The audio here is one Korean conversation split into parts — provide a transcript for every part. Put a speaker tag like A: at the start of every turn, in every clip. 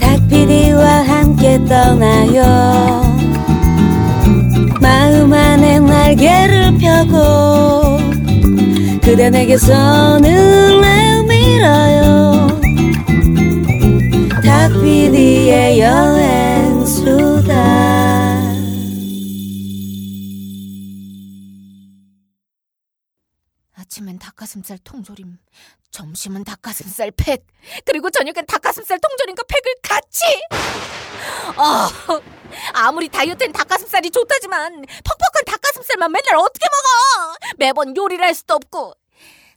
A: 닭피디와 함께 떠나요. 마음 안에 날개를 펴고 그대 내게 손을 내밀어요. 닭피디의 여행수다
B: 닭가슴살 통조림, 점심은 닭가슴살 팩, 그리고 저녁엔 닭가슴살 통조림과 팩을 같이. 아, 아무리 다이어트엔 닭가슴살이 좋다지만 퍽퍽한 닭가슴살만 맨날 어떻게 먹어? 매번 요리를 할 수도 없고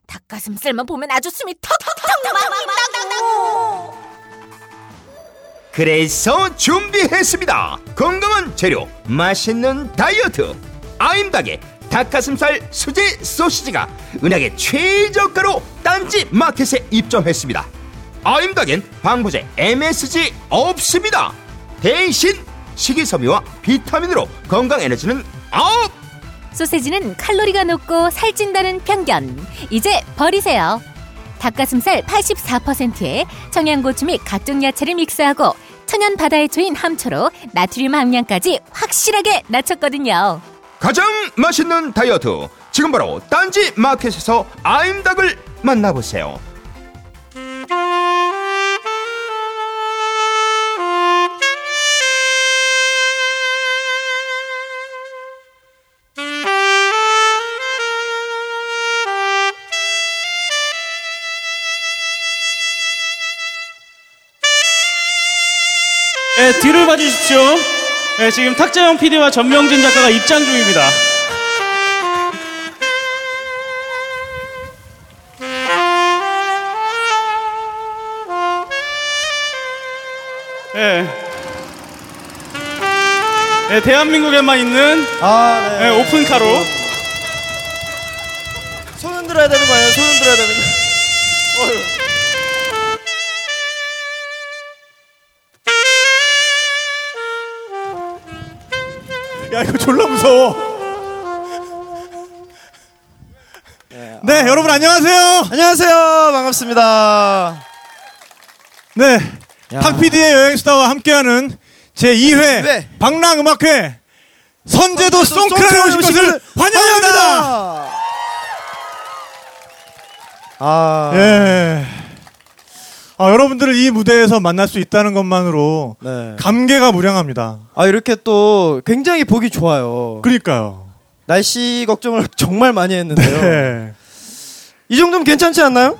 B: 닭가슴살만 보면 아주 숨이 턱턱턱 막막막다고.
C: 그래서 준비했습니다. 건강한 재료, 맛있는 다이어트. 아임닭의 닭가슴살 수제 소시지가 은하계 최저가로 딴지 마켓에 입점했습니다. 아임닭엔 방부제 MSG 없습니다. 대신 식이섬유와 비타민으로 건강 에너지는 Up!
B: 소세지는 칼로리가 높고 살찐다는 편견. 이제 버리세요. 닭가슴살 84%에 청양고추 및 각종 야채를 믹스하고 천연 바다의 초인 함초로 나트륨 함량까지 확실하게 낮췄거든요.
C: 가장 맛있는 다이어트 지금 바로 딴지 마켓에서 아임닭을 만나보세요.
D: 네, 뒤를 봐주십시오. 네, 지금 탁재영 PD와 전명진 작가가 입장 중입니다. 네. 네, 대한민국에만 있는
E: 아, 네.
D: 네, 오픈카로
E: 손 흔 들어야 되는 거 아니에요? 손 흔 들어야 되는 거. 어휴.
F: 야 이거 졸라 무서워. 네 여러분 안녕하세요.
E: 안녕하세요. 반갑습니다.
F: 네
E: 야.
F: 탁PD의 여행수다와 함께하는 제 2회
E: 네.
F: 방랑음악회 선제도 송크라에 오신 것을 환영합니다.
E: 아,
F: 예. 아, 여러분들을 이 무대에서 만날 수 있다는 것만으로
E: 네.
F: 감개가 무량합니다.
E: 아 이렇게 또 굉장히 보기 좋아요.
F: 그러니까요.
E: 날씨 걱정을 정말 많이 했는데요.
F: 네.
E: 이 정도면 괜찮지 않나요?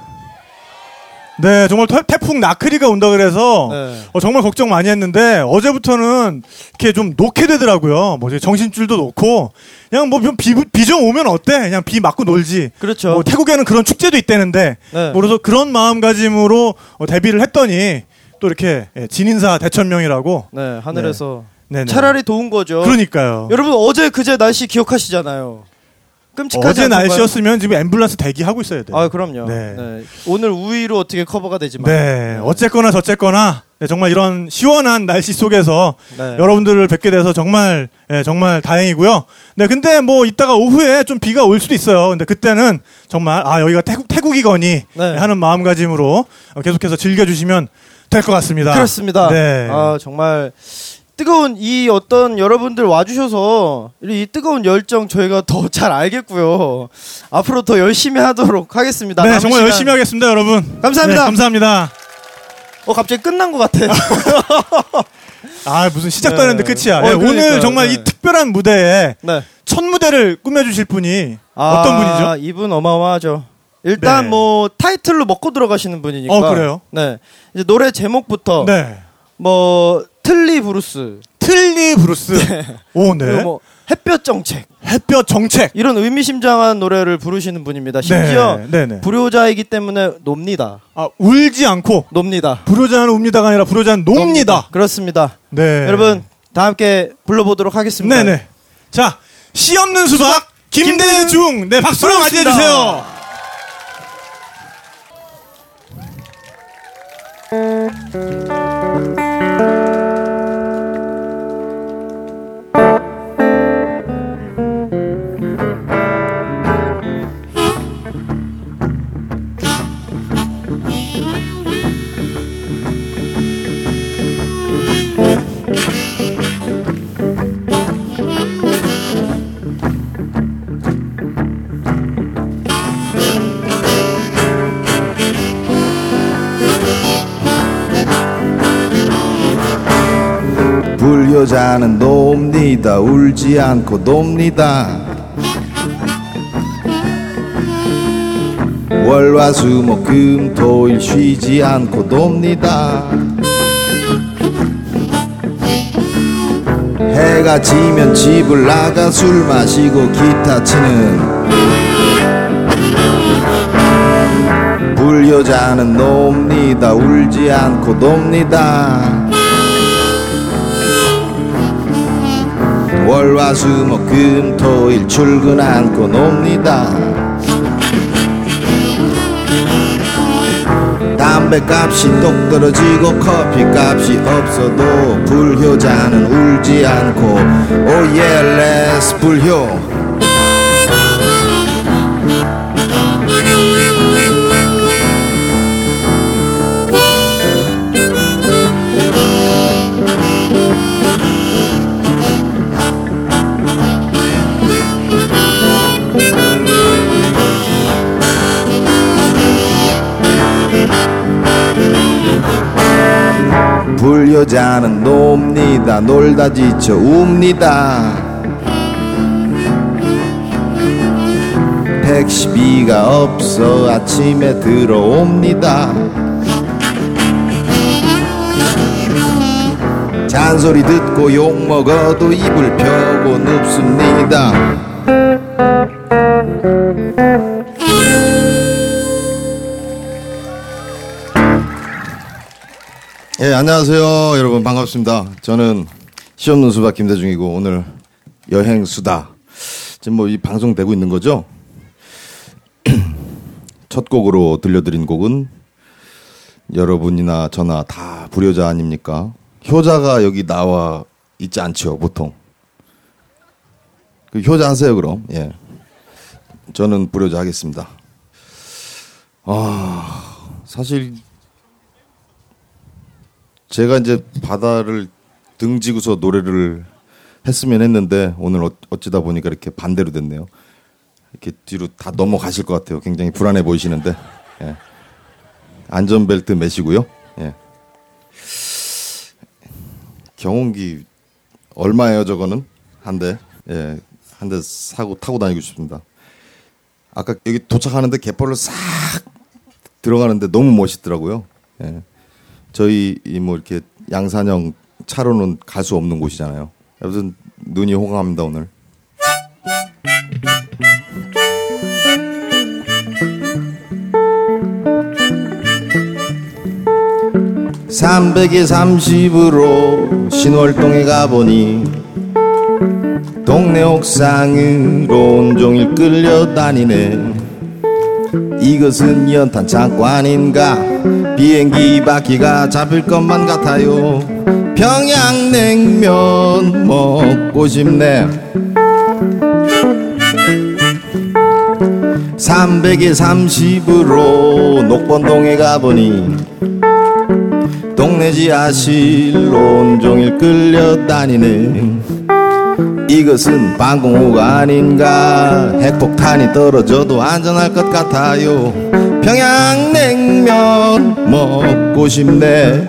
F: 네, 정말 태, 태풍 나크리가 온다 그래서
E: 네.
F: 어, 정말 걱정 많이 했는데 어제부터는 이렇게 좀 놓게 되더라고요. 뭐 이제 정신줄도 놓고 그냥 뭐 비, 비좀 오면 어때? 그냥 비 맞고 놀지.
E: 그렇죠.
F: 뭐 태국에는 그런 축제도 있다는데
E: 네.
F: 뭐 그래서 그런 마음가짐으로 어, 데뷔를 했더니 또 이렇게 예, 진인사 대천명이라고.
E: 네, 하늘에서
F: 네네.
E: 차라리 도운 거죠.
F: 그러니까요.
E: 여러분 어제 그제 날씨 기억하시잖아요. 끔찍하지
F: 어제? 날씨였으면 지금 앰뷸런스 대기하고 있어야 돼요.
E: 아 그럼요.
F: 네.
E: 네. 오늘 우위로 어떻게 커버가 되지만.
F: 네, 어쨌거나 저쨌거나 네, 정말 이런 시원한 날씨 속에서
E: 네.
F: 여러분들을 뵙게 돼서 정말 예, 정말 다행이고요. 네, 근데 뭐 이따가 오후에 좀 비가 올 수도 있어요. 근데 그때는 정말 아 여기가 태국 태국이거니
E: 네.
F: 하는 마음가짐으로 어, 계속해서 즐겨주시면 될 것 같습니다.
E: 그렇습니다.
F: 네.
E: 아 정말 뜨거운 이 어떤 여러분들 와주셔서 이 뜨거운 열정 저희가 더 잘 알겠고요. 앞으로 더 열심히 하도록 하겠습니다.
F: 네, 정말
E: 시간-
F: 열심히 하겠습니다, 여러분.
E: 감사합니다.
F: 네, 감사합니다.
E: 어 갑자기 끝난 것 같아요.
F: 아 무슨 시작도 안
E: 네.
F: 했는데 끝이야.
E: 어,
F: 네,
E: 그러니까요.
F: 오늘 정말
E: 네.
F: 이 특별한 무대에
E: 네.
F: 첫 무대를 꾸며주실 분이
E: 아,
F: 어떤 분이죠?
E: 이분 어마어마하죠. 일단
F: 네.
E: 뭐 타이틀로 먹고 들어가시는 분이니까.
F: 어, 그래요?
E: 네. 이제 노래 제목부터
F: 네.
E: 뭐 틀니 블루스.
F: 틀니 블루스. 네.
E: 오, 네. 뭐 햇볕 정책.
F: 햇볕 정책.
E: 이런 의미심장한 노래를 부르시는 분입니다. 네, 심지어
F: 네, 네,
E: 불효자이기 때문에 놉니다.
F: 아, 울지 않고
E: 놉니다.
F: 불효자는 웁니다가 아니라 불효자는 놉니다. 놉니다.
E: 그렇습니다.
F: 네.
E: 여러분, 다 함께 불러보도록 하겠습니다.
F: 네, 네. 자, 시 없는 수박 김대중. 네, 박수로 맞이해 주세요.
G: 불효자는 놉니다. 울지 않고 놉니다. 월화수목금 토일 쉬지 않고 놉니다. 해가 지면 집을 나가 술 마시고 기타 치는. 불효자는 놉니다. 울지 않고 놉니다 월화수목금 토일 출근 않고 놉니다. 담배값이 똑 떨어지고 커피값이 없어도 불효자는 울지 않고 oh yeah let's 불효 불효자는 놉니다. 놀다 지쳐 웁니다. 택시비가 없어 아침에 들어옵니다. 잔소리 듣고 욕 먹어도 입을 펴고 눕습니다 예, 안녕하세요. 여러분 반갑습니다. 저는 시없는 수박 김대중이고 오늘 여행 수다. 지금 뭐 이 방송 되고 있는 거죠? 첫 곡으로 들려드린 곡은 여러분이나 저나 다 불효자 아닙니까? 효자가 여기 나와 있지 않죠, 보통. 그 효자 하세요, 그럼. 예. 저는 불효자 하겠습니다. 아, 사실 제가 이제 바다를 등지고서 노래를 했으면 했는데 오늘 어- 어찌다 보니까 이렇게 반대로 됐네요. 이렇게 뒤로 다 넘어가실 것 같아요. 굉장히 불안해 보이시는데 예. 안전벨트 매시고요. 예. 경운기 얼마예요 저거는 한 대? 예, 한 대 사고 타고 다니고 싶습니다. 아까 여기 도착하는데 갯벌로 싹 들어가는데 너무 멋있더라고요. 예. 저희 이뭐 이렇게 양산형 차로는 갈 수 없는 곳이잖아요. 아무튼 눈이 호강합니다 오늘. 삼백에 삼십으로 신월동에 가보니 동네 옥상으로 온종일 끌려다니네 이것은 연탄 아닌가 비행기 바퀴가 잡힐 것만 같아요. 평양냉면 먹고 싶네. 300에 30으로 녹번동에 가보니 동네 지하실로 온종일 끌려다니네 이것은 방공호가 아닌가? 핵폭탄이 떨어져도 안전할 것 같아요. 평양냉면 먹고 싶네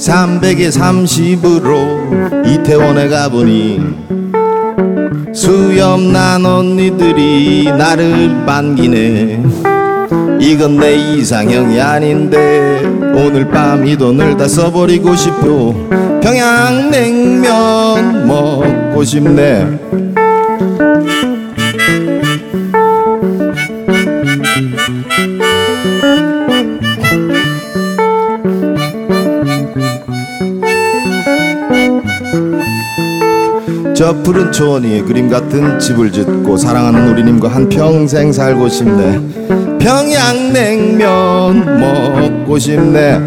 G: 삼백에 삼십으로 이태원에 가보니 수염 난 언니들이 나를 반기네. 이건 내 이상형이 아닌데 오늘 밤 이 돈을 다 써버리고 싶어. 평양냉면 먹고 싶네 저 푸른 초원이 그림 같은 집을 짓고 사랑하는 우리님과 한평생 살고 싶네. 평양냉면 먹고 싶네.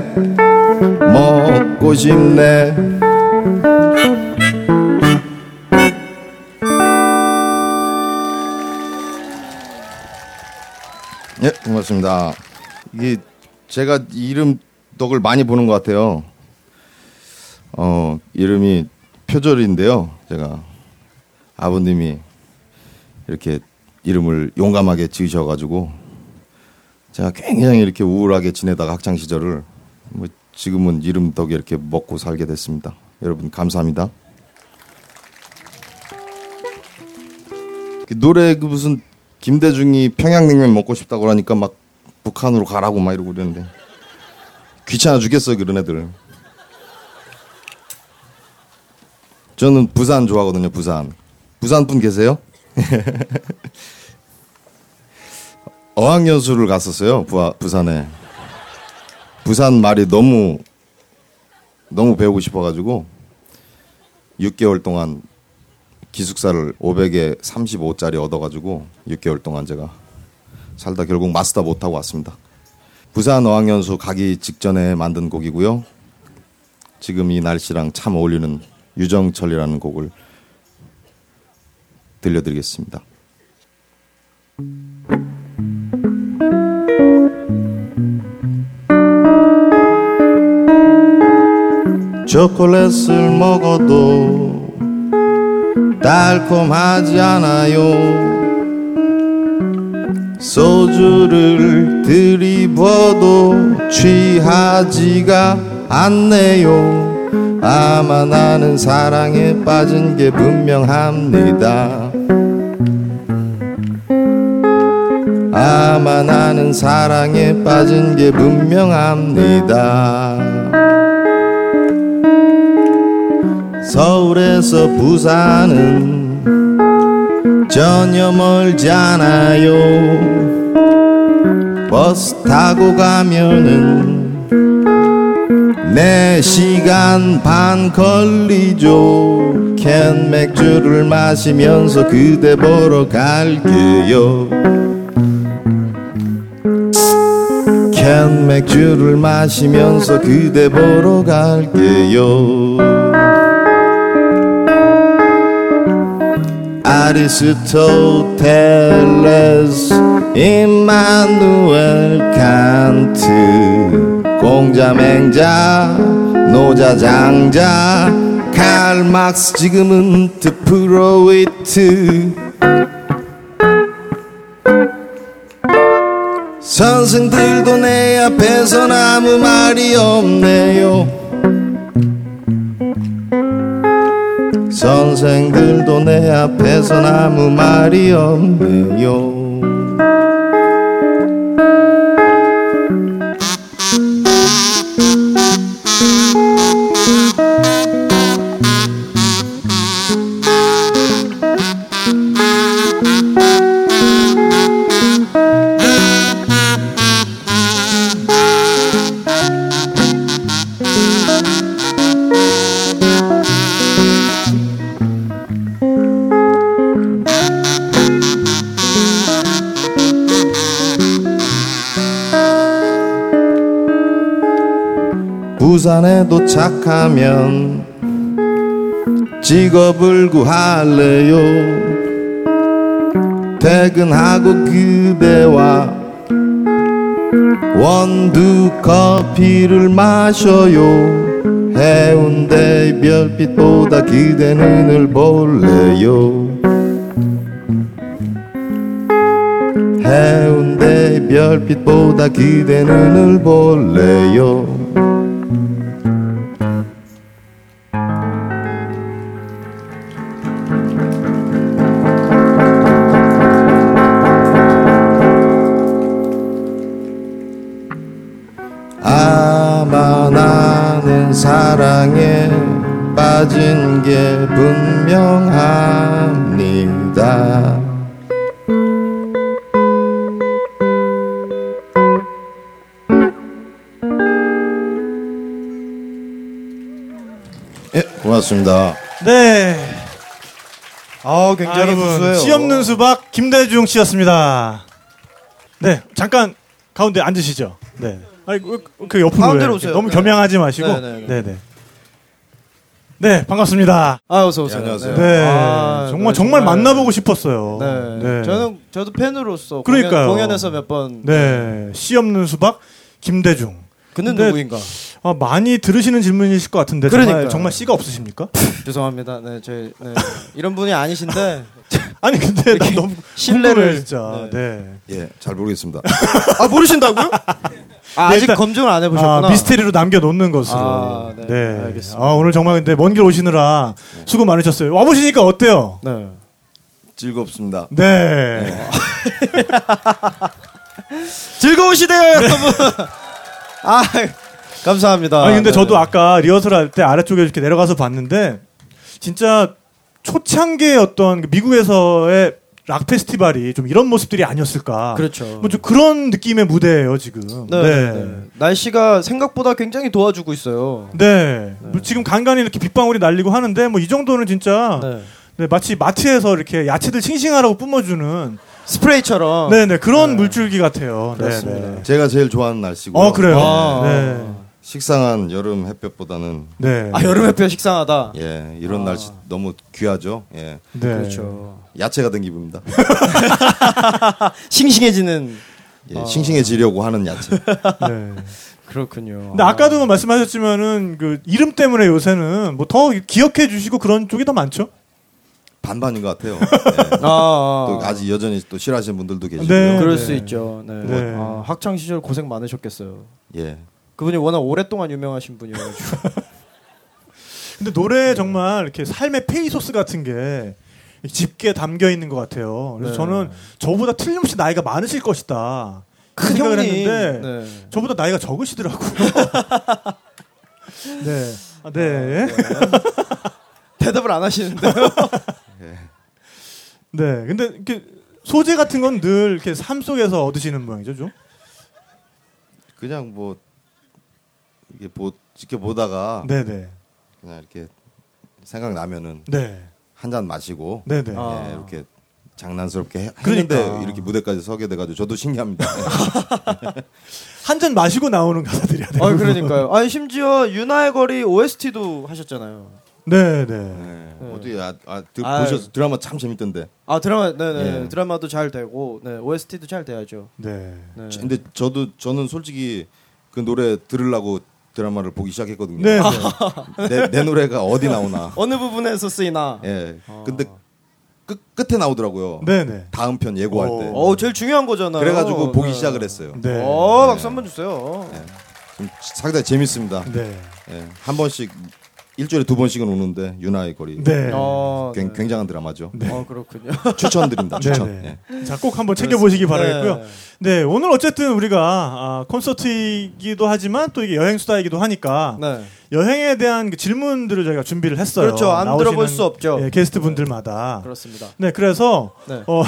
G: 먹고 싶네. 예 고맙습니다. 이게 제가 이름 덕을 많이 보는 것 같아요. 어 이름이 표절인데요. 제가 아버님이 이렇게 이름을 용감하게 지으셔가지고 제가 굉장히 이렇게 우울하게 지내다가 학창 시절을 뭐 지금은 이름 덕에 이렇게 먹고 살게 됐습니다. 여러분 감사합니다. 그 노래 그 무슨 김대중이 평양냉면 먹고 싶다고 그러니까 막 북한으로 가라고 막 이러고 그러는데 귀찮아 죽겠어요 그런 애들. 저는 부산 좋아하거든요 부산. 부산 분 계세요? 어학연수를 갔었어요 부하, 부산에. 부산 말이 너무 너무 배우고 싶어가지고 6개월 동안 기숙사를 500에 35짜리 얻어가지고 6개월 동안 제가 살다 결국 마스터 못하고 왔습니다. 부산 어학연수 가기 직전에 만든 곡이고요. 지금 이 날씨랑 참 어울리는 유정철이라는 곡을 들려드리겠습니다. 초콜릿을 먹어도 달콤하지 않아요. 소주를 들이부어도 취하지가 않네요. 아마 나는 사랑에 빠진 게 분명합니다. 아마 나는 사랑에 빠진 게 분명합니다. 서울에서 부산은 전혀 멀잖아요. 버스 타고 가면은 4시간 반 걸리죠. 캔 맥주를 마시면서 그대 보러 갈게요. 캔 맥주를 마시면서 그대 보러 갈게요. 아리스토텔레스 임마누엘 칸트 공자 맹자 노자 장자 칼 막스 지금은 드프로이트. 선생들도 내 앞에선 아무 말이 없네요. 선생들도 내 앞에선 아무 말이 없네요 도착하면 직업을 구할래요. 퇴근하고 그대와 원두 커피를 마셔요. 해운대 별빛보다 그대 눈을 볼래요. 해운대 별빛보다 그대 눈을 볼래요 빠진 게 분명합니다. 예, 고맙습니다.
F: 네.
E: 아 굉장히
F: 여러분. 씨 없는 수박 김대중 씨였습니다. 네, 잠깐 가운데 앉으시죠. 네. 아니, 그, 그 옆으로
E: 가운데로 오세요.
F: 너무
E: 네.
F: 겸양하지 마시고.
E: 네, 네, 네.
F: 네, 네. 네, 반갑습니다.
E: 아 어서 오세요.
G: 네, 안녕하세요.
F: 네,
E: 아,
F: 정말
E: 네,
F: 정말 만나보고 싶었어요.
E: 네. 저는 저도 팬으로서
F: 그러니까요.
E: 공연, 에서 몇 번.
F: 네, 씨 없는 수박 김대중.
E: 그는 누구인가?
F: 아, 많이 들으시는 질문이실 것 같은데 정말
E: 그러니까요.
F: 정말 씨가 없으십니까?
E: 죄송합니다. 네, 제 네. 이런 분이 아니신데
F: 아니 근데 나 너무
E: 신뢰를-
F: 궁금해, 진짜.
E: 네.
F: 네.
G: 예, 잘 모르겠습니다.
E: 아 모르신다고요? 아,
F: 네,
E: 아직
F: 일단-
E: 검증을 안 해보셨구나.
F: 아, 미스테리로 남겨놓는 것으로.
E: 아, 네. 알겠습니다.
F: 아, 오늘 정말 근데 먼 길 오시느라 수고 많으셨어요. 와보시니까 어때요?
E: 네.
G: 즐겁습니다.
F: 네.
E: 즐거우시대요, 여러분. 아, 감사합니다.
F: 아니 근데
E: 네,
F: 저도
E: 네.
F: 아까 리허설 할 때 아래쪽에 이렇게 내려가서 봤는데 진짜 초창기의 어떤 그 미국에서의 락 페스티벌이 좀 이런 모습들이 아니었을까.
E: 그렇죠.
F: 뭐 좀 그런 느낌의 무대예요 지금.
E: 네, 네. 네. 날씨가 생각보다 굉장히 도와주고 있어요.
F: 네. 뭐 지금 간간히 이렇게 빗방울이 날리고 하는데 뭐 이 정도는 진짜
E: 네.
F: 네, 마치 마트에서 이렇게 야채들 싱싱하라고 뿜어주는
E: 스프레이처럼.
F: 네네 그런 물줄기 같아요. 네,
E: 그렇습니다.
F: 네.
G: 제가 제일 좋아하는 날씨고.
F: 어 그래요.
E: 아.
F: 네.
G: 식상한 여름 햇볕보다는
F: 네.
E: 아, 여름 햇볕 식상하다.
G: 예, 이런 날씨 너무 귀하죠. 예.
F: 네.
E: 그렇죠.
G: 야채가 된 기분입니다.
E: 싱싱해지는.
G: 예,
E: 아.
G: 싱싱해지려고 하는 야채.
F: 네.
E: 그렇군요.
F: 근데 아까도 말씀하셨지만은 그 이름 때문에 요새는 뭐 더 기억해 주시고 그런 쪽이 더 많죠.
G: 반반인 것 같아요. 예.
E: 아,
G: 또 아직 여전히 또 싫어하시는 분들도 계시고요.
F: 네.
E: 그럴 수 있죠. 네.
F: 네.
E: 아, 학창 시절 고생 많으셨겠어요.
G: 예.
E: 그분이 워낙 오랫동안 유명하신 분이어가지고.
F: 근데 노래에 정말 이렇게 삶의 페이소스 같은 게 짙게 담겨 있는 것 같아요. 그래서
E: 네.
F: 저는 저보다 틀림없이 나이가 많으실 것이다.
E: 그큰
F: 생각을
E: 형님.
F: 했는데
E: 네.
F: 저보다 나이가 적으시더라고요. 네. 아, 네.
E: 대답을 안 하시는데요.
F: 네. 근데 이렇게 소재 같은 건 늘 이렇게 삶 속에서 얻으시는 모양이죠, 좀.
G: 그냥 뭐 이게 보 지켜보다가
F: 네, 네.
G: 그냥 이렇게 생각나면은
F: 네.
G: 한 잔 마시고
F: 네, 네.
E: 아.
G: 예, 이렇게 장난스럽게 해-
F: 그러니까.
G: 했는데 이렇게 무대까지 서게 돼가지고 저도 신기합니다.
F: 한 잔 마시고 나오는 가사들이야.
E: 아, 그러니까요. 아니 심지어 유나의 거리 OST도 하셨잖아요.
F: 네, 네.
G: 네. 어떻게 아, 아, 드,
E: 아유.
G: 보셔서 드라마 참 재밌던데.
E: 아 드라마, 네네
G: 예.
E: 드라마도 잘 되고, 네 OST도 잘 돼야죠.
F: 네.
E: 네.
G: 근데 저도 저는 솔직히 그 노래 들으려고 드라마를 보기 시작했거든요.
F: 네. 네.
G: 내, 내 노래가 어디 나오나.
E: 어느 부분에서 쓰이나.
G: 예. 근데 끝 끝에 나오더라고요.
F: 네, 네.
G: 다음 편 예고할
F: 어.
G: 때.
E: 어 제일 중요한 거잖아요.
G: 그래가지고 보기
E: 네.
G: 시작을 했어요.
F: 네.
E: 어 박수 한 번 주세요.
G: 네. 좀 상당히 재밌습니다.
F: 네.
G: 예. 한 번씩 일주일에 두 번씩은 오는데 유나의 거리.
F: 네.
E: 어,
G: 굉,
E: 네.
G: 굉장한 드라마죠.
E: 어 그렇군요.
G: 추천드립니다. 추천.
F: 네,
G: 예.
F: 네. 자, 꼭 한번 챙겨 보시기 바라겠고요.
E: 네.
F: 네, 오늘 어쨌든 우리가 아, 콘서트이기도 하지만 또 이게 여행 수다이기도 하니까
E: 네.
F: 여행에 대한 그 질문들을 저희가 준비를 했어요.
E: 그렇죠. 안 들어볼 수 없죠.
F: 예, 게스트 분들마다.
E: 그렇습니다.
F: 네, 그래서
E: 네.
F: 어,
E: 어,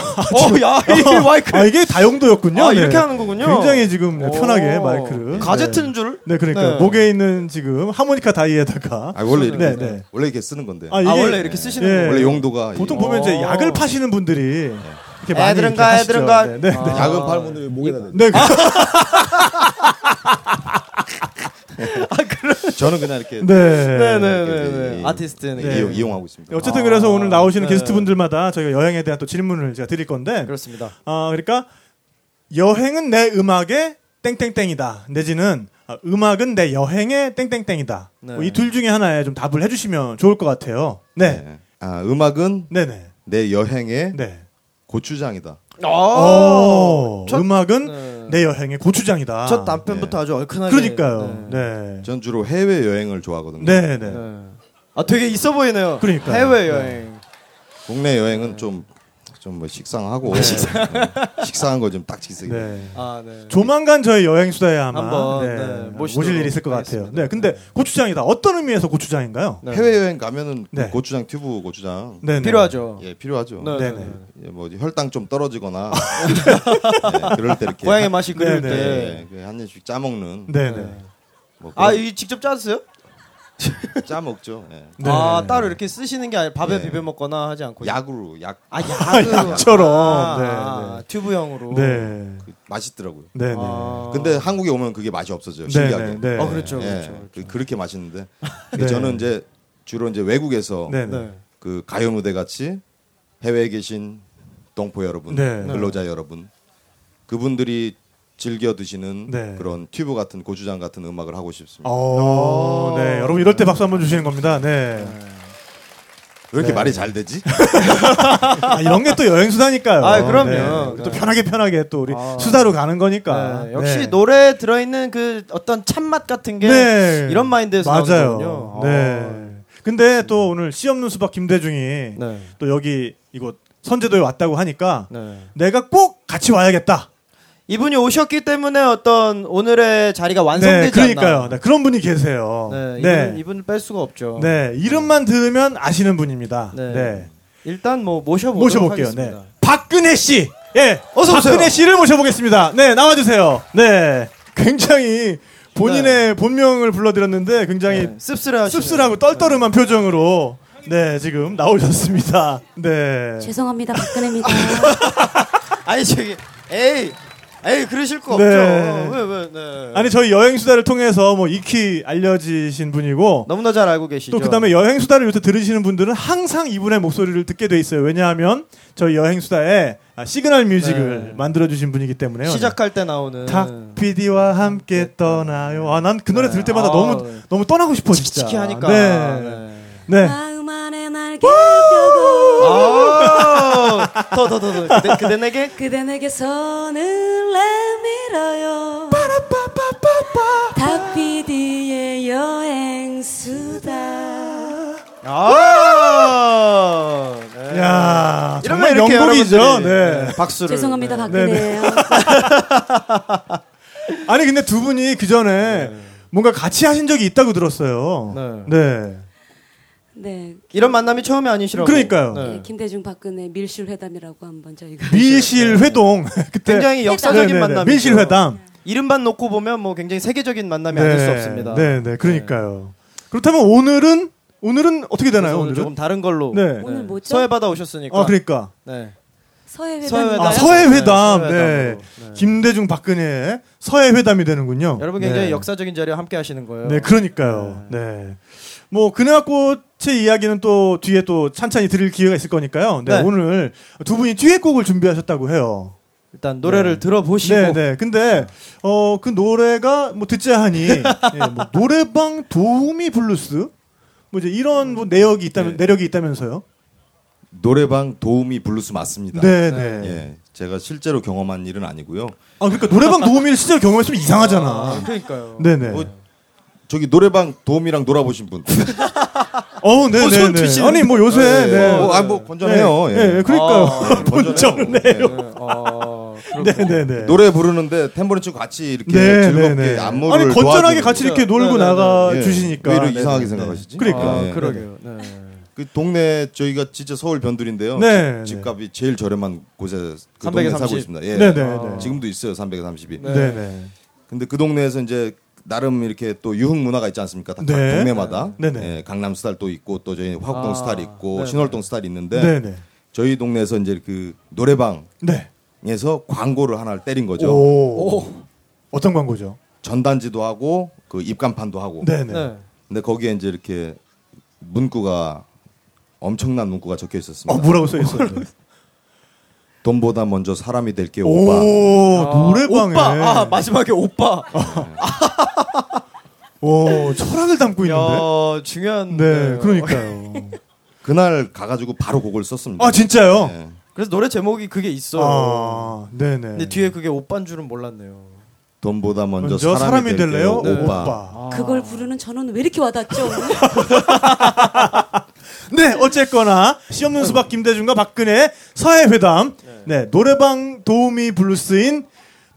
E: 야, 이 마이크.
F: 아, 이게 다용도였군요.
E: 아,
F: 네.
E: 이렇게 하는 거군요.
F: 굉장히 지금 네, 편하게
E: 오.
F: 마이크를.
E: 가제트인
F: 네.
E: 줄?
F: 네, 그러니까
E: 네.
F: 목에 있는 지금 하모니카 다이에다가
G: 아 원래 이렇게
F: 네, 네.
G: 원래 이렇게 쓰는 건데.
F: 아,
E: 아,
F: 이게
E: 원래 이렇게 쓰시는
F: 예.
E: 거예요?
G: 원래 용도가
F: 보통
G: 이-
F: 보면 이제
E: 어.
F: 약을 파시는 분들이
E: 애들은
F: 이렇게
E: 가,
F: 하시죠.
E: 애들은 가.
F: 네, 네, 네.
E: 아.
G: 야근 팔 분들 목에다 대.
F: 네, 그-
G: 저는 그냥 이렇게
F: 네.
E: 네네네.
G: 이-
E: 아티스트는
F: 네.
G: 이용, 이용하고 있습니다.
F: 어쨌든
E: 아,
F: 그래서 오늘 나오시는
E: 네.
F: 게스트 분들마다 저희가 여행에 대한 또 질문을 제가 드릴 건데,
E: 그렇습니다.
F: 아 그러니까 여행은 내 음악의 땡땡땡이다 내지는 아, 음악은 내 여행의 땡땡땡이다.
E: 네.
F: 뭐 이둘 중에 하나에 좀 답을 해주시면 좋을 것 같아요. 네,
G: 네. 아 음악은
F: 네, 네,
G: 내 여행의
F: 네.
G: 고추장이다.
E: 아,
F: 오,
E: 첫-
F: 음악은
E: 네.
F: 내 여행의 고추장이다.
E: 첫 단편부터 아주 얼큰하게.
F: 그러니까요.
E: 네.
F: 네,
G: 전 주로 해외 여행을 좋아하거든요.
F: 네, 네.
E: 네. 아, 되게 있어 보이네요.
F: 그러니까요.
E: 해외 여행.
G: 국내 여행은 좀 좀 뭐 식상하고 네. 식상 한 거 좀 딱 지으세요.
F: 네.
E: 아, 네.
F: 조만간 저희 여행 수다에 아마
E: 한번,
F: 네,
E: 네,
F: 모실 일이 있을 것 같아요.
E: 하겠습니다.
F: 네, 근데 고추장이다. 어떤 의미에서 고추장인가요?
E: 네.
G: 해외 여행 가면은
F: 네.
G: 고추장 튜브 고추장
F: 네, 네.
E: 필요하죠.
G: 예 필요하죠.
E: 네,
F: 네,
E: 네.
F: 네.
G: 예, 뭐 혈당 좀 떨어지거나 네, 그럴 때 이렇게
E: 고향의 맛이 그리울
F: 네,
E: 때.
G: 예, 그한 입씩 짜 먹는
F: 네, 네.
E: 네.
G: 뭐
E: 아,
G: 그런-
E: 이 직접 짜세요?
G: 짜 먹죠. 예.
F: 네.
E: 아, 따로 이렇게 쓰시는 게 아니라 밥에
G: 예.
E: 비벼 먹거나 하지 않고.
G: 약으로 약
E: 아, 약으로.
F: 약처럼.
E: 아,
F: 네,
E: 아, 튜브형으로.
F: 네.
G: 그 맛있더라고요.
F: 네, 네.
E: 아.
G: 근데 한국에 오면 그게 맛이 없어져요.
F: 네,
G: 신기하게.
F: 네, 네.
E: 어, 그렇죠,
G: 예,
E: 그렇죠.
G: 그- 그렇게 맛있는데
F: 네.
G: 저는 이제 주로 이제 외국에서
F: 네.
E: 네.
G: 그 가요 무대 같이 해외에 계신 동포 여러분,
F: 네.
G: 근로자 여러분, 그분들이 즐겨 드시는
F: 네.
G: 그런 튜브 같은 고추장 같은 음악을 하고 싶습니다.
F: 어, 네. 여러분 이럴 때 박수 한번 주시는 겁니다. 네.
G: 왜 이렇게
F: 네.
G: 말이 잘 되지?
F: 아, 이런 게 또 여행 수다니까요.
E: 아, 그럼요.
F: 네. 또
E: 네.
F: 편하게 편하게 또 우리
E: 아.
F: 수다로 가는 거니까.
E: 네, 역시
F: 네.
E: 노래에 들어 있는 그 어떤 참맛 같은 게
F: 네.
E: 이런 마인드에서
F: 맞아요. 네. 근데 또 오늘 씨 없는 수박 김대중이
E: 네.
F: 또 여기 이곳 선제도에 왔다고 하니까
E: 네.
F: 내가 꼭 같이 와야겠다.
E: 이분이 오셨기 때문에 어떤 오늘의 자리가 완성되지
F: 네, 그러니까요.
E: 않나.
F: 네, 그런 분이 계세요.
E: 네,
F: 네.
E: 이분, 이분을 뺄 수가 없죠.
F: 네, 이름만 들으면 아시는 분입니다.
E: 네.
F: 네.
E: 일단 뭐 모셔보도록
F: 모셔볼게요.
E: 하겠습니다.
F: 네. 박근혜 씨. 예.
E: 어서 오세요.
F: 박근혜 씨를 모셔보겠습니다. 네, 나와주세요. 네. 굉장히 본인의 본명을 불러드렸는데 굉장히
E: 네, 씁쓸해
F: 씁쓸하고 떨떠름한 표정으로 네, 지금 나오셨습니다. 네.
A: 죄송합니다 박근혜입니다
E: 아니 저기 에이 에이 그러실 거
F: 네.
E: 없죠. 왜 왜? 네.
F: 아니, 저희 여행 수다를 통해서 뭐 익히 알려지신 분이고
E: 너무나 잘 알고 계시죠.
F: 또 그다음에 여행 수다를 요새 들으시는 분들은 항상 이분의 목소리를 듣게 돼 있어요. 왜냐하면 저희 여행 수다에 아, 시그널 뮤직을
E: 네.
F: 만들어 주신 분이기 때문에요.
E: 시작할 때 나오는
F: 탁 PD와 함께 떠나요. 아, 난 그 노래 들을 때마다
E: 아,
F: 너무
E: 네.
F: 너무 떠나고 싶어 진짜.
E: 치키치키 하니까.
F: 네.
E: 네.
F: 네.
A: 마음 안에 날개 펴고
E: 아, 더 더 더 더. 그대, 그대 내게
A: 그대 내게 손을 내밀어요 탁피디의 여행수다
E: 아. 네.
F: 야, 정말
E: 이렇게
F: 명곡이죠.
E: 여러분들이,
F: 네.
E: 박수를.
A: 죄송합니다
E: 네.
A: 박근혜예요
F: 아니 근데 두 분이 그 전에 뭔가 같이 하신 적이 있다고 들었어요.
E: 네.
F: 네.
A: 네
E: 이런 만남이 처음이 아니시라고.
F: 그러니까요.
E: 네.
A: 네, 김대중 박근혜 밀실 회담이라고 한번 저희가
F: 밀실 회동 그때
E: 굉장히 역사적인
F: 네네네.
E: 만남이죠.
F: 밀실 회담.
E: 이름만 놓고 보면 뭐 굉장히 세계적인 만남이 아닐 수 없습니다.
F: 네, 네, 그러니까요. 그렇다면 오늘은 오늘은 어떻게 되나요?
E: 오늘? 조금 다른 걸로.
F: 네.
A: 오늘 뭐죠?
E: 서해 바다 오셨으니까.
F: 아, 그러니까.
E: 네.
A: 서해 회담.
F: 아, 서해 회담.
E: 네,
F: 네.
E: 네.
F: 김대중 박근혜 서해 회담이 되는군요.
E: 여러분 굉장히
F: 네.
E: 역사적인 자리에 함께 하시는 거예요.
F: 네, 그러니까요. 네. 뭐 그네와꽃의 이야기는 또 뒤에 또 찬찬히 들을 기회가 있을 거니까요. 네,
E: 네.
F: 오늘 두 분이 듀엣곡을 준비하셨다고 해요.
E: 일단 노래를
F: 네.
E: 들어보시고
F: 네, 네. 근데 어 그 노래가 뭐 듣자 하니 예, 뭐 노래방 도우미 블루스 뭐 이제 이런 뭐 내역이 있다면
G: 네.
F: 내력이 있다면서요?
G: 노래방 도우미 블루스 맞습니다.
F: 네, 네.
G: 예, 제가 실제로 경험한 일은 아니고요.
F: 아 그러니까 노래방 도우미를 실제로 경험했으면
E: 아,
F: 이상하잖아.
E: 그러니까요.
F: 네, 네.
G: 뭐, 저기 노래방 도우미랑 놀아보신 분.
F: 어, 네,
E: 어,
F: 네,
E: 손
F: 네. 아니 뭐 요새
G: 예,
F: 네.
G: 뭐, 아, 뭐 건전해요.
F: 네,
G: 예.
F: 네, 그러니까요.
E: 아,
F: 건전네요.
E: 네. 어,
F: 네,
E: 그렇군요.
F: 네, 네.
G: 노래 부르는데 탬버린 치고 같이 이렇게
F: 네,
G: 즐겁게
F: 네, 네.
G: 안무를
F: 아니 건전하게 같이. 이렇게 놀고
E: 네, 네, 네.
F: 나가
G: 예.
F: 주시니까
G: 왜 이렇게
F: 네,
G: 이상하게
F: 네,
G: 생각하시지?
F: 그러니까.
E: 아,
G: 네.
E: 그러게요. 네.
G: 그 동네 저희가 진짜 서울 변두리인데요.
F: 네,
G: 집-
F: 네.
G: 집값이 제일 저렴한 곳에 그 동네
E: 330.
G: 살고 있습니다. 예.
F: 네, 네,
E: 아.
F: 네.
G: 지금도 있어요. 330이.
E: 네.
F: 네, 네.
G: 근데 그 동네에서 이제 나름 이렇게 또 유흥 문화가 있지 않습니까? 다각
F: 네.
G: 동네마다.
F: 네네.
G: 예, 강남 스타일도 있고 또 저희 화곡동
E: 아,
G: 스타일 있고
E: 네네.
G: 신월동 스타일 있는데
F: 네, 네.
G: 저희 동네에서 이제 그 노래방에서
F: 네.
G: 광고를 하나를 때린 거죠.
F: 오. 어떤 광고죠?
G: 전단지도 하고 그 입간판도 하고.
F: 네, 네.
E: 네.
G: 근데 거기에 이제 이렇게 문구가 엄청난 문구가 적혀 있었습니다.
F: 어, 뭐라고 써 있었는데?
G: 돈보다 먼저 사람이 될게요,
F: 오,
G: 오빠.
F: 노래방에.
E: 오빠. 아, 마지막에 오빠.
F: 오, 철학을 담고 있는데.
E: 야, 중요한.
F: 네, 그러니까요.
G: 그날 가가지고 바로 곡을 썼습니다.
F: 아, 진짜요?
G: 예.
E: 그래서 노래 제목이 그게 있어요.
F: 아, 네네.
E: 근데 뒤에 그게 오빠인 줄은 몰랐네요.
G: 돈보다 먼저,
F: 먼저
G: 사람이,
F: 사람이 될래요?
E: 네.
G: 오빠.
F: 오빠.
A: 그걸 부르는 저는 왜 이렇게 와닿죠?
F: 네, 어쨌거나 씨 없는 수박 김대중과 박근혜 서해 회담. 네, 노래방 도우미 블루스인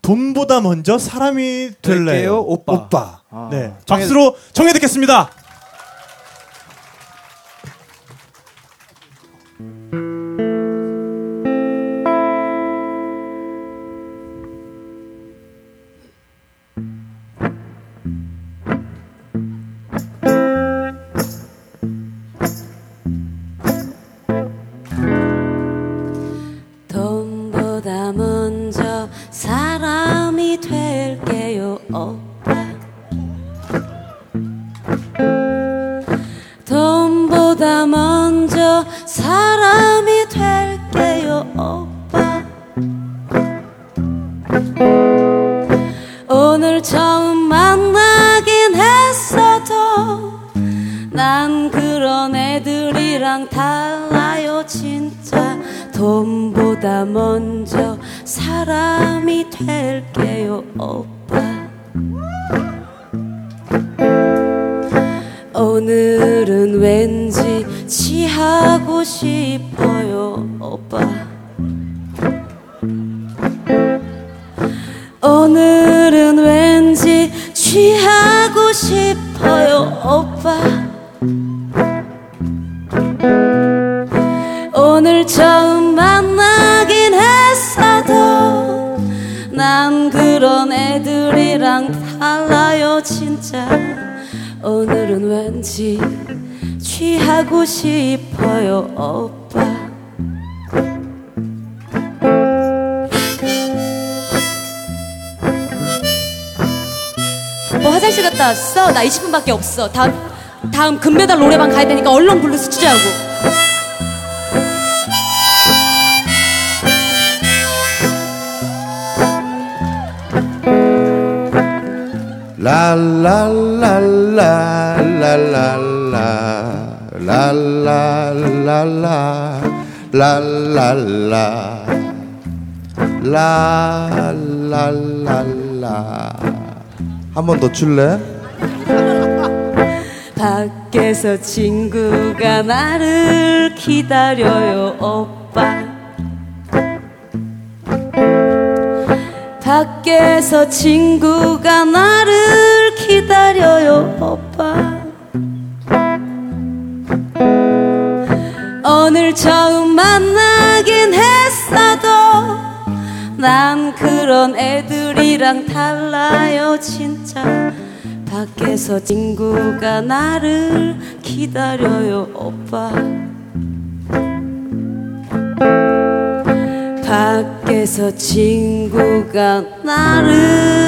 F: 돈보다 먼저 사람이 될래요?
E: 오빠.
F: 오빠.
E: 아.
F: 네, 박수로 청해 듣겠습니다.
A: 20분밖에 없어. 다음 다음 금메달 노래방 가야 되니까 얼른 블루스 추자고.
G: 랄랄랄랄랄랄랄랄랄랄라. 한 번 더 출래?
A: 밖에서 친구가 나를 기다려요 오빠. 밖에서 친구가 나를 기다려요 오빠. 오늘 처음 만나긴 했어도 난 그런 애들이랑 달라요 진짜 밖에서 친구가 나를 기다려요 오빠. 밖에서 친구가 나를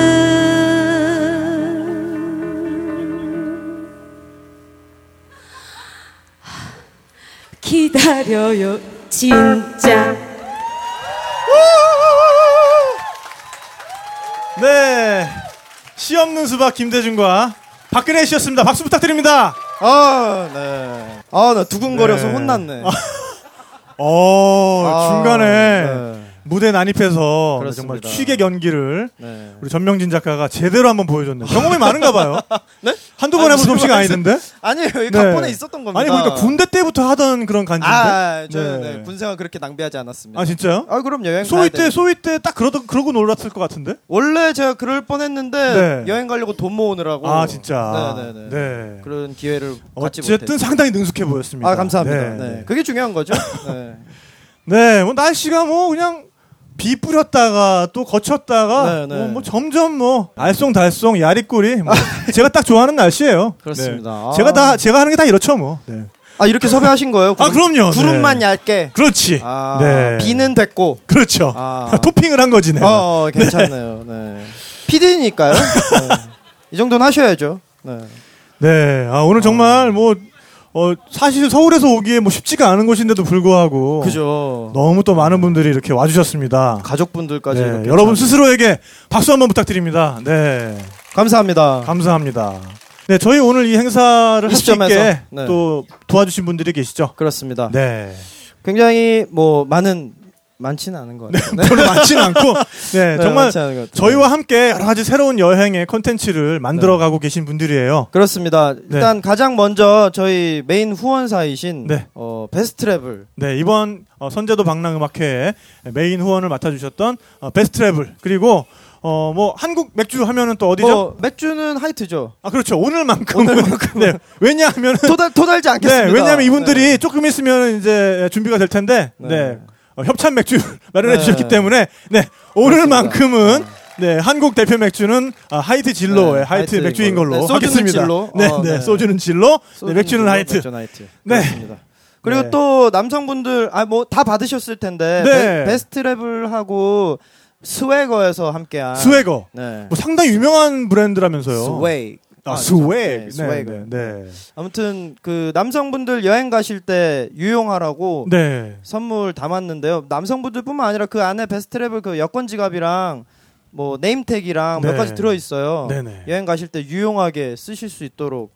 A: 기다려요 진짜.
F: 네. 씨 없는 수박 김대중과 박근혜 씨였습니다. 박수 부탁드립니다.
E: 아, 네. 아, 나 두근거려서
F: 네.
E: 혼났네.
F: 어,
E: 아,
F: 중간에
E: 네.
F: 무대 난입해서
E: 그렇습니다.
F: 정말 취객 연기를
E: 네.
F: 우리 전명진 작가가 제대로 한번 보여줬네요. 경험이 많은가 봐요.
E: 네?
F: 한두 번 해본 솜씨가 아니던데?
E: 아니에요. 이
F: 네.
E: 각본에 있었던 겁니다.
F: 아니, 그러니까 군대 때부터 하던 그런 간지인데?
E: 아, 저
F: 네.
E: 네. 군생활 그렇게 낭비하지 않았습니다.
F: 아, 진짜요?
E: 아, 그럼 여행
F: 소위 때,
E: 돼.
F: 소위 때 딱 그러던, 그러고 놀았을 것 같은데?
E: 원래 제가 그럴 뻔했는데
F: 네.
E: 여행 가려고 돈 모으느라고.
F: 아, 진짜.
E: 네, 네. 그런 기회를 갖지
F: 어쨌든
E: 못했죠.
F: 상당히 능숙해 보였습니다.
E: 아, 감사합니다.
F: 네.
E: 그게 중요한 거죠. 네.
F: 네, 뭐 날씨가 뭐 그냥 비 뿌렸다가 또 거쳤다가
E: 네, 네.
F: 뭐, 뭐 점점 뭐 알쏭달쏭 야리꾸리 뭐 제가 딱 좋아하는 날씨예요.
E: 그렇습니다.
F: 네.
E: 아.
F: 제가 다 제가 하는 게 다 이렇죠 뭐. 네.
E: 아, 이렇게 섭외하신 거예요?
F: 아, 그럼요.
E: 구름만
F: 네.
E: 얇게.
F: 그렇지.
E: 아,
F: 네.
E: 비는 됐고.
F: 그렇죠.
E: 아.
F: 토핑을 한 거지 내가.
E: 어, 어, 괜찮네요. 네. PD니까요. 이 정도는 하셔야죠. 네.
F: 네. 아, 오늘 정말 뭐 어, 사실 서울에서 오기에 뭐 쉽지가 않은 곳인데도 불구하고
E: 그죠.
F: 너무 또 많은 분들이 이렇게 와주셨습니다.
E: 가족분들까지
F: 네, 여러분
E: 참-
F: 스스로에게 박수 한번 부탁드립니다. 네.
E: 감사합니다.
F: 감사합니다. 네, 저희 오늘 이 행사를 할 수 있게
E: 네.
F: 또 도와주신 분들이 계시죠.
E: 그렇습니다.
F: 네.
E: 굉장히 뭐 많은 많지는 않은 것 같아요. 네.
F: 별로 많지는 않고, 네,
E: 네,
F: 정말. 저희와 함께 여러 가지 새로운 여행의 컨텐츠를 만들어 가고 계신 분들이에요.
E: 그렇습니다. 일단 가장 먼저 저희 메인 후원사이신
F: 네.
E: 어, 베스트트래블
F: 네, 이번 어, 선재도 방랑음악회의 메인 후원을 맡아주셨던 어, 베스트트래블 그리고 어, 뭐 한국 맥주 하면은 또 어디죠?
E: 뭐 맥주는 하이트죠.
F: 아, 그렇죠. 오늘만큼은. 네, 왜냐하면은
E: 토달 토달지 않겠습니다.
F: 네, 왜냐하면 이분들이
E: 네.
F: 조금 있으면 이제 준비가 될 텐데, 네,
E: 네.
F: 어, 협찬 맥주 마련해
E: 네.
F: 주셨기 때문에, 네, 오늘만큼은 네 한국 대표 맥주는 아, 하이트 진로의
E: 네,
F: 하이트
E: 하이트인
F: 맥주인
E: 걸로.
F: 걸로
E: 네,
F: 하겠습니다.
E: 진로.
F: 네,
E: 어,
F: 네,
E: 네.
F: 소주는 진로, 네,
E: 소주는
F: 맥주는
E: 진로,
F: 하이트.
E: 맥주는 하이트.
F: 네.
E: 그렇습니다. 그리고
F: 네.
E: 또 남성분들 아 뭐 다 받으셨을 텐데
F: 네.
E: 베스트래블하고 스웨거에서 함께한
F: 스웨거.
E: 네.
F: 뭐 상당히 유명한 브랜드라면서요.
E: 스웨이
F: 아,
E: 아,
F: swag.
E: 네,
F: 네,
E: swag.
F: 네, 네.
E: 아무튼 그 남성분들 여행 가실 때 유용하라고
F: 네.
E: 선물 담았는데요. 남성분들뿐만 아니라 그 안에 베스트래블 그 여권 지갑이랑 뭐 name tag이랑 몇
F: 네.
E: 가지 들어 있어요.
F: 네네.
E: 여행 가실 때 유용하게 쓰실 수 있도록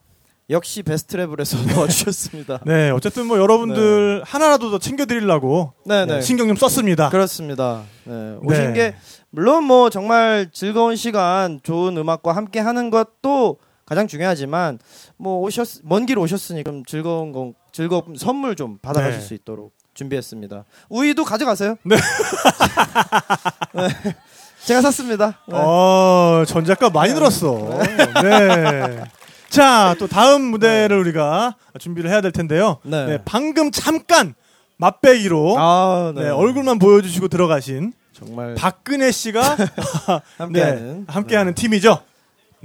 E: 역시 베스트래블에서 넣어주셨습니다.
F: 네, 어쨌든 뭐 여러분들 하나라도 더 챙겨드리려고
E: 네, 네.
F: 신경 좀 썼습니다.
E: 그렇습니다. 네, 오신
F: 네.
E: 게 물론 뭐 정말 즐거운 시간, 좋은 음악과 함께 하는 것도 가장 중요하지만 뭐 오셨 먼 길 오셨으니 그럼 즐거운 건 즐거운 선물 좀 받아가실
F: 네.
E: 수 있도록 준비했습니다. 우유도 가져가세요.
F: 네.
E: 네. 제가 샀습니다. 네.
F: 어, 전작가 많이 늘었어. 네. 자, 또 다음 무대를 우리가 준비를 해야 될 텐데요.
E: 네.
F: 네, 방금 잠깐 맛배기로
E: 아, 네.
F: 네, 얼굴만 보여주시고 들어가신
E: 정말
F: 박근혜 씨가
E: 함께하는
F: 네, 함께하는 팀이죠.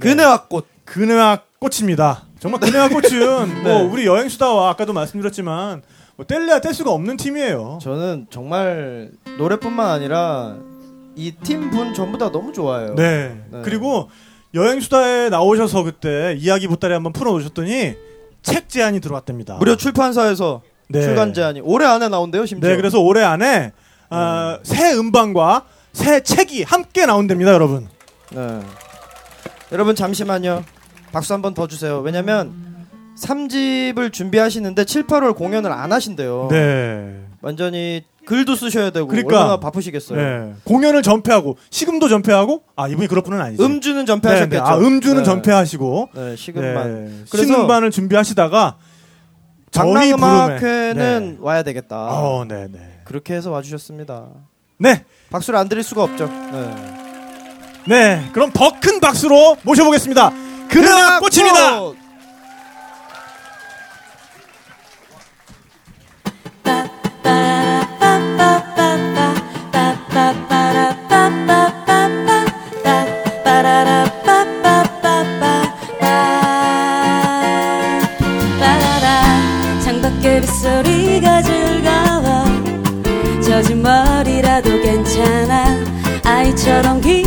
E: 그네와 꽃.
F: 그네와 꽃입니다. 정말 그네와 꽃은
E: 네.
F: 뭐 우리 여행 수다와 아까도 말씀드렸지만 뭐 뗄래야 뗄 수가 없는 팀이에요.
E: 저는 정말 노래뿐만 아니라 이 팀 분 전부 다 너무 좋아요.
F: 네.
E: 네.
F: 그리고 여행 수다에 나오셔서 그때 이야기 보따리 한번 풀어 놓으셨더니 책 제안이 들어왔답니다.
E: 무려 출판사에서
F: 네.
E: 출간 제안이 올해 안에 나온대요, 심지어.
F: 네, 그래서 올해 안에 아, 새 음반과 새 책이 함께 나온답니다, 여러분.
E: 네. 여러분 잠시만요. 박수 한 번 더 주세요. 왜냐면 3집을 준비하시는데 7, 8월 공연을 안 하신대요.
F: 네.
E: 완전히 글도 쓰셔야 되고
F: 그러니까.
E: 얼마나 바쁘시겠어요.
F: 네. 공연을 전폐하고 시금도 전폐하고 아 이분이 그럴 분은 아니지.
E: 음주는
F: 네,
E: 전폐하셨겠죠.
F: 네. 아 음주는
E: 네.
F: 전폐하시고
E: 네, 시금만.
F: 네. 신음반을 준비하시다가 저희 부름에
E: 장랑음악회는 와야 되겠다.
F: 어, 네, 네.
E: 그렇게 해서 와주셨습니다.
F: 네.
E: 박수를 안 드릴 수가 없죠. 네.
F: 네. 그럼 더 큰 박수로 모셔보겠습니다. 그네와 꽃입니다.
E: 꽃!
A: 창밖에 빗소리가 즐거워 젖은 머리라도 괜찮아 아이처럼 길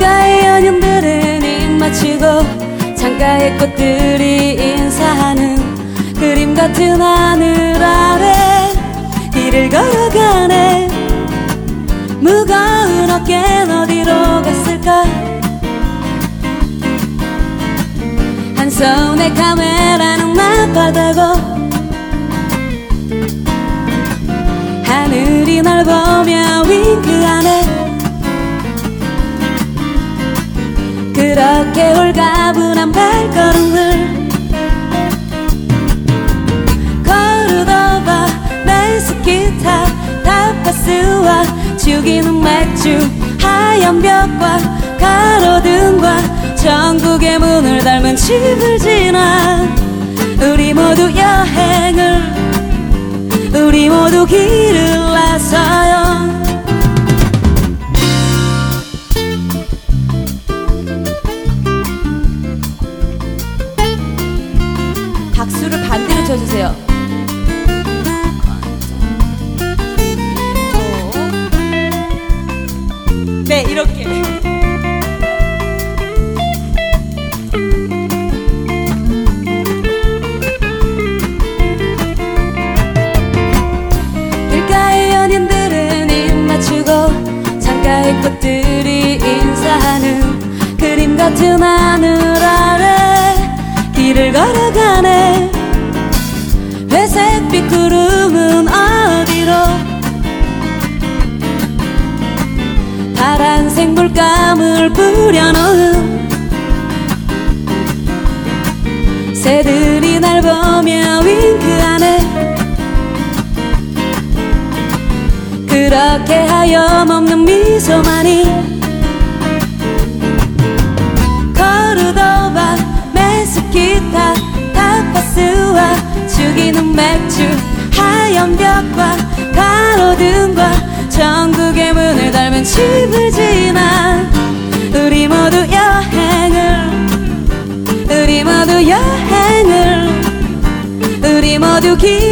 A: 길가의 연인들은 입 맞추고 창가의 꽃들이 인사하는 그림 같은 하늘 아래 길을 걸어가네. 무거운 어깨는 어디로 갔을까? 한 손에 카메라는 나빠다고 하늘이 날 보며 윙크하네 홀가분한 발걸음을 코르도바 메스키타 타파스와 죽이는 맥주 하얀 벽과 가로등과 전국의 문을 닮은 집을 지나 우리 모두 여행을 우리 모두 길을 나서요 회색빛 구름은 어디로? 파란색 물감을 뿌려놓은 새들이 날 보며 윙크하네. 그렇게 하염없는 미소만이 코르도바 메스키타 타파스와 죽이는 맥 주 하얀 벽과 가로등과 전국의 문을 닮은 집을 지나 우리 모두 여행을 우리 모두 여행을 우리 모두 길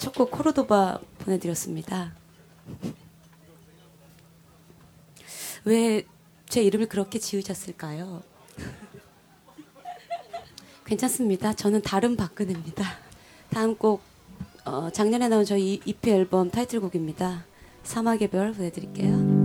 A: 첫 곡 코르도바 보내드렸습니다. 왜 제 이름을 그렇게 지으셨을까요? 괜찮습니다. 저는 다른 박근혜입니다. 다음 곡 어, 작년에 나온 저희 EP 앨범 타이틀곡입니다. 사막의 별
F: 보내드릴게요.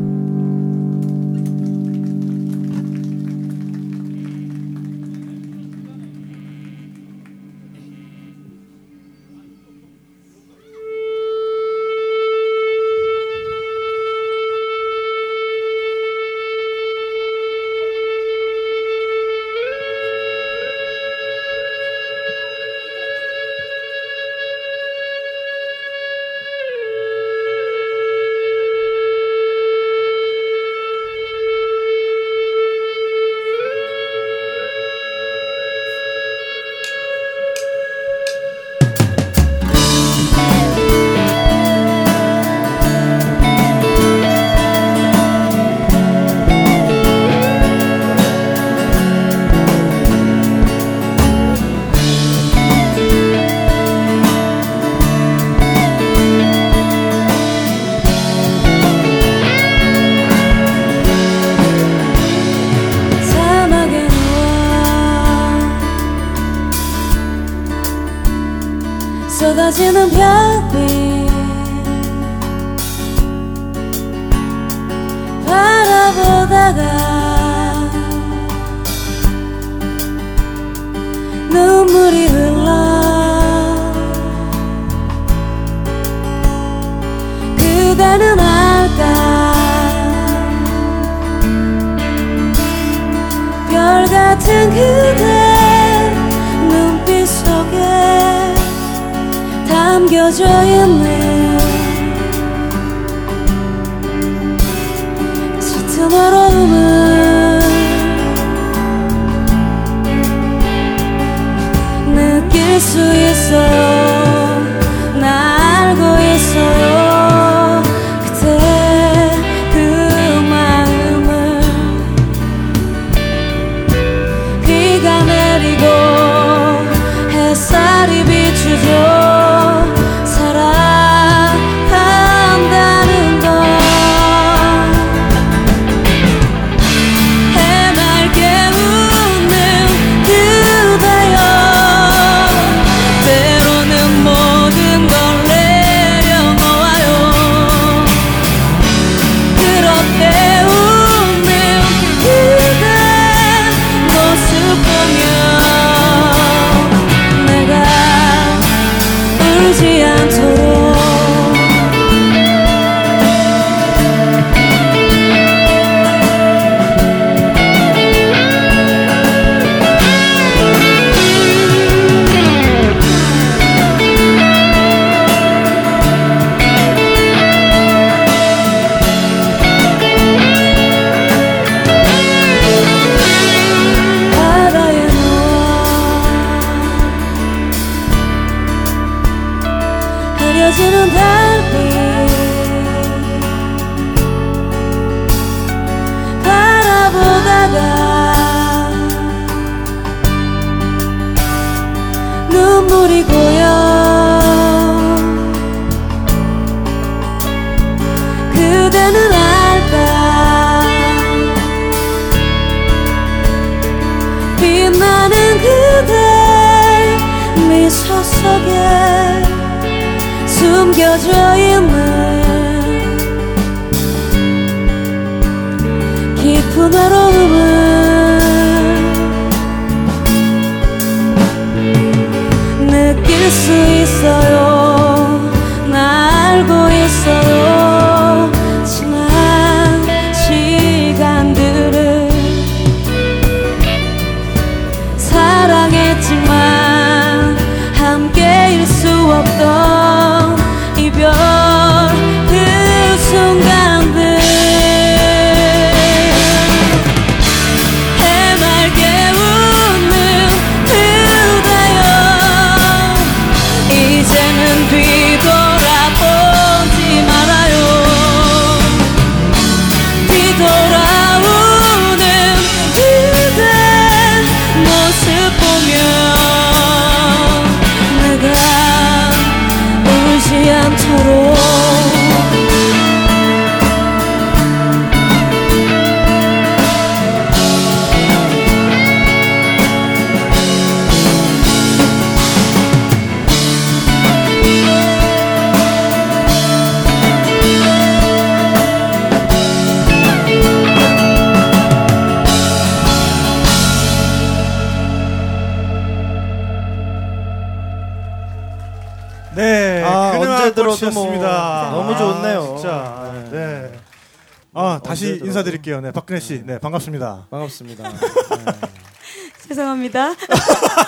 F: 네, 반갑습니다.
E: 반갑습니다.
A: 죄송합니다.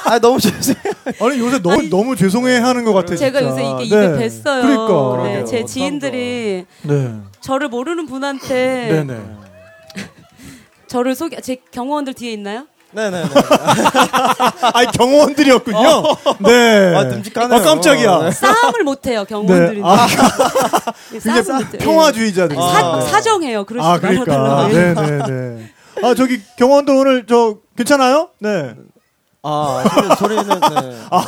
E: 아 너무 죄송해요.
F: 아니, 요새 너무 너무 죄송해 하는 것 같아요.
A: 제가
F: 진짜.
A: 요새 이게 입에
F: 네.
A: 뱄어요.
F: 그러니까.
A: 네, 제
E: 그러게요.
A: 지인들이
F: 네.
A: 저를 모르는 분한테
F: 네, 네.
A: 저를 소개 제 경호원들 뒤에 있나요?
E: 네네네.
F: 아니, 경호원들이었군요. 네.
E: 아, 듬직하네요.
F: 아, 깜짝이야.
E: 네.
A: 싸움을 못해요 경호원들이.
F: 네. 아,
A: 싸움을
F: 굉장히
A: 못해요.
F: 평화주의자들이.
A: 사,
E: 아.
A: 사 정해요. 그러지
F: 아, 그러니까.
A: 말아달라고.
F: 네, 네, 네. 아, 저기 경호원들 오늘 저 괜찮아요? 네.
E: 아 소리, 소리는 네.
F: 아,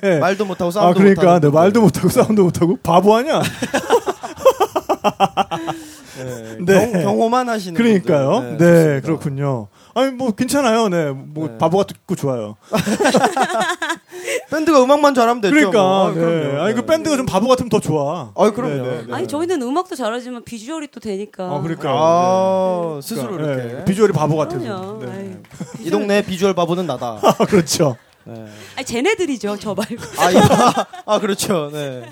F: 네.
E: 말도 못하고
F: 아,
E: 싸움도
F: 그러니까
E: 못하는
F: 네, 말도 못하고 싸움도 못하고 바보 아니야?
E: 네.
F: 네.
E: 경, 경호만 하시는
F: 그러니까요.
E: 분들.
F: 네,
E: 좋습니다.
F: 그렇군요. 아니 뭐 괜찮아요. 네, 뭐
E: 네.
F: 바보가 듣고 좋아요.
E: 밴드가 음악만 잘하면 됐죠.
F: 그러니까,
E: 뭐. 아,
F: 네.
E: 그럼요.
F: 아니 그
E: 네.
F: 밴드가 좀 바보 같으면 더 좋아.
E: 아, 그럼요.
F: 네, 네, 네.
A: 아니 저희는 음악도 잘하지만 비주얼이 또 되니까.
F: 아, 그러니까.
E: 아
F: 네.
E: 스스로
F: 그러니까,
E: 이렇게
F: 네, 비주얼이 바보. 네.
A: 아이,
E: 이 동네 비주얼 바보는 나다.
F: 아, 그렇죠.
E: 네.
A: 아니 쟤네들이죠. 저 말고.
E: 아, 이- 아 그렇죠. 네.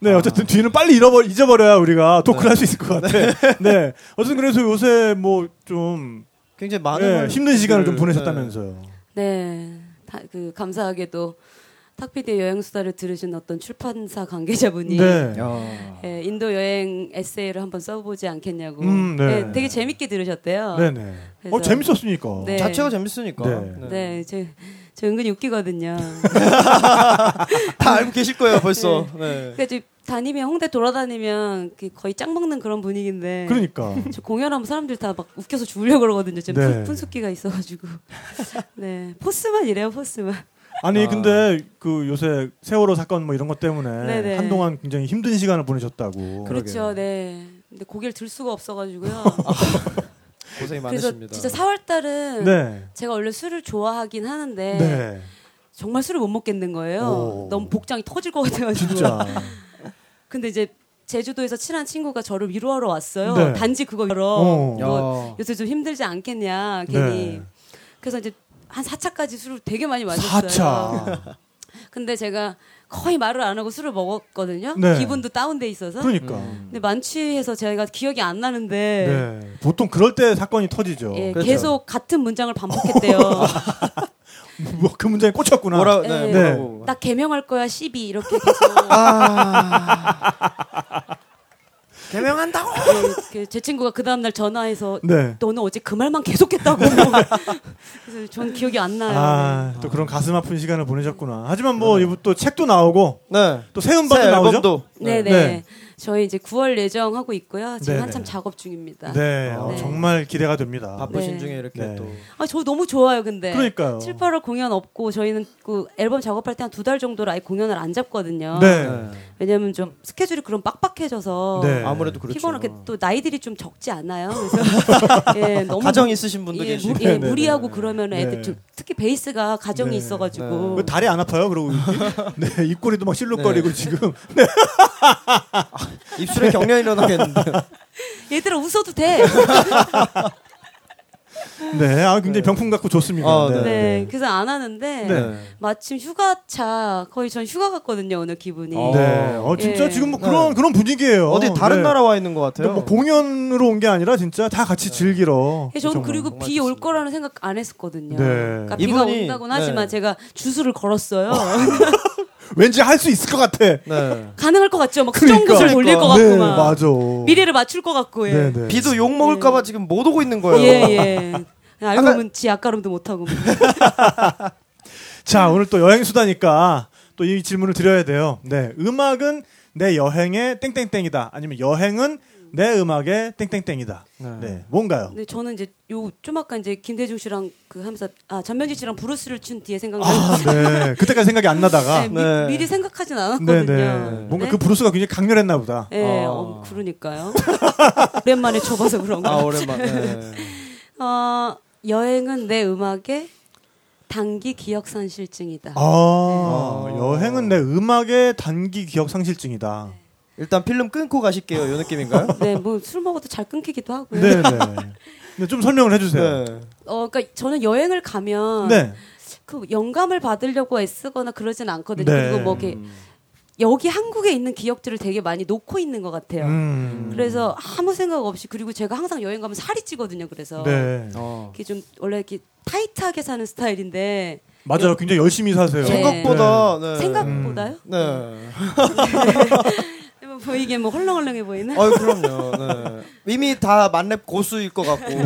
F: 네, 어쨌든 뒤는 빨리 잃어버 잊어버려야 우리가 토크를
E: 네.
F: 할수 있을 것 같아. 네. 어쨌든 그래서 요새 뭐 좀
E: 굉장히 많은
F: 네,
E: 걸-
F: 힘든 시간을 좀
E: 네.
F: 보내셨다면서요.
A: 네. 다, 그 감사하게도 탁피디의 여행 수다를 들으신 어떤 출판사 관계자분이
F: 네.
E: 야.
A: 예, 인도 여행 에세이를 한번 써보지 않겠냐고.
F: 음, 네.
A: 예, 되게 재밌게 들으셨대요.
F: 네, 네.
A: 그래서-
F: 어, 재밌었으니까.
A: 네.
E: 자체가 재밌으니까.
F: 네.
A: 네, 저, 저 은근히 웃기거든요.
E: 다 알고 계실 거예요, 벌써. 네.
A: 그러니까 이제 다니면 홍대 돌아다니면 그 거의 짱 먹는 그런 분위기인데.
F: 그러니까.
A: 저 공연하면 사람들 다 막 웃겨서 죽으려고 그러거든요. 지금
F: 네.
A: 푼- 푼숙기가 있어가지고. 네, 포스만 이래요, 포스만.
F: 아니
E: 아.
F: 근데 그 요새 세월호 사건 뭐 이런 것 때문에
A: 네네.
F: 한동안 굉장히 힘든 시간을 보내셨다고.
A: 그렇죠, 네. 근데 고개를 들 수가 없어가지고요.
E: 고생이
A: 그래서
E: 많으십니다.
A: 진짜 4월 달은
F: 네.
A: 제가 원래 술을 좋아하긴 하는데
F: 네.
A: 정말 술을 못 먹겠는 거예요.
F: 오.
A: 너무 복장이 터질 것 같아가지고.
F: 진짜.
A: 근데 이제 제주도에서 친한 친구가 저를 위로하러 왔어요.
F: 네.
A: 단지 그거 위로.
F: 어.
A: 뭐
E: 야.
A: 요새 좀 힘들지 않겠냐, 괜히.
F: 네.
A: 그래서 이제 한 4차까지 술을 되게 많이 마셨어요.
F: 4차.
A: 근데 제가 거의 말을 안 하고 술을 먹었거든요.
F: 네.
A: 기분도 다운돼 있어서.
F: 그러니까.
A: 근데 만취해서 제가 기억이 안 나는데
F: 네. 보통 그럴 때 사건이 터지죠.
A: 예,
E: 그렇죠.
A: 계속 같은 문장을 반복했대요.
F: 뭐그 문장에 꽂혔구나.
E: 뭐라,
A: 예.
E: 네,
A: 네.
E: 뭐라고.
A: 나 개명할 거야 12 이렇게 계속
E: 개명한다고?
A: 그, 그, 제 친구가 그 다음 날 전화해서
F: 네.
A: 너는 어제 그 말만 계속했다고 그래서 전 기억이 안 나요
F: 아, 또 그런 가슴 아픈 시간을 보내셨구나. 하지만 뭐 이부 또 책도 나오고
E: 네. 또새새
F: 음반도 나오죠.
E: 앨범도.
A: 네네
F: 네.
A: 저희 이제 9월 예정하고 있고요 지금
F: 네네.
A: 한참 작업 중입니다
F: 네, 어,
A: 네.
F: 정말 기대가 됩니다.
E: 바쁘신
A: 네.
E: 중에 이렇게
F: 네.
E: 또.
A: 아, 저 너무 좋아요 근데
F: 그러니까요.
A: 7, 8월 공연 없고 저희는 그 앨범 작업할 때 한 두 달 정도를 아예 공연을 안 잡거든요
F: 네.
E: 네.
A: 왜냐면 좀 스케줄이 그럼 빡빡해져서
F: 네.
E: 아무래도 그렇죠.
A: 피곤하게 또 나이들이 좀 적지 않아요 그래서 예, 너무
E: 가정 있으신 분도
A: 예,
E: 계시고.
A: 예,
F: 네, 네,
A: 무리하고
E: 네.
A: 그러면 애들
F: 네.
A: 좀- 특히 베이스가 가정이
F: 네.
A: 있어가지고
F: 왜 다리 안 아파요? 그러고 네, 입꼬리도 막 실룩거리고
E: 네.
F: 지금.
E: 입술에 경련 일어나겠는데.
A: 얘들아 웃어도 돼.
F: 네, 아 굉장히 병풍 같고 좋습니다.
E: 아,
F: 네.
E: 네.
A: 네, 그래서 안 하는데
F: 네.
A: 마침 휴가차 거의 전 휴가 갔거든요 오늘 기분이.
E: 어.
F: 네. 어 진짜
A: 예.
F: 지금 뭐 그런 그런 분위기예요.
E: 어디 다른
F: 네.
E: 나라 와 있는 것 같아요.
F: 뭐 공연으로 온 게 아니라 진짜 다 같이 즐기러.
A: 예, 저는. 그리고 비 올. 거라는 생각 안 했었거든요.
F: 네.
A: 그러니까 비가 온다고는 하지만
E: 네.
A: 제가 주술을 걸었어요.
F: 왠지 할 수 있을 것 같아.
E: 네.
A: 가능할 것 같죠? 막
F: 그러니까.
A: 수정구슬 돌릴 것
F: 네,
A: 같고 막
F: 맞아.
A: 미래를 맞출 것 같고 예.
F: 네, 네.
E: 비도 욕 먹을까봐 지금 못 오고 있는 거예요.
A: 예, 예. 알고
E: 아까-
A: 보면 지 앞가름도 못 하고.
F: 자, 오늘 또 여행 수다니까 또 이 질문을 드려야 돼요. 네. 음악은 내 여행의 땡땡땡이다. 아니면 여행은 내 음악의 땡땡땡이다. 네. 뭔가요?
A: 근데 저는 이제 요 좀 아까 이제 김대중 씨랑 그 하면서 아 전명진 씨랑 브루스를 춘 뒤에 생각나요.
F: 아, 네. 그때까지 생각이 안 나다가.
A: 네, 미,
E: 네.
A: 미리 생각하진
F: 네,
A: 않았거든요.
F: 네. 뭔가 그 브루스가 굉장히 강렬했나 보다.
A: 네,
E: 아.
A: 어, 그러니까요. 오랜만에 쳐봐서 그런가.
E: 아 오랜만에. 네.
A: 어, 여행은 내 음악의 단기 기억 상실증이다.
F: 아,
E: 네.
F: 여행은 내 음악의 단기 기억 상실증이다.
E: 일단 필름 끊고 가실게요. 요 느낌인가요?
A: 네, 뭐 술 먹어도 잘 끊기기도 하고요.
F: 네, 네. 네, 좀 설명을 해주세요.
E: 네.
A: 어, 그러니까 저는 여행을 가면
F: 네.
A: 그 영감을 받으려고 애쓰거나 그러진 않거든요.
F: 네.
A: 그리고 뭐 이렇게 여기 한국에 있는 기억들을 되게 많이 놓고 있는 것 같아요.
F: 음.
A: 그래서 아무 생각 없이 그리고 제가 항상 여행 가면 살이 찌거든요. 그래서
F: 네.
E: 어.
A: 이렇게 좀 원래 이렇게 타이트하게 사는 스타일인데
F: 맞아요. 굉장히 열심히 사세요.
A: 네.
E: 생각보다 네.
A: 생각보다요?
E: 네.
A: 뭐 보이게 뭐 헐렁헐렁해 보이나?
E: 어유 그럼요. 네. 이미 다 만렙 고수일 것 같고.
F: 네,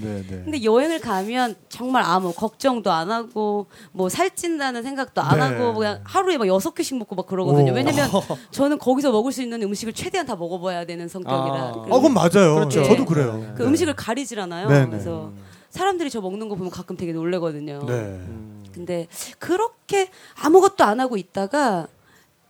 F: 네, 네.
A: 근데 여행을 가면 정말 아무 걱정도 안 하고 뭐 살찐다는 생각도 안
F: 네.
A: 하고 그냥 하루에 막 여섯 개씩 먹고 막 그러거든요.
F: 오.
A: 왜냐면 저는 거기서 먹을 수 있는 음식을 최대한 다 먹어봐야 되는 성격이라.
E: 아.
A: 그리고
F: 어, 그건 맞아요.
E: 그렇죠.
F: 저도 그래요.
A: 그 음식을 가리질 않아요.
F: 네, 네.
A: 그래서 사람들이 저 먹는 거 보면 가끔 되게 놀래거든요.
F: 네.
A: 근데 그렇게 아무것도 안 하고 있다가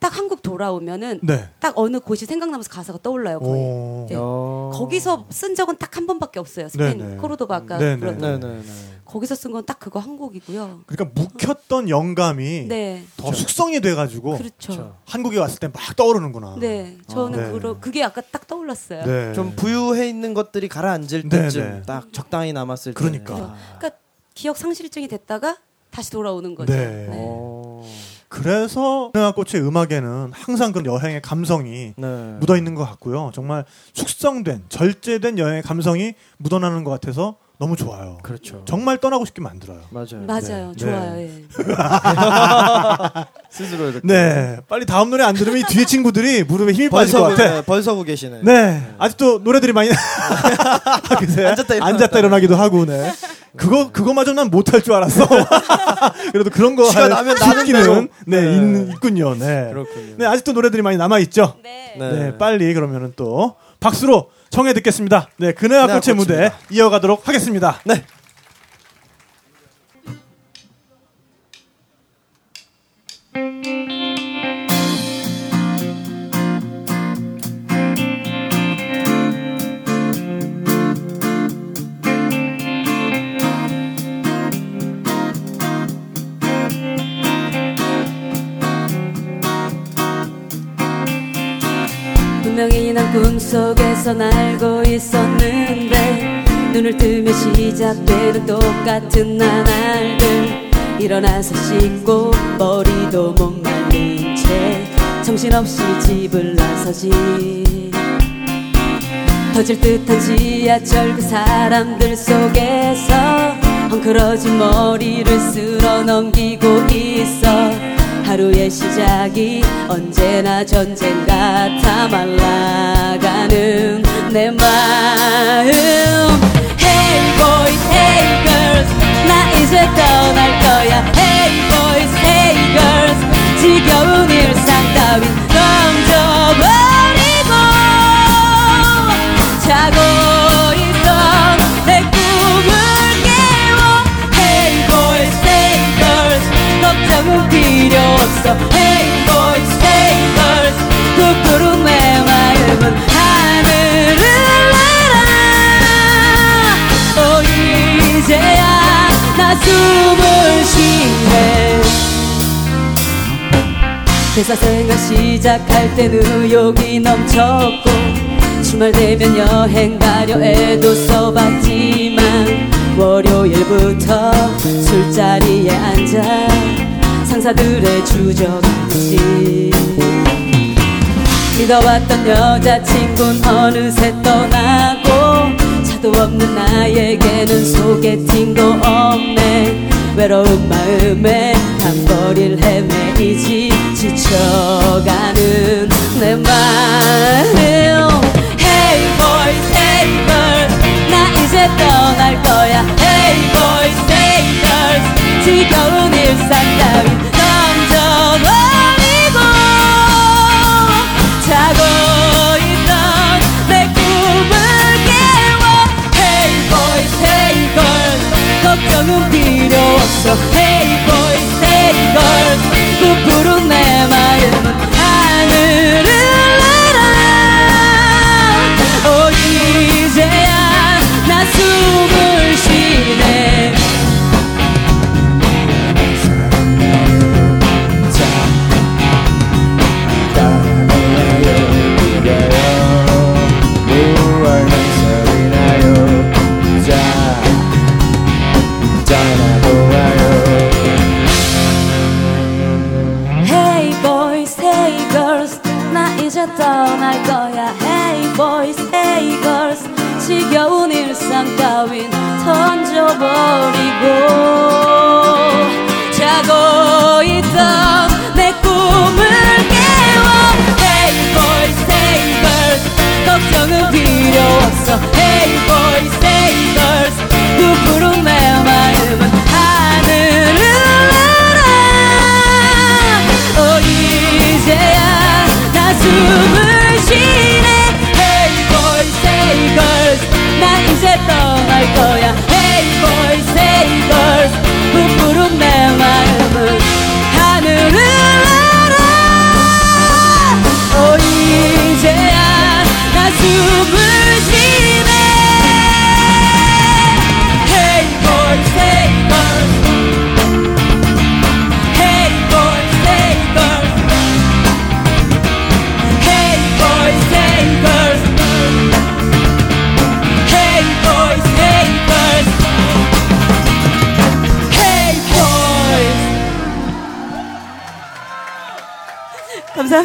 A: 딱 한국 돌아오면은
F: 네.
A: 딱 어느 곳이 생각나면서 가사가 떠올라요. 거의.
F: 오.
A: 네.
E: 어.
A: 거기서 쓴 적은 딱 한 번밖에 없어요. 스페인
F: 네네.
A: 코르도바 아까. 불렀던
E: 네네네.
A: 거기서 쓴 건 딱 그거 한 곡이고요.
F: 그러니까 묵혔던 영감이
A: 네,
F: 더 숙성이 돼가지고
A: 그렇죠.
F: 한국에 왔을 때 막 떠오르는구나.
A: 네, 저는
F: 네.
A: 그러, 그게 아까 딱 떠올랐어요.
F: 네.
E: 좀 부유해 있는 것들이 가라앉을
F: 네네.
E: 때쯤 딱 적당히 남았을 때.
F: 그러니까.
A: 그러니까 기억 상실증이 됐다가 다시 돌아오는 거죠.
F: 네.
E: 어.
F: 그래서 꽃의 음악에는 항상 그런 여행의 감성이
E: 네.
F: 묻어 있는 것 같고요. 정말 숙성된 절제된 여행의 감성이 묻어나는 것 같아서 너무 좋아요.
E: 그렇죠.
F: 정말 떠나고 싶게 만들어요.
E: 맞아요.
A: 맞아요,
F: 네.
A: 좋아요. 예.
E: 스스로 이렇게.
F: 네, 빨리 다음 노래 안 들으면 이 뒤에 친구들이 무릎에 힘이 빠질 것 같아.
E: 네, 벌서고 계시네.
F: 네, 아직도 노래들이 많이 아,
E: 앉았다 일어났다.
F: 앉았다 일어나기도 하고, 네. 그거 그거마저 난 못할 줄 알았어. 그래도 그런 거
E: 시간
F: 할
E: 나면 나는
F: 네,
E: 네.
F: 있, 있군요. 네.
E: 그렇군요.
F: 네, 아직도 노래들이 많이 남아 있죠.
A: 네.
E: 네.
F: 네. 빨리 그러면은 또 박수로 청해 듣겠습니다. 네, 그네와 꽃의 무대. 이어가도록 하겠습니다.
E: 네.
A: 분명히 난 꿈속에서 날고 있었는데 눈을 뜨면 시작되는 똑같은 나날들. 일어나서 씻고 머리도 못 말린 채 정신없이 집을 나서지. 터질 듯한 지하철 그 사람들 속에서 헝클어진 머리를 쓸어 넘기고 있어 하루의 시작이 언제나 전쟁 같아 말라가는 내 마음. Hey boys, hey girls 나 이제 떠날 거야. Hey boys, hey girls 지겨운 일상 따윈 던져버리고 자고 걱정은 필요 없어. Hey boys, hey girls 부끄러운 내 마음은 하늘을 날아 오 이제야 나 숨을 쉬네. 회사 생활 시작할 땐 의욕이 넘쳤고 주말 되면 여행 가려 애도 써봤지만 월요일부터 술자리에 앉아 상사들의 주저앉지 믿어왔던 여자친구는 어느새 떠나고 차도 없는 나에게는 소개팅도 없네. 외로운 마음에 밤거리를 헤매이지 지쳐가는 내 마음. Hey boys, hey girls 나 이제 떠날 거야. Hey boys, hey girls 지겨운 일상 따윈 넌전 아니고 자고 있던 내 꿈을 깨워 Hey boys, hey girls 걱정은 필요 없어 Hey boys, hey girls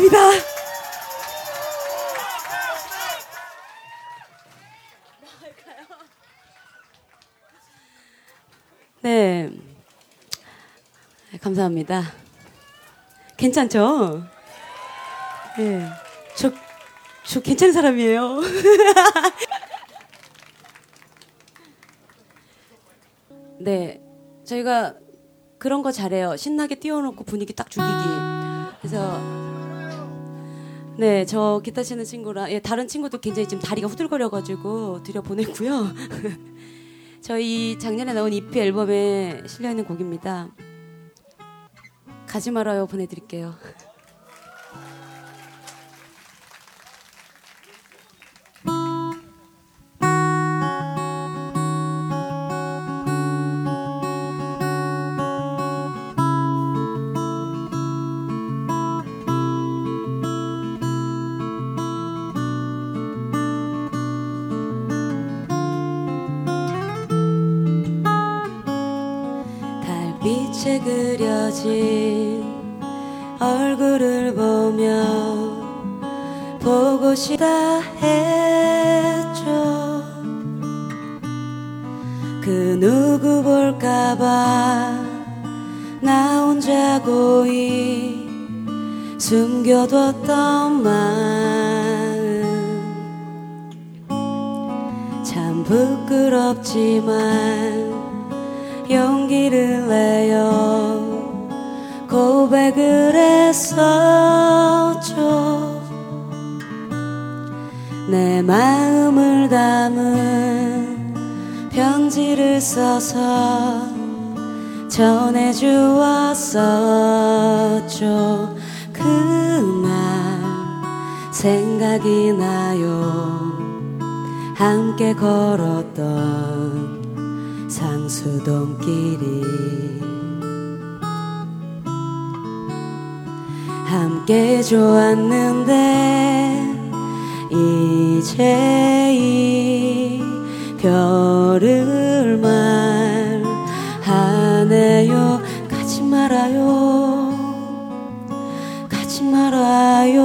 A: 감사합니다. 네. 감사합니다. 괜찮죠? 네. 저, 저 괜찮은 사람이에요. 네. 저희가 그런 거 잘해요. 신나게 띄워놓고 분위기 딱 죽이기. 그래서 네, 저 기타 치는 친구랑 예, 다른 친구도 굉장히 지금 다리가 후들거려가지고 들여 보냈고요. 저희 작년에 나온 EP 앨범에 실려 있는 곡입니다. 가지 말아요 보내드릴게요. 얼굴을 보며 보고 싶다 했죠. 그 누구 볼까봐 나 혼자 고이 숨겨뒀던 마음. 참 부끄럽지만 용기를 내어 고백을 했었죠. 내 마음을 담은 편지를 써서 전해주었었죠. 그날 생각이 나요. 함께 걸었던 상수동길이 함께 좋았는데 이제 이 별을 말하네요. 가지 말아요. 가지 말아요.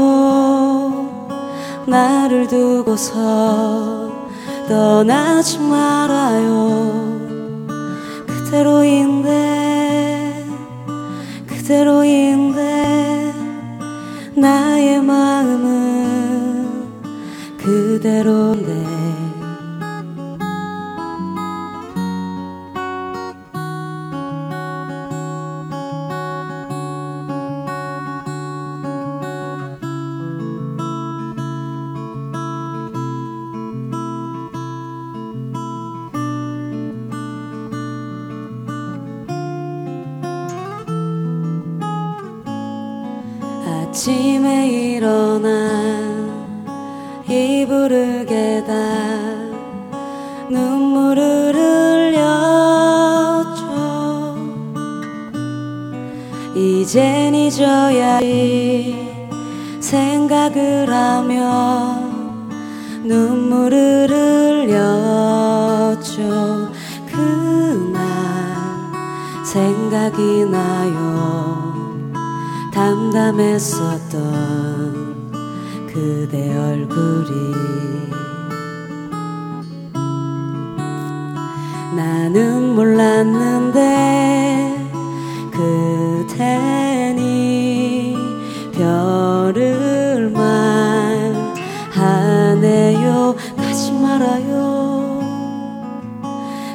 A: 나를 두고서 떠나지 말아요. 그대로인데 그대로인데 나의 마음은 그대로인데 아침에 일어나 이불을 개다 눈물을 흘렸죠 이젠 잊어야지 생각을 하며 눈물을 흘렸죠 그날 생각이 나요 담담했었던 그대 얼굴이 나는 몰랐는데 그대니 별을 말하네요. 가지 말아요.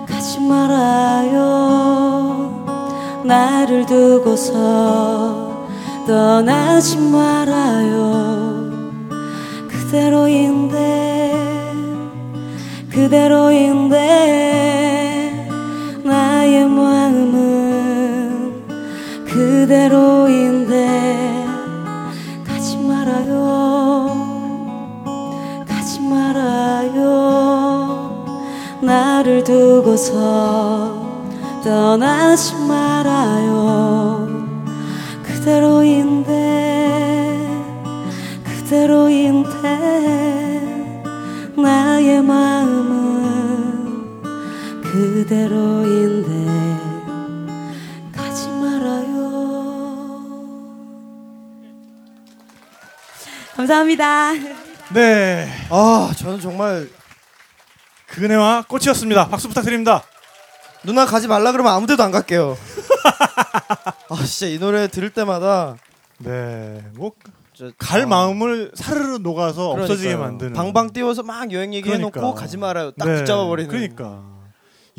A: 가지 말아요. 나를 두고서 떠나지 말아요. 그대로인데 그대로인데 나의 마음은 그대로인데 가지 말아요. 가지 말아요. 나를 두고서 떠나지 말아요 그대로인데 가지 말아요 감사합니다
F: 네.
E: 아 저는 정말
F: 그네와 꽃이었습니다. 박수 부탁드립니다.
E: 누나 가지 말라 그러면 아무 데도 안 갈게요. 아 진짜 이 노래 들을 때마다
F: 네. 뭐
E: 저-
F: 갈
E: 아,
F: 마음을 사르르 녹아서 없어지게
E: 그러니까요.
F: 만드는
E: 방방 띄워서 막 여행 얘기해놓고
F: 그러니까.
E: 가지 말아요. 딱
F: 네.
E: 붙잡아 버리는.
F: 그러니까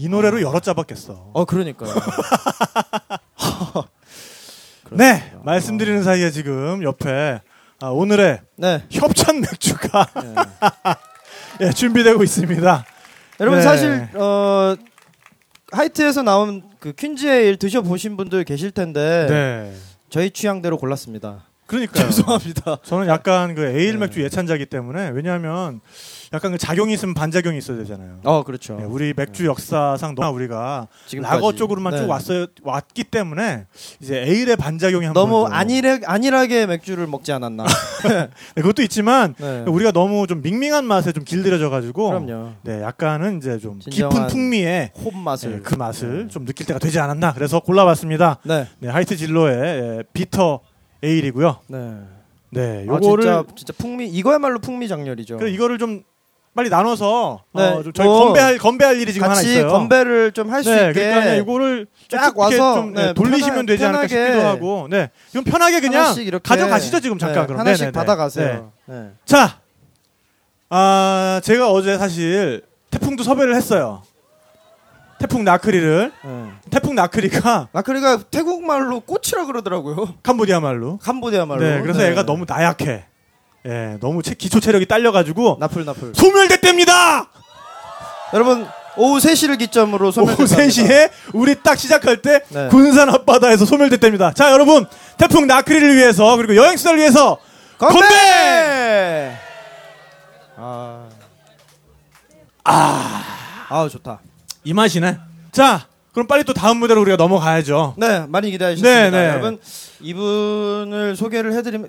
F: 이 노래로 여러 잡았겠어.
E: 어 그러니까요.
F: 네. 말씀드리는 사이에 지금 옆에 아, 오늘의
E: 네.
F: 협찬 맥주가 예, 준비되고 있습니다.
E: 여러분
F: 네.
E: 사실 어 하이트에서 나온 그 퀸즈의 일 드셔 보신 분들 계실 텐데
F: 네.
E: 저희 취향대로 골랐습니다.
F: 그러니까요.
E: 죄송합니다.
F: 저는 약간 그 에일
E: 네.
F: 맥주 예찬자기 때문에 왜냐하면 약간 그 작용이 있으면 반작용이 있어야 되잖아요.
E: 어 그렇죠.
F: 예, 우리 맥주 역사상 너무 우리가
E: 지금까지.
F: 라거 쪽으로만
E: 네.
F: 쭉 왔어요 왔기 때문에 이제 에일의 반작용이 한번
E: 너무
F: 더-
E: 안일해 안일하게 맥주를 먹지 않았나.
F: 네, 그것도 있지만
E: 네.
F: 우리가 너무 좀 밍밍한 맛에 좀 길들여져 가지고
E: 그럼요.
F: 네 약간은 이제 좀 깊은 풍미의
E: 홉 맛을.
F: 예, 그 맛을 좀 느낄 때가 되지 않았나 그래서 골라봤습니다.
E: 네.
F: 네 하이트 진로의 예, 비터 에일이고요.
E: 네.
F: 네
E: 아,
F: 요거를
E: 진짜 진짜 풍미 이거야말로 풍미 장렬이죠.
F: 그래서 이거를 좀 빨리 나눠서
E: 네,
F: 어, 좀 저희
E: 뭐
F: 건배할 건배할 일이 지금 하나 있어요.
E: 건배를 좀 할수
F: 네,
E: 있게
F: 그러니까 이거를 쫙쫙
E: 와서,
F: 좀 네,
E: 네,
F: 돌리시면
E: 편하-
F: 되지 않을까 싶기도 하고, 네, 이건 편하게 그냥 가져가시죠 지금 잠깐
E: 네,
F: 그럼
E: 하나씩
F: 네네네.
E: 받아가세요.
F: 자, 아 제가 어제 사실 태풍도 섭외를 했어요. 태풍 나크리를
E: 네.
F: 태풍 나크리가
E: 나크리가 태국 말로 꽃이라 그러더라고요.
F: 캄보디아 말로.
E: 캄보디아 말로.
F: 네, 그래서
E: 네.
F: 애가 너무 나약해. 예, 너무 체- 기초 체력이 딸려가지고
E: 나풀 나풀.
F: 소멸됐답니다.
E: 여러분 오후 3시를 기점으로
F: 오후
E: 소멸됐답니다.
F: 3시에 우리 딱 시작할 때
E: 네.
F: 군산 앞바다에서 소멸됐답니다. 자, 여러분 태풍 나크리를 위해서 그리고 여행 수다를 위해서
E: 건배!
F: 건배!
E: 아. 아. 아, 좋다.
F: 이 맛이네. 자, 그럼 빨리 또 다음 무대로 우리가 넘어가야죠.
E: 네, 많이 기대하셨습니다.
F: 네, 네.
E: 여러분, 이분을 소개를 해드리면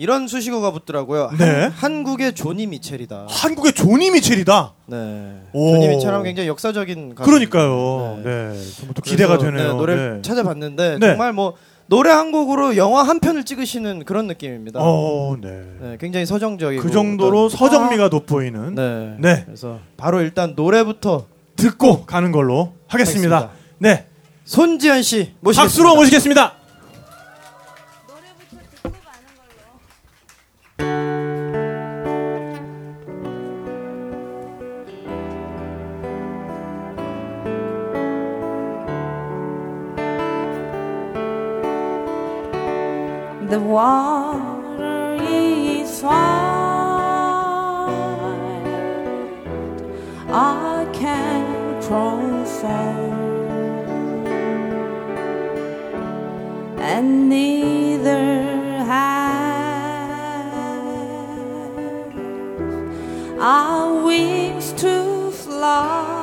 E: 이런 수식어가 붙더라고요.
F: 네.
E: 한, 한국의 조니 미첼이다.
F: 한국의 조니 미첼이다.
E: 네.
F: 오.
E: 조니 미첼하면 굉장히 역사적인 가수.
F: 그러니까요. 네, 정말 또 기대가
E: 그래서,
F: 되네요.
E: 네, 노래를
F: 네.
E: 찾아봤는데
F: 네.
E: 정말 뭐 노래 한 곡으로 영화 한 편을 찍으시는 그런 느낌입니다.
F: 어, 네.
E: 네, 굉장히 서정적이고
F: 그 정도로 서정미가 돋보이는
E: 네.
F: 네.
E: 그래서 바로 일단 노래부터
F: 듣고 가는 걸로 하겠습니다.
E: 하겠습니다.
F: 네,
E: 손지현 씨 모시겠습니다.
F: 박수로 모시겠습니다.
A: The water is wide. I can cross on, and neither have I wings to fly.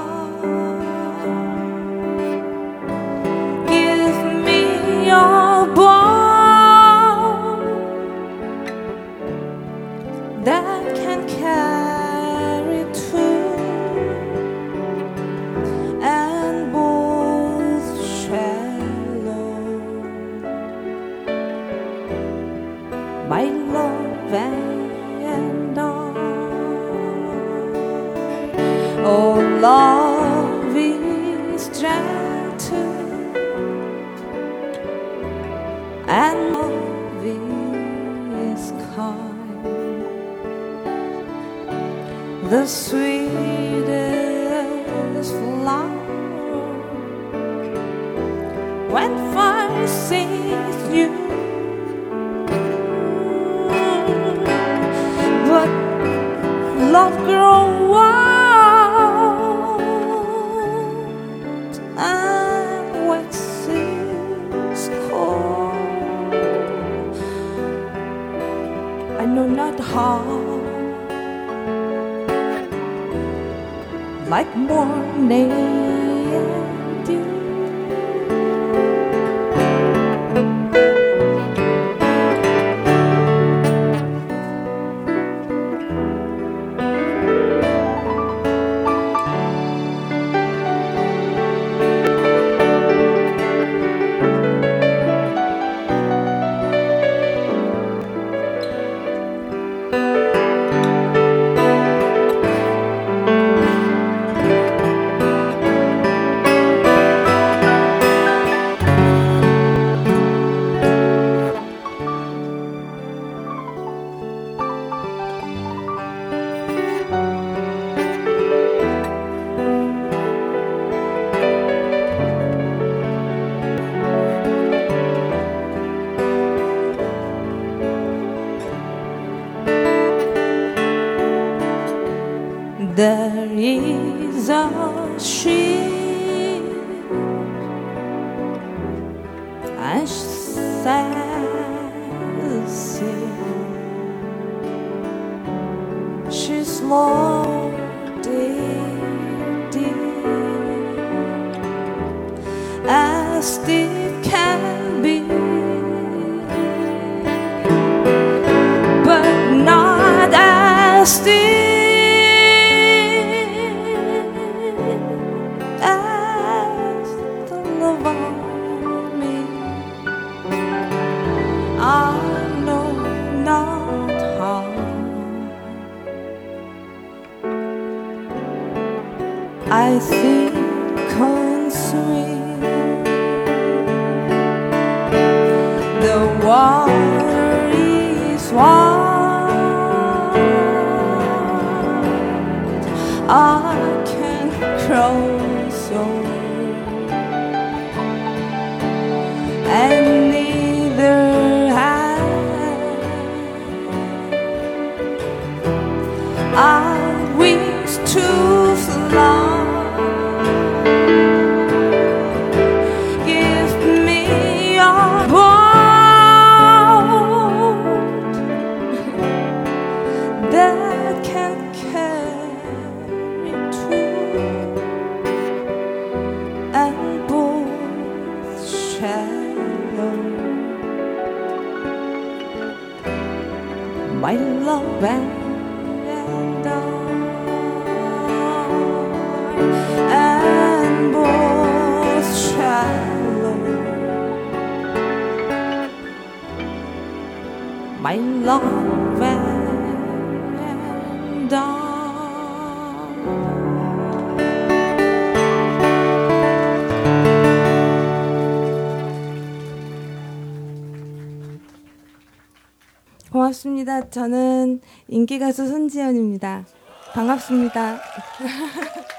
H: 반갑습니다. 저는 인기가수 손지연입니다. 반갑습니다.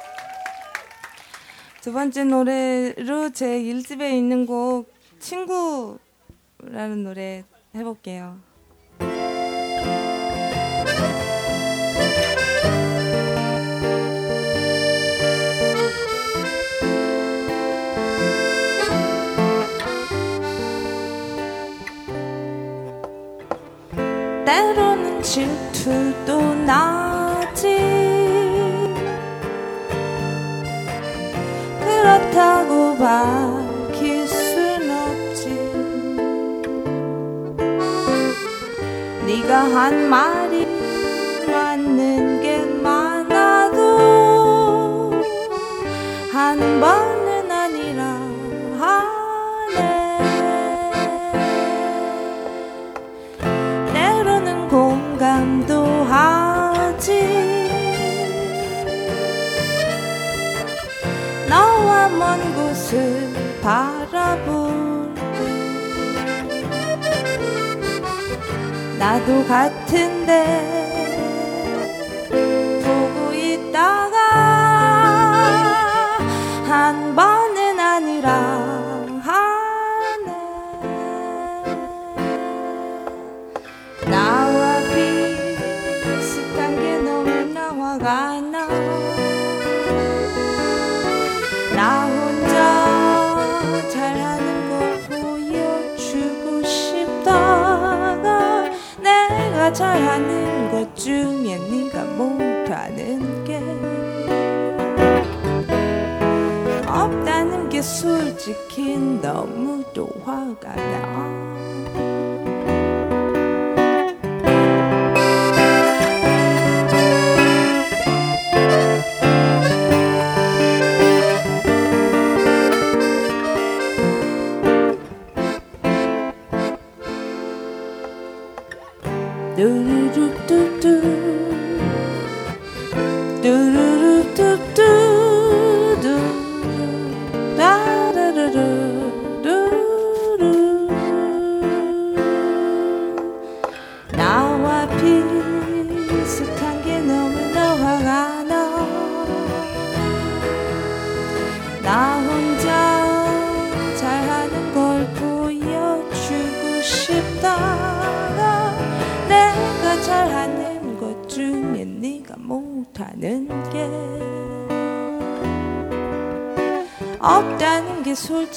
H: 두 번째 노래로 제 1집에 있는 곡 친구라는 노래 해볼게요.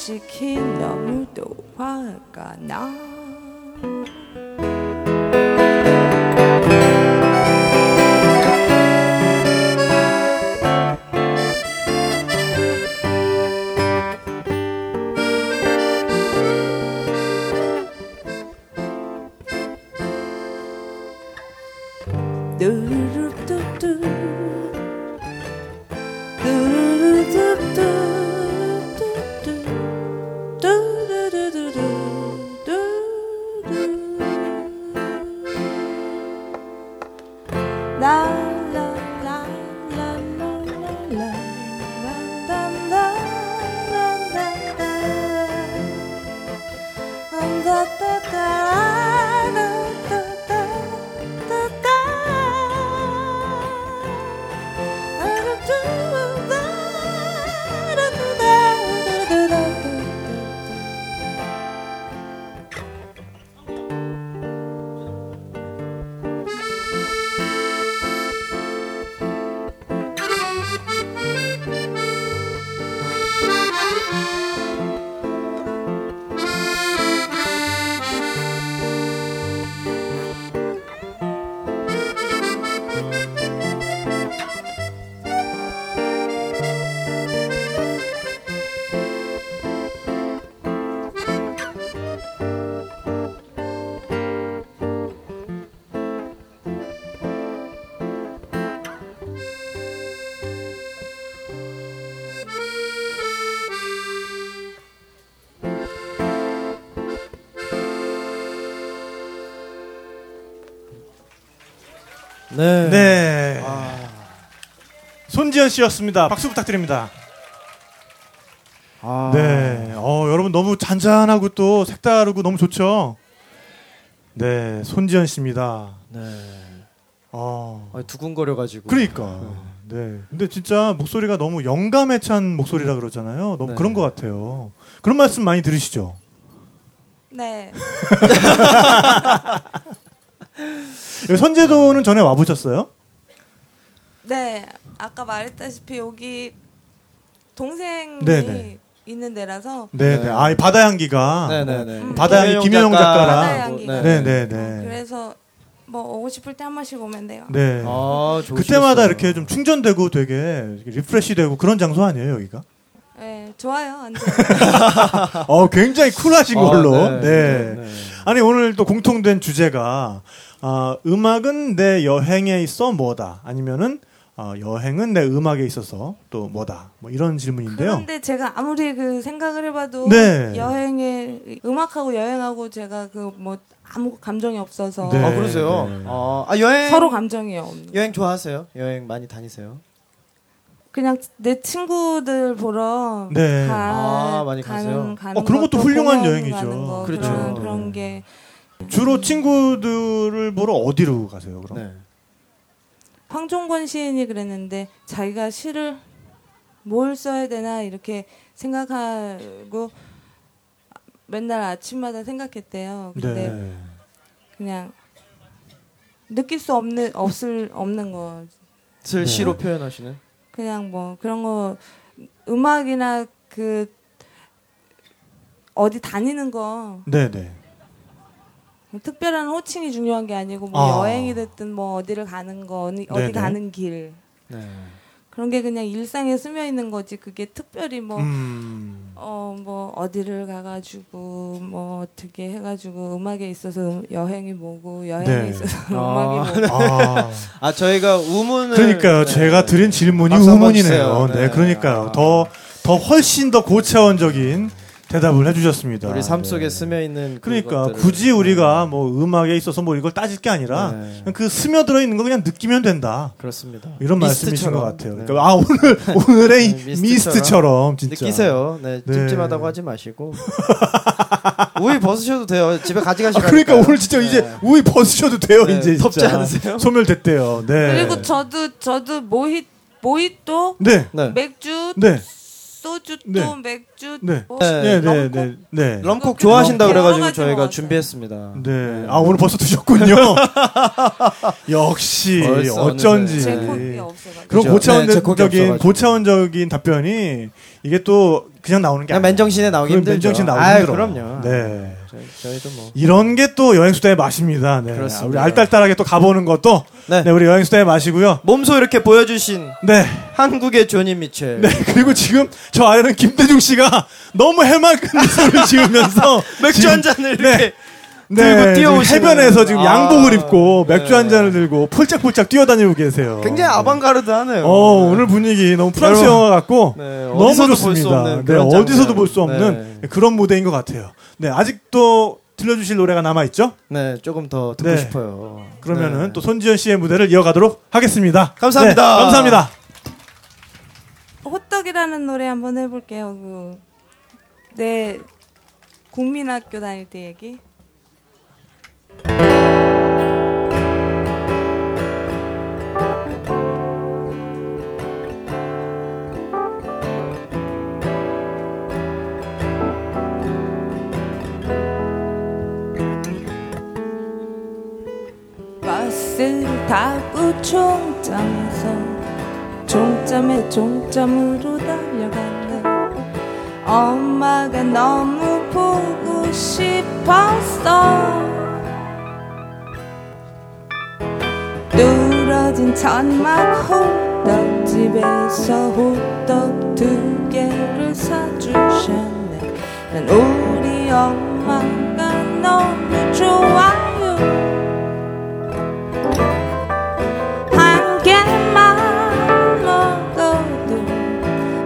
H: 솔직
F: 손지현 씨였습니다. 박수 부탁드립니다.
E: 아.
F: 네. 어, 여러분 너무 잔잔하고 또 색다르고 너무 좋죠? 네. 손지현 씨입니다.
E: 네.
F: 어.
E: 아, 두근거려가지고.
F: 그러니까. 네. 근데 진짜 목소리가 너무 영감에 찬 목소리라 그러잖아요. 너무
E: 네.
F: 그런 것 같아요. 그런 말씀 많이 들으시죠?
H: 네.
F: 선재도는 전에 와보셨어요?
H: 네, 아까 말했다시피 여기 동생이
F: 네네.
H: 있는 데라서
F: 네네.
E: 네.
F: 아, 이 바다 향기가.
E: 네네네.
H: 음.
F: 바다 향기
H: 바다
F: 작가랑. 네네 네.
H: 그래서 뭐 오고 싶을 때 한 번씩 오면 돼요.
F: 네.
E: 아.
F: 그때마다 이렇게 좀 충전되고 되게 refresh 되고 그런 장소 아니에요, 여기가?
H: 네, 좋아요. 완전.
F: 어, 굉장히 쿨하신
E: 아,
F: 걸로.
E: 네.
F: 네.
E: 네.
F: 아니, 오늘 또 공통된 주제가, 아, 음악은 내 여행에 있어 뭐다. 아니면은, 어, 여행은 내 음악에 있어서 또 뭐다. 뭐 이런 질문인데요.
H: 그런데 제가 아무리 그 생각을 해봐도
F: 네.
H: 여행에 음악하고 여행하고 제가 그 뭐 아무 감정이 없어서
F: 네.
E: 아, 그러세요?
F: 네.
E: 아, 아, 여행.
H: 서로 감정이 없는.
E: 여행 좋아하세요? 여행 많이 다니세요?
H: 그냥 내 친구들 보러
F: 네.
H: 가,
E: 아, 많이
H: 가는,
E: 가세요?
H: 가는
F: 어, 그런 것도 훌륭한 여행이죠.
H: 거,
E: 그렇죠.
H: 그런, 그런 게
F: 주로 친구들을 보러 어디로 가세요? 그럼?
E: 네.
H: 황종권 시인이 그랬는데 자기가 시를 뭘 써야 되나 이렇게 생각하고 맨날 아침마다 생각했대요. 근데
F: 네.
H: 그냥 느낄 수 없는 없을 없는
E: 거슬
F: 네.
E: 시로 표현하시는.
H: 그냥 뭐 그런 거 음악이나 그 어디 다니는 거
F: 네, 네.
H: 특별한 호칭이 중요한 게 아니고 뭐
F: 아.
H: 여행이 됐든 뭐 어디를 가는 거 어디, 어디
F: 네네.
H: 가는 길
E: 네.
H: 그런 게 그냥 일상에 스며 있는 거지 그게 특별히 뭐
F: 음.
H: 어, 뭐, 어디를 가가지고, 뭐, 어떻게 해가지고, 음악에 있어서 여행이 뭐고, 여행에
F: 네.
H: 있어서
E: 아.
H: 음악이 뭐고.
F: 아.
E: 아 저희가 우문을
F: 그러니까요.
E: 네.
F: 제가 드린 질문이 우문이네요. 네,
E: 네.
F: 그러니까요.
E: 아.
F: 더, 더 훨씬 더 고차원적인 대답을 해주셨습니다.
E: 우리 삶
F: 네.
E: 속에 스며 있는
F: 그러니까
E: 그것들을-
F: 굳이 우리가 뭐 음악에 있어서 뭐 이걸 따질 게 아니라
E: 네.
F: 그 스며 들어 있는 거 그냥 느끼면 된다.
E: 그렇습니다.
F: 이런 말씀이신
E: 미스트처럼.
F: 것 같아요.
E: 네.
F: 그러니까 아 오늘 오늘의 이
E: 네, 미스트처럼.
F: 미스트처럼 진짜
E: 느끼세요. 네,
F: 네.
E: 찜찜하다고 하지 마시고 우유 벗으셔도 돼요. 집에 가져가시고.
F: 아, 그러니까 오늘 진짜 이제 우유 벗으셔도 돼요.
E: 네,
F: 이제
E: 덥지
F: 진짜.
E: 않으세요?
F: 소멸됐대요. 네.
H: 그리고 저도, 저도 모히, 모히또,
F: 네.
E: 네.
H: 맥주,
F: 네.
H: 소주 또
F: 네.
H: 맥주,
F: 네.
H: 뭐,
F: 네, 네,
H: 럼콕?
F: 네, 네.
E: 럼콕 좋아하신다
H: 여러
E: 그래가지고
H: 가지
E: 저희가
H: 먹었어요.
E: 준비했습니다.
F: 네. 아 오늘 벌써 드셨군요. 역시
E: 벌써
F: 어쩐지.
H: 제
E: 네.
F: 그런
E: 그죠? 네,
F: 고차원적인. 고차원적인 답변이 이게 또 그냥 나오는 게 아니에요.
E: 맨정신에 나오기
F: 그건
E: 힘들죠.
F: 맨정신 나오기 힘들어.
E: 그럼요.
F: 네.
E: 저희, 저희도 뭐.
F: 이런 게 또 여행 수다의 맛입니다. 네.
E: 그렇습니다.
F: 우리 알딸딸하게 또 가보는 것도
E: 네.
F: 네. 우리 여행 수다의 맛이고요.
E: 몸소 이렇게 보여주신
F: 네.
E: 한국의 조니 미첼.
F: 네. 그리고 지금 저 아이는 김대중 씨가 너무 해맑은 미소를 지으면서
E: 맥주 한 잔을
F: 네.
E: 이렇게
F: 네,
E: 들고
F: 지금
E: 뛰어오시는-
F: 해변에서 지금
E: 아,
F: 양복을 입고
E: 네.
F: 맥주 한 잔을 들고 폴짝폴짝 뛰어다니고 계세요.
E: 굉장히 아방가르드하네요.
F: 어, 오늘 분위기 너무 프랑스
E: 여러분,
F: 영화 같고
E: 네,
F: 너무 좋습니다.
E: 없는
F: 네, 어디서도. 볼 수 없는
E: 네.
F: 그런 무대인 것 같아요. 네, 아직도 들려주실 노래가 남아 있죠?
E: 네, 조금 더 듣고
F: 네.
E: 싶어요.
F: 그러면은
E: 네.
F: 또 손지현 씨의 무대를 이어가도록 하겠습니다.
E: 감사합니다.
F: 네, 감사합니다.
H: 호떡이라는 노래 한번 해볼게요. 그, 내 국민학교 다닐 때 얘기. 버스를 타고 종점에서 종점에 종점으로 달려가는 엄마가 너무 보고 싶었어 뚫어진 천막 호떡집에서 호떡 두 개를 사주셨네. 난 우리 엄마가 너무 좋아요. 한 개만 먹어도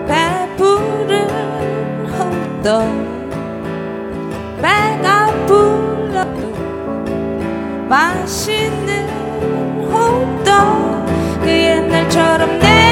H: 배부른 호떡. 배가 불러도 맛있는 호떡 그 옛날처럼 내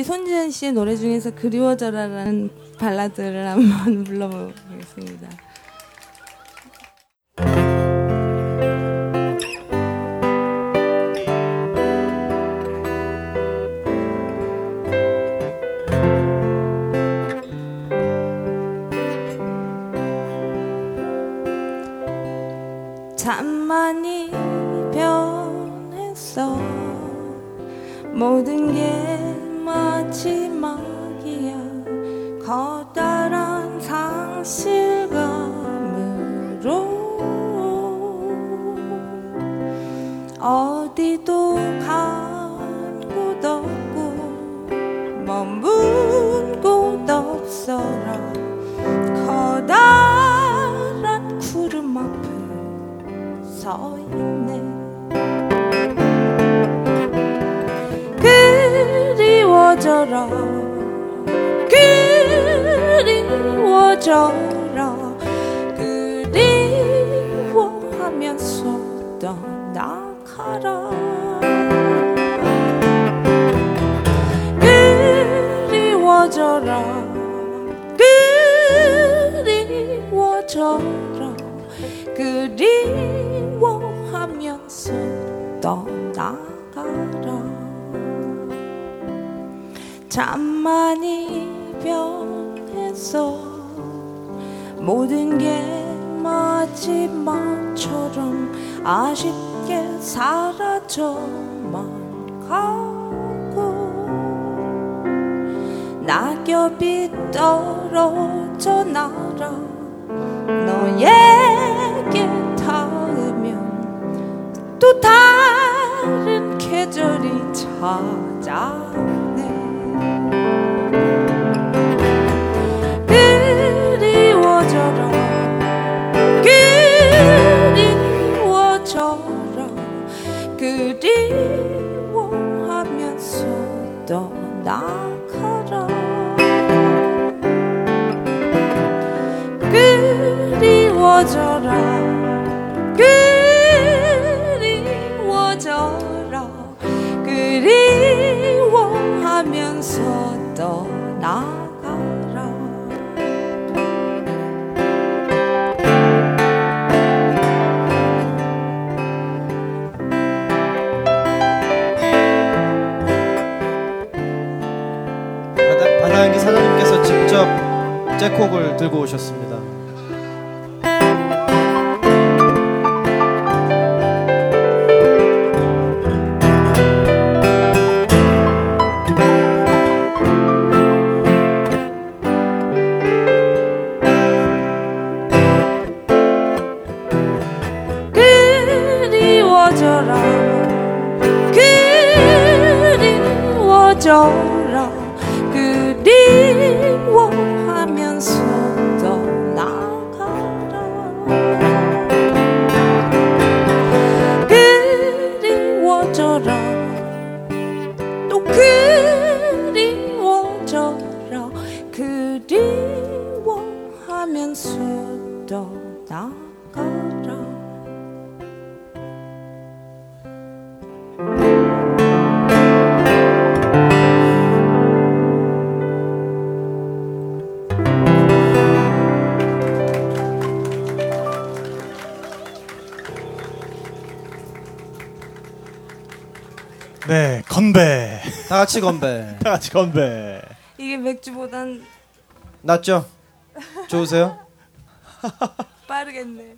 H: 우리 손지은 씨의 노래 중에서 그리워져라라는 발라드를 한번 불러보겠습니다. 참 많이 변했어 모든 게 그리워져라. 그리워져라. 그리워하면서 떠나가라. 그리워져라. 그리워져라. 그리워하면서 떠나가라 참 많이 변했어 모든 게 마지막처럼 아쉽게 사라져만 가고 낙엽이 떨어져 날아 너에게 닿으면 또 다른 계절이 찾아 나가라. 그리워져라. 그리워져라. 그리워하면서 떠나
E: 잭콕을 들고 오셨습니다. 같이 건배.
F: 다 같이 건배.
I: 이게 맥주보단
E: 낫죠? 좋으세요?
I: 빠르겠네.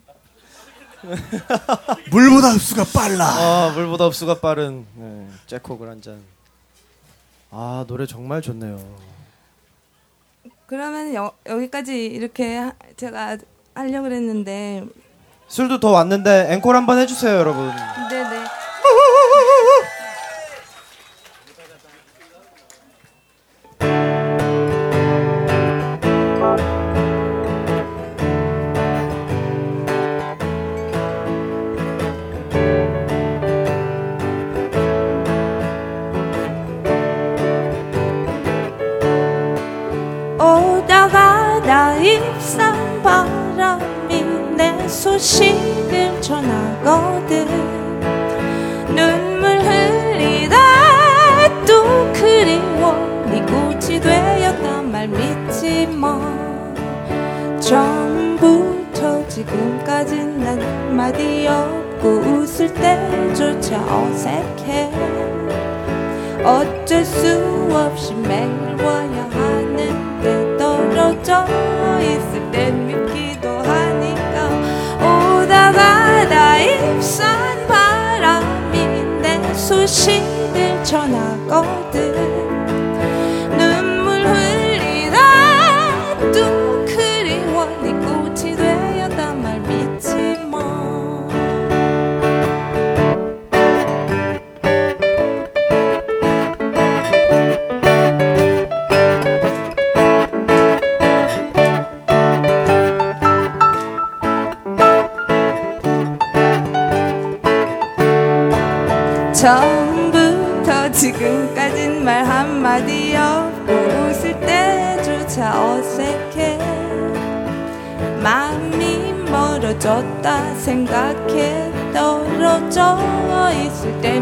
F: 물보다 흡수가 빨라.
E: 아, 물보다 흡수가 빠른 네, 잭콕을 한 잔. 아, 노래 정말 좋네요.
I: 그러면 여, 여기까지 이렇게 하- 제가 하려고 그랬는데
E: 술도 더 왔는데 앵콜 한번 해주세요, 여러분.
I: 네네.
H: 나 입산 바람이 내 소식을 전하거든. 눈물 흘리다 또 그리워 네 꽃이 되었단 말 믿지 마. 처음부터 지금까진 난 한마디 없고 웃을 때조차 어색해. 어쩔 수 없이 매일 전하거
I: 생각해 떨어져 있을 땐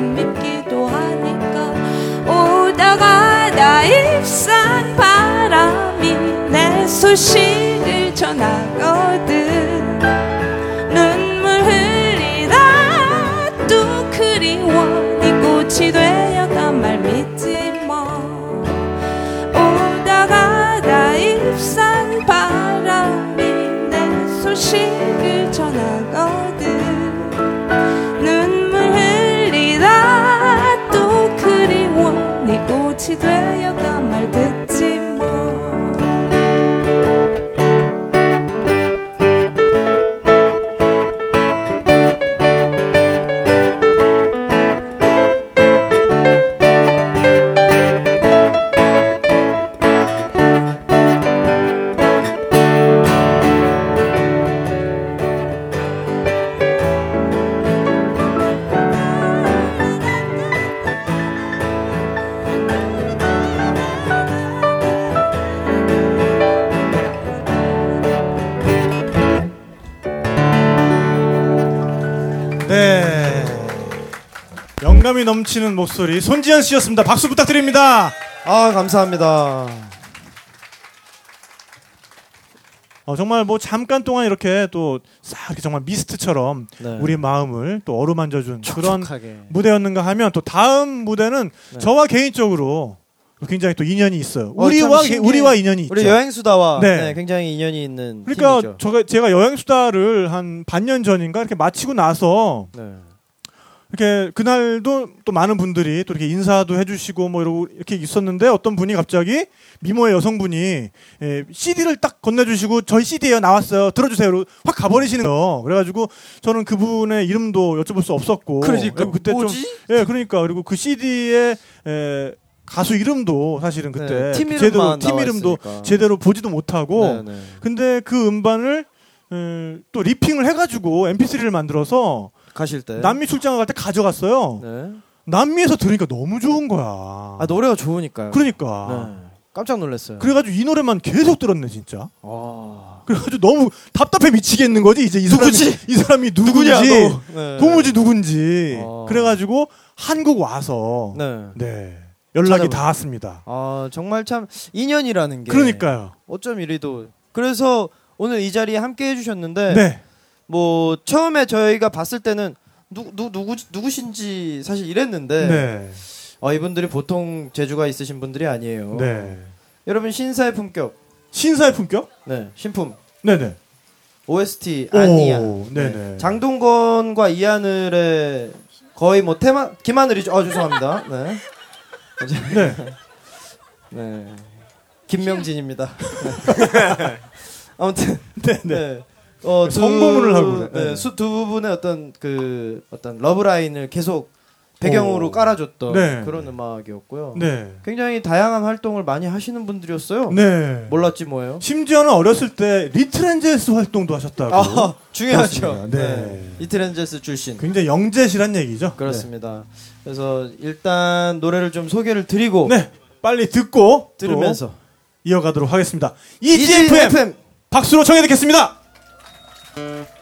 F: 넘치는 목소리 손지현 씨였습니다. 박수 부탁드립니다.
E: 아, 감사합니다.
F: 어, 정말 뭐 잠깐 동안 이렇게 또싹 이렇게 정말 미스트처럼
E: 네.
F: 우리 마음을 또 어루만져준 그런
E: 촉촉하게.
F: 무대였는가 하면 또 다음 무대는
E: 네.
F: 저와 개인적으로 굉장히 또 인연이 있어요.
E: 어,
F: 우리와
E: 신기해.
F: 우리와 인연이 있죠.
E: 우리 여행 수다와
F: 네.
E: 네, 굉장히 인연이 있는
F: 그러니까 제가 여행 수다를 한 반년 전인가 이렇게 마치고 나서
E: 네.
F: 이렇게 그날도 또 많은 분들이 또 이렇게 인사도 해주시고 뭐 이러고 이렇게 있었는데 어떤 분이 갑자기 미모의 여성분이 예, CD를 딱 건네주시고 저희 CD예요 나왔어요 들어주세요 확 가버리시는 거 그래가지고 저는 그분의 이름도 여쭤볼 수 없었고
E: 그러니까
F: 그때
E: 뭐지?
F: 좀예 그러니까 그리고 그 CD의 에, 가수 이름도 사실은 그때
E: 네, 팀
F: 제대로 팀 이름도
E: 있으니까.
F: 제대로 보지도 못하고
E: 네, 네.
F: 근데 그 음반을 에, 또 리핑을 해가지고 MP3를 만들어서
E: 가실 때
F: 남미 출장을 갈 때 가져갔어요.
E: 네.
F: 남미에서 들으니까 너무 좋은 거야.
E: 아 노래가 좋으니까요.
F: 그러니까.
E: 네. 깜짝 놀랐어요.
F: 그래가지고 이 노래만 계속 들었네 진짜.
E: 아.
F: 그래가지고 너무 답답해 미치겠는 거지 이제 이 사람이? 이 사람이 누군지
E: 누구냐, 너? 네.
F: 도무지 누군지
E: 어.
F: 그래가지고 한국 와서
E: 네.
F: 네 연락이
E: 찾아보-
F: 닿았습니다.
E: 아 정말 참 인연이라는 게
F: 그러니까요.
E: 어쩜 이리도 그래서 오늘 이 자리에 함께 해주셨는데
F: 네.
E: 뭐 처음에 저희가 봤을 때는 누, 누, 누구 누구신지 사실 이랬는데
F: 네.
E: 어, 이분들이 보통 재주가 있으신 분들이 아니에요.
F: 네.
E: 여러분 신사의 품격,
F: 신사의 품격?
E: 네 신품
F: 네네.
E: OST
F: 오,
E: 아니야.
F: 네네.
E: 장동건과 이하늘의 거의 뭐 테마 김하늘이죠. 아 죄송합니다. 네.
F: 네.
E: 네. 김명진입니다. 네. 아무튼
F: 네네.
E: 네. 어, 두-
F: 성공을 하고.
E: 네,
F: 네.
E: 수, 두 분의 어떤 그 어떤 love line을 계속 배경으로
F: 오.
E: 깔아줬던
F: 네.
E: 그런 음악이었고요.
F: 네.
E: 굉장히 다양한 활동을 많이 하시는 분들이었어요.
F: 네.
E: 몰랐지 뭐예요.
F: 심지어는 어렸을 때 리틀엔젤스 활동도 하셨다고.
E: 아, 중요하죠.
F: 네.
E: 네. 이트렌제스 출신.
F: 굉장히 영재시란 얘기죠.
E: 그렇습니다. 그래서 일단 노래를 좀 소개를 드리고
F: 네. 네. 빨리 듣고
E: 들으면서
F: 또 이어가도록 하겠습니다.
E: EGFM
F: EGFM 박수로 청해 듣겠습니다.
H: 스키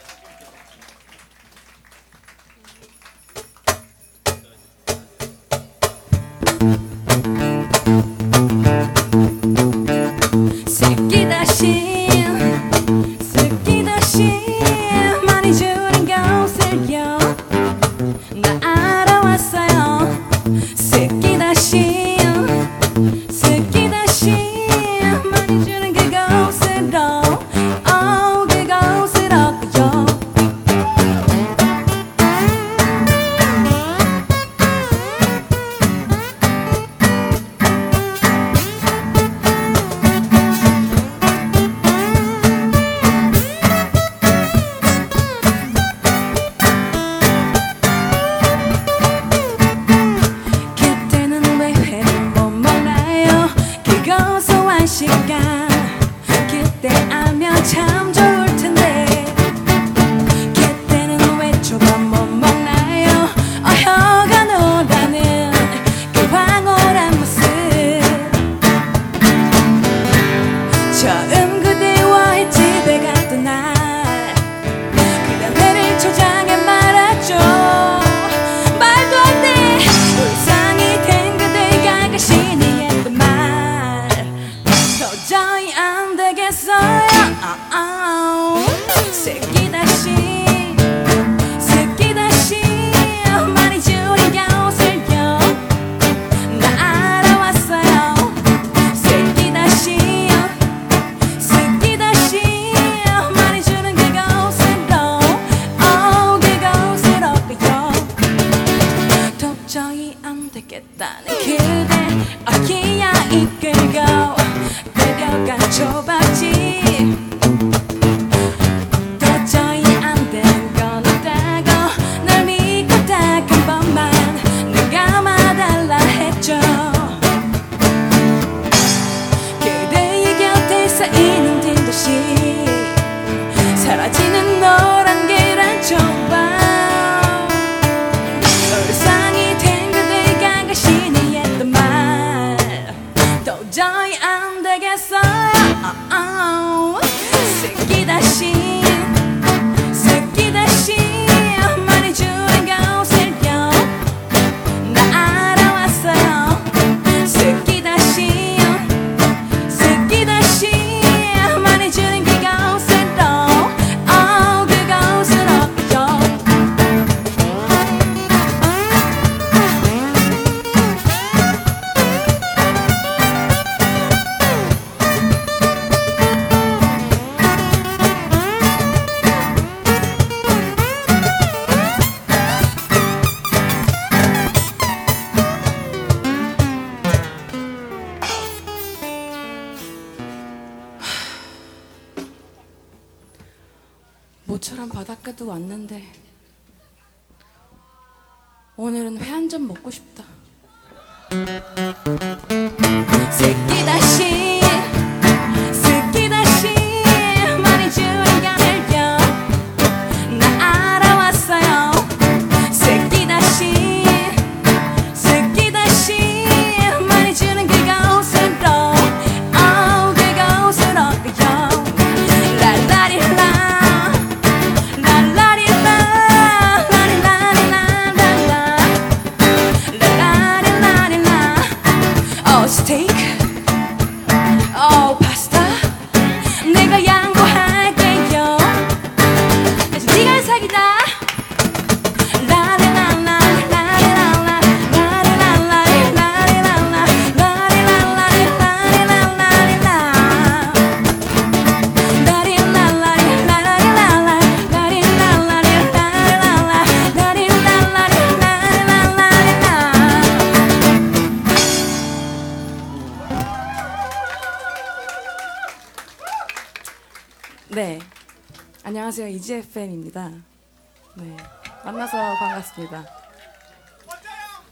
I: 반갑습니다.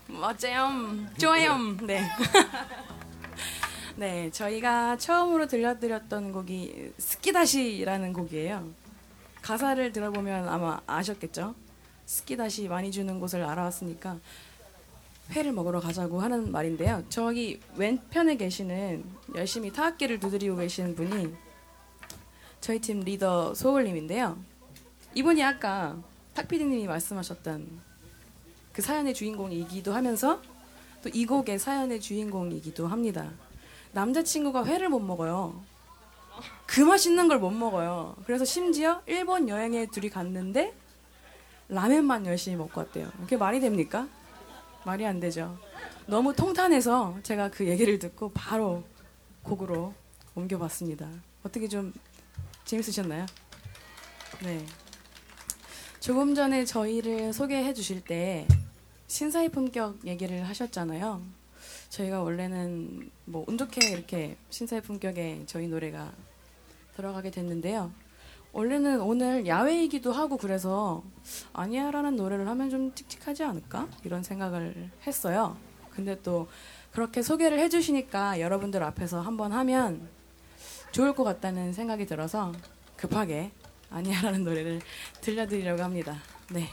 I: 멋져요. 좋아요. 네. 네 저희가 처음으로 들려드렸던 곡이 스키다시라는 곡이에요. 가사를 들어보면 아마 아셨겠죠? 스키다시 많이 주는 곳을 알아왔으니까 회를 먹으러 가자고 하는 말인데요. 저기 왼편에 계시는 열심히 타악기를 두드리고 계시는 분이 저희 팀 리더 소울님인데요. 이분이 아까 탁피디님이 말씀하셨던 그 사연의 주인공이기도 하면서 또 이 곡의 사연의 주인공이기도 합니다. 남자친구가 회를 못 먹어요. 그 맛있는 걸 못 먹어요. 그래서 심지어 일본 여행에 둘이 갔는데 라면만 열심히 먹고 왔대요. 그게 말이 됩니까? 말이 안 되죠. 너무 통탄해서 제가 그 얘기를 듣고 바로 곡으로 옮겨봤습니다. 어떻게 좀 재밌으셨나요? 네. 조금 전에 저희를 소개해 주실 때 신사의 품격 얘기를 하셨잖아요. 저희가 원래는 뭐 운 좋게 이렇게 신사의 품격에 저희 노래가 들어가게 됐는데요. 원래는 오늘 야외이기도 하고 그래서 아니야라는 노래를 하면 좀 칙칙하지 않을까 이런 생각을 했어요. 근데 또 그렇게 소개를 해주시니까 여러분들 앞에서 한번 하면 좋을 것 같다는 생각이 들어서 급하게 아니야라는 노래를 들려드리려고 합니다. 네.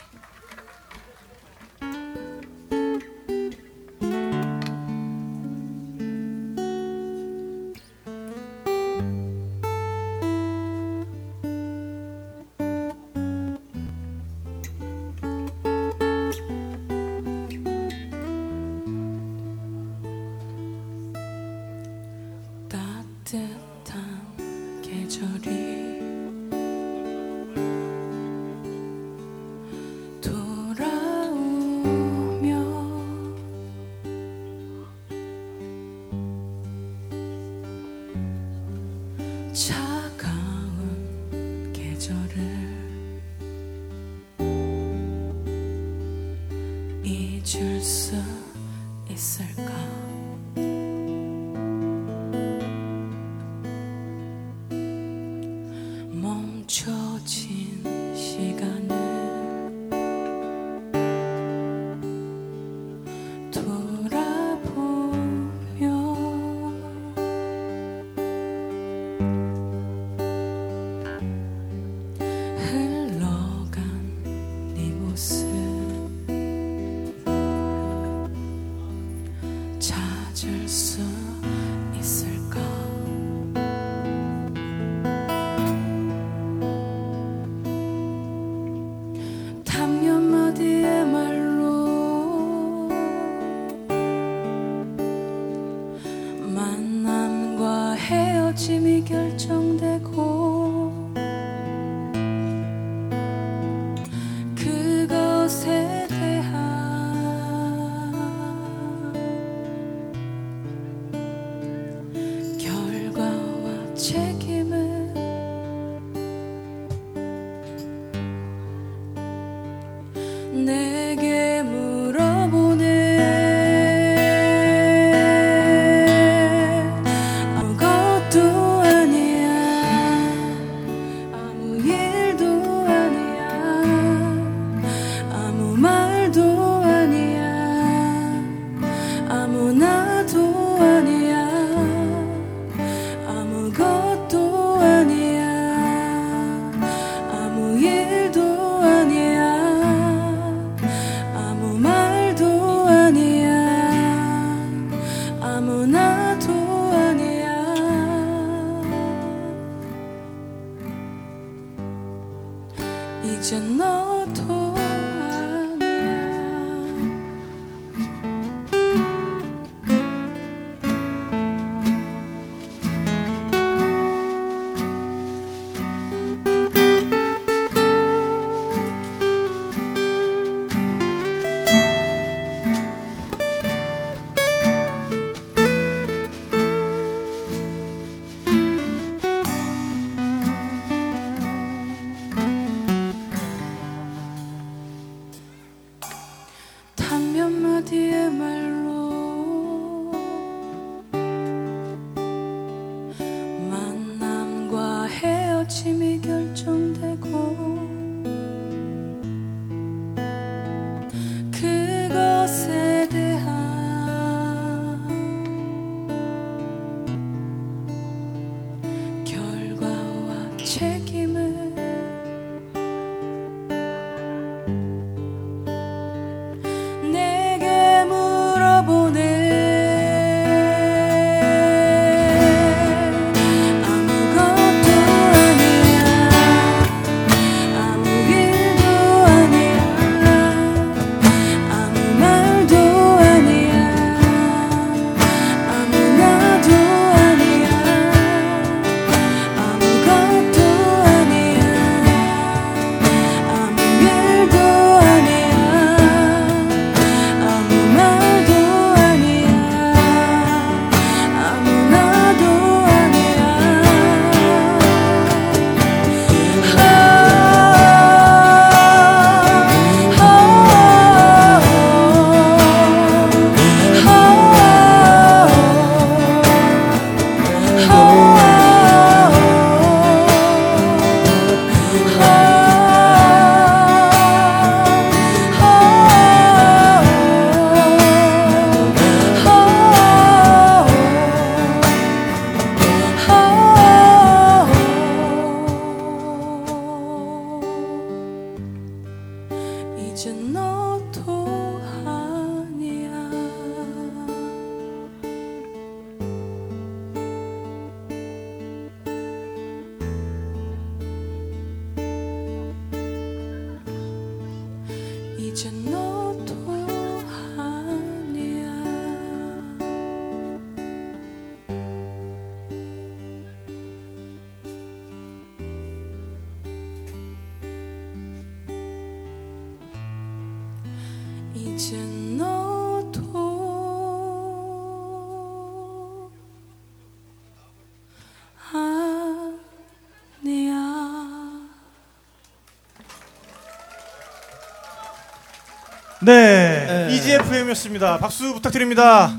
I: 네,
F: EGFM이었습니다. 박수 부탁드립니다.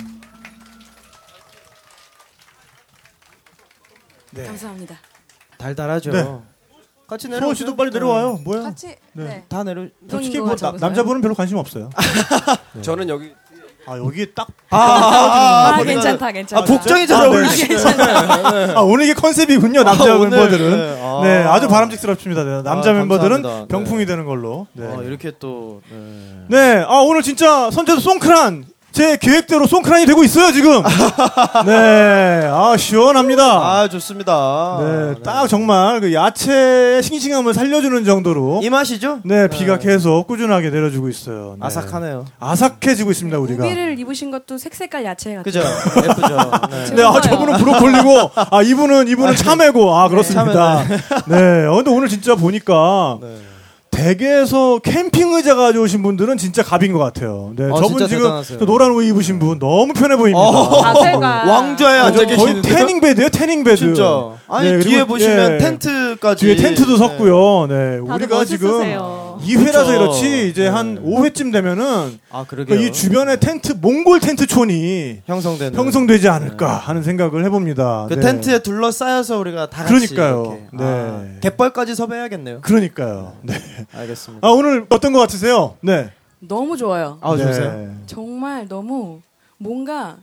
F: 네.
I: 감사합니다.
E: 달달하죠.
F: 네.
E: 같이
F: 소원 씨도 빨리 내려와요. 뭐야?
J: 같이 네.
E: 다 내려.
F: 솔직히 뭐 나-? 남자분은 별로 관심 없어요.
K: 저는 여기
F: 아 여기 딱
E: 아,
I: 아,
E: 아,
I: 괜찮다, 괜찮다.
E: 아, 복장이 잘
F: 아, 네.
E: 어울리시네.
F: 아, 오늘 이게 컨셉이군요. 남자
E: 아,
F: 멤버들은.
E: 네. 아.
F: 네, 아주 바람직스럽습니다. 네, 남자
E: 아,
F: 멤버들은
E: 감사합니다.
F: 병풍이 되는 걸로. 네.
E: 어, 이렇게 또 네.
F: 네, 아 오늘 진짜 선제도 송크란 제 계획대로 송크란이 되고 있어요 지금. 네, 아 시원합니다.
E: 아 좋습니다.
F: 네, 딱 정말 그 야채의 싱싱함을 살려주는 정도로.
E: 이 맛이죠?
F: 네, 비가 계속 꾸준하게 내려주고 있어요. 네.
E: 아삭하네요.
F: 아삭해지고 있습니다 우리가.
I: 우비를 입으신 것도 색색깔 야채 같아요.
E: 그죠? 예쁘죠? 네.
F: 네, 아, 저분은 브로콜리고, 아, 이분은, 이분은 참외고, 아, 그렇습니다. 네, 어, 근데 오늘 진짜 보니까,
E: 네.
F: 댁에서 캠핑 의자 가져오신 분들은 진짜 갑인 것 같아요. 네,
E: 어,
F: 저분 지금
E: 대단하세요.
F: 저 노란 옷 입으신 분 너무 편해 보입니다.
E: 어,
J: 자세가
E: 왕좌에
F: 아,
E: 앉아
F: 저 거의
E: 계시는데요.
F: tanning bed예요, tanning bed.
E: 진짜. 아니
F: 네,
E: 뒤에
F: 그리고,
E: 보시면
F: 예,
E: 텐트까지.
F: 뒤에 텐트도
E: 네.
F: 섰고요. 네,
J: 다들
F: 우리가 지금
J: 멋있으세요.
F: 2회라서
E: 그렇죠.
F: 그렇지 이제
E: 네.
F: 한 5회쯤 되면은 아그
E: 그러게요.
F: 이 주변에 텐트 몽골 텐트촌이
E: 형성되는.
F: 형성되지 않을까 하는 생각을 해봅니다.
E: 그
F: 네.
E: 텐트에 둘러싸여서 우리가 다 같이
F: 그러니까요.
E: 이렇게.
F: 네.
E: 아, 갯벌까지 섭외해야겠네요.
F: 그러니까요. 네.
E: 알겠습니다.
F: 아 오늘 어떤 것 같으세요? 네.
I: 너무 좋아요.
E: 아
F: 네.
E: 좋으세요?
I: 정말 너무 뭔가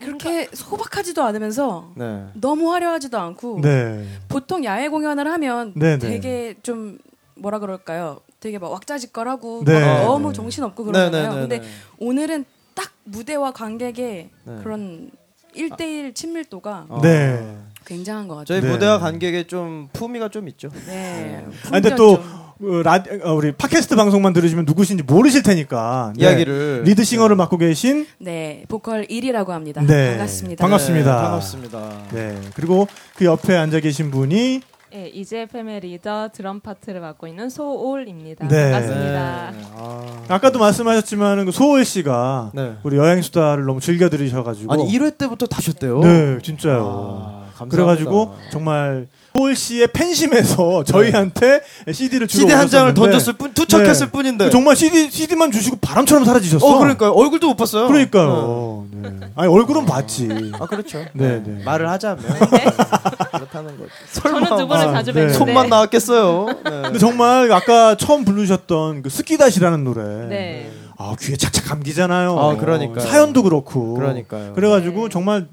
I: 그렇게 소박하지도 않으면서
E: 네.
I: 너무 화려하지도 않고
F: 네.
I: 보통 야외 공연을 하면
F: 네, 네.
I: 되게 좀 뭐라 그럴까요? 되게 막 왁자지껄하고
F: 네.
I: 막 너무 정신없고 그러잖아요.
E: 네, 네, 네,
I: 근데
E: 네.
I: 오늘은 딱 무대와 관객의
E: 네.
I: 그런 1대1 친밀도가
E: 어.
F: 네.
I: 굉장한 것 같아요.
E: 저희
F: 네.
E: 무대와 관객에 좀 품위가 좀 있죠.
I: 네.
F: 아, 근데 또
I: 좀.
F: 어, 라, 어, 우리 팟캐스트 방송만 들으시면 누구신지 모르실 테니까 네.
E: 이야기를
F: 리드 싱어를 맡고 계신
I: 네, 보컬 1이라고 합니다.
F: 네.
I: 반갑습니다.
F: 반갑습니다.
E: 네, 반갑습니다.
F: 네 그리고 그 옆에 앉아 계신 분이
J: 네, EGFM의 리더 드럼 파트를 맡고 있는 소울입니다.
F: 네.
J: 반갑습니다.
E: 네. 아.
F: 아까도 말씀하셨지만 그 소울 씨가
E: 네.
F: 우리 여행 수다를 너무 즐겨 들으셔가지고
E: 아니 1회 때부터 다셨대요.
F: 네 진짜요.
E: 아, 감사합니다.
F: 그래가지고 정말 소월 씨의 팬심에서 저희한테 CD를 주러
E: CD 한 장을
F: 오셨었는데
E: 던졌을 뿐, 투척했을
F: 네.
E: 뿐인데.
F: 정말 CD CD만 주시고 바람처럼 사라지셨어.
E: 어, 그러니까요. 얼굴도 못 봤어요.
F: 그러니까요. 네. 아니 얼굴은 봤지.
E: 아, 그렇죠.
F: 네, 네.
E: 말을 하자면 그렇다는 거죠.
J: 저는 두
F: 아,
J: 자주
F: 네.
J: 뵀는데
E: 손만 나왔겠어요. 네.
F: 근데 정말 아까 처음 부르셨던 그 스키다시라는 노래.
J: 네.
F: 아 귀에 착착 감기잖아요.
E: 아, 그러니까요.
F: 사연도 그렇고.
E: 그러니까요.
F: 그래가지고 정말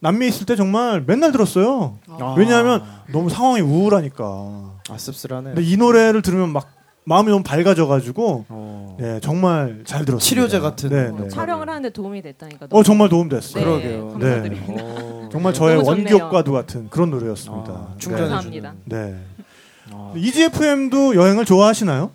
F: 남미에 있을 때 정말 맨날 들었어요.
E: 아.
F: 왜냐하면 너무 상황이 우울하니까.
E: 아 씁쓸하네.
F: 근데 이 노래를 들으면 막 마음이 너무 밝아져가지고
E: 어.
F: 네 정말 잘 들었어요.
E: 치료제 같은
F: 네,
E: 거.
F: 네.
J: 촬영을 하는데 도움이 됐다니까.
F: 어 정말 도움 됐어요.
J: 네,
E: 그러게요.
J: 감사드립니다.
E: 어.
F: 정말 저의. 원기옥과도 같은 그런 노래였습니다.
E: 아,
F: 네.
E: 충전해
J: 감사합니다.
F: 네.
E: 아.
F: EGFM도 여행을 좋아하시나요?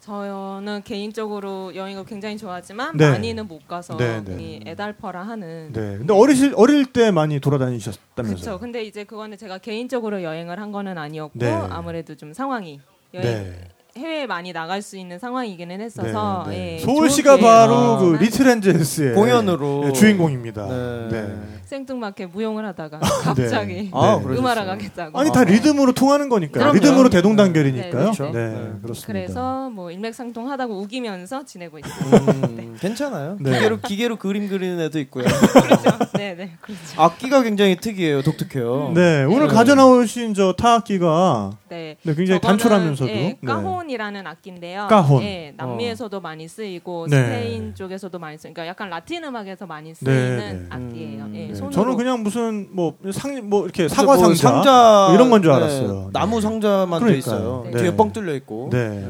J: 저는 개인적으로 여행을 굉장히 좋아하지만
F: 네.
J: 많이는 못 가서
F: 네, 네.
J: 이 애달퍼라 하는.
F: 네. 근데 어리실 어릴 때 많이 돌아다니셨다면서요?
J: 그렇죠. 근데 이제 그거는 제가 개인적으로 여행을 한 거는 아니었고
F: 네.
J: 아무래도 좀 상황이 여행
F: 네.
J: 해외에 많이 나갈 수 있는 상황이기는 했어서
F: 네, 네.
J: 예,
F: 서울시가
J: 좋은
F: 바로
E: 기회가
F: 그 리틀 엔젤스의
E: 공연으로.
F: 네, 주인공입니다.
E: 네.
F: 네.
J: 생뚱맞게 무용을 하다가 갑자기
E: 아,
F: 네.
J: 음악을 가겠다고.
F: 아니 다 리듬으로 통하는 거니까요.
J: 그럼요.
F: 리듬으로
J: 네,
F: 대동단결이니까요.
J: 그렇죠.
F: 네,
E: 네.
F: 그렇습니다.
J: 그래서 뭐 일맥상통하다고 우기면서 지내고 있어요.
E: 음, 괜찮아요.
F: 네.
E: 기계로 기계로 그림 그리는 애도 있고요.
J: 그렇죠. 네, 네, 그렇죠.
E: 악기가 굉장히 특이해요. 독특해요.
F: 네, 오늘
E: 네.
F: 가져 나오신 저 타악기가
J: 네.
F: 네, 굉장히
J: 저거는,
F: 단촐하면서도
J: 예,
F: 네.
J: 까 혼이라는 악기인데요.
F: 까혼.
J: 예, 남미에서도 많이 쓰이고
F: 네.
J: 스페인 쪽에서도 많이 쓰. 그러니까 약간 라틴 음악에서 많이 쓰이는
F: 네.
J: 악기예요.
E: 음,
J: 예,
E: 네.
J: 손으로.
F: 저는 그냥 무슨 뭐상뭐 이렇게
E: 근데
F: 사과
E: 뭐
F: 상자, 뭐 이런 건줄
E: 네,
F: 알았어요.
E: 나무 상자만 돼
F: 그러니까요.
E: 있어요.
F: 네.
E: 뒤에 뻥 뚫려 있고.
F: 네.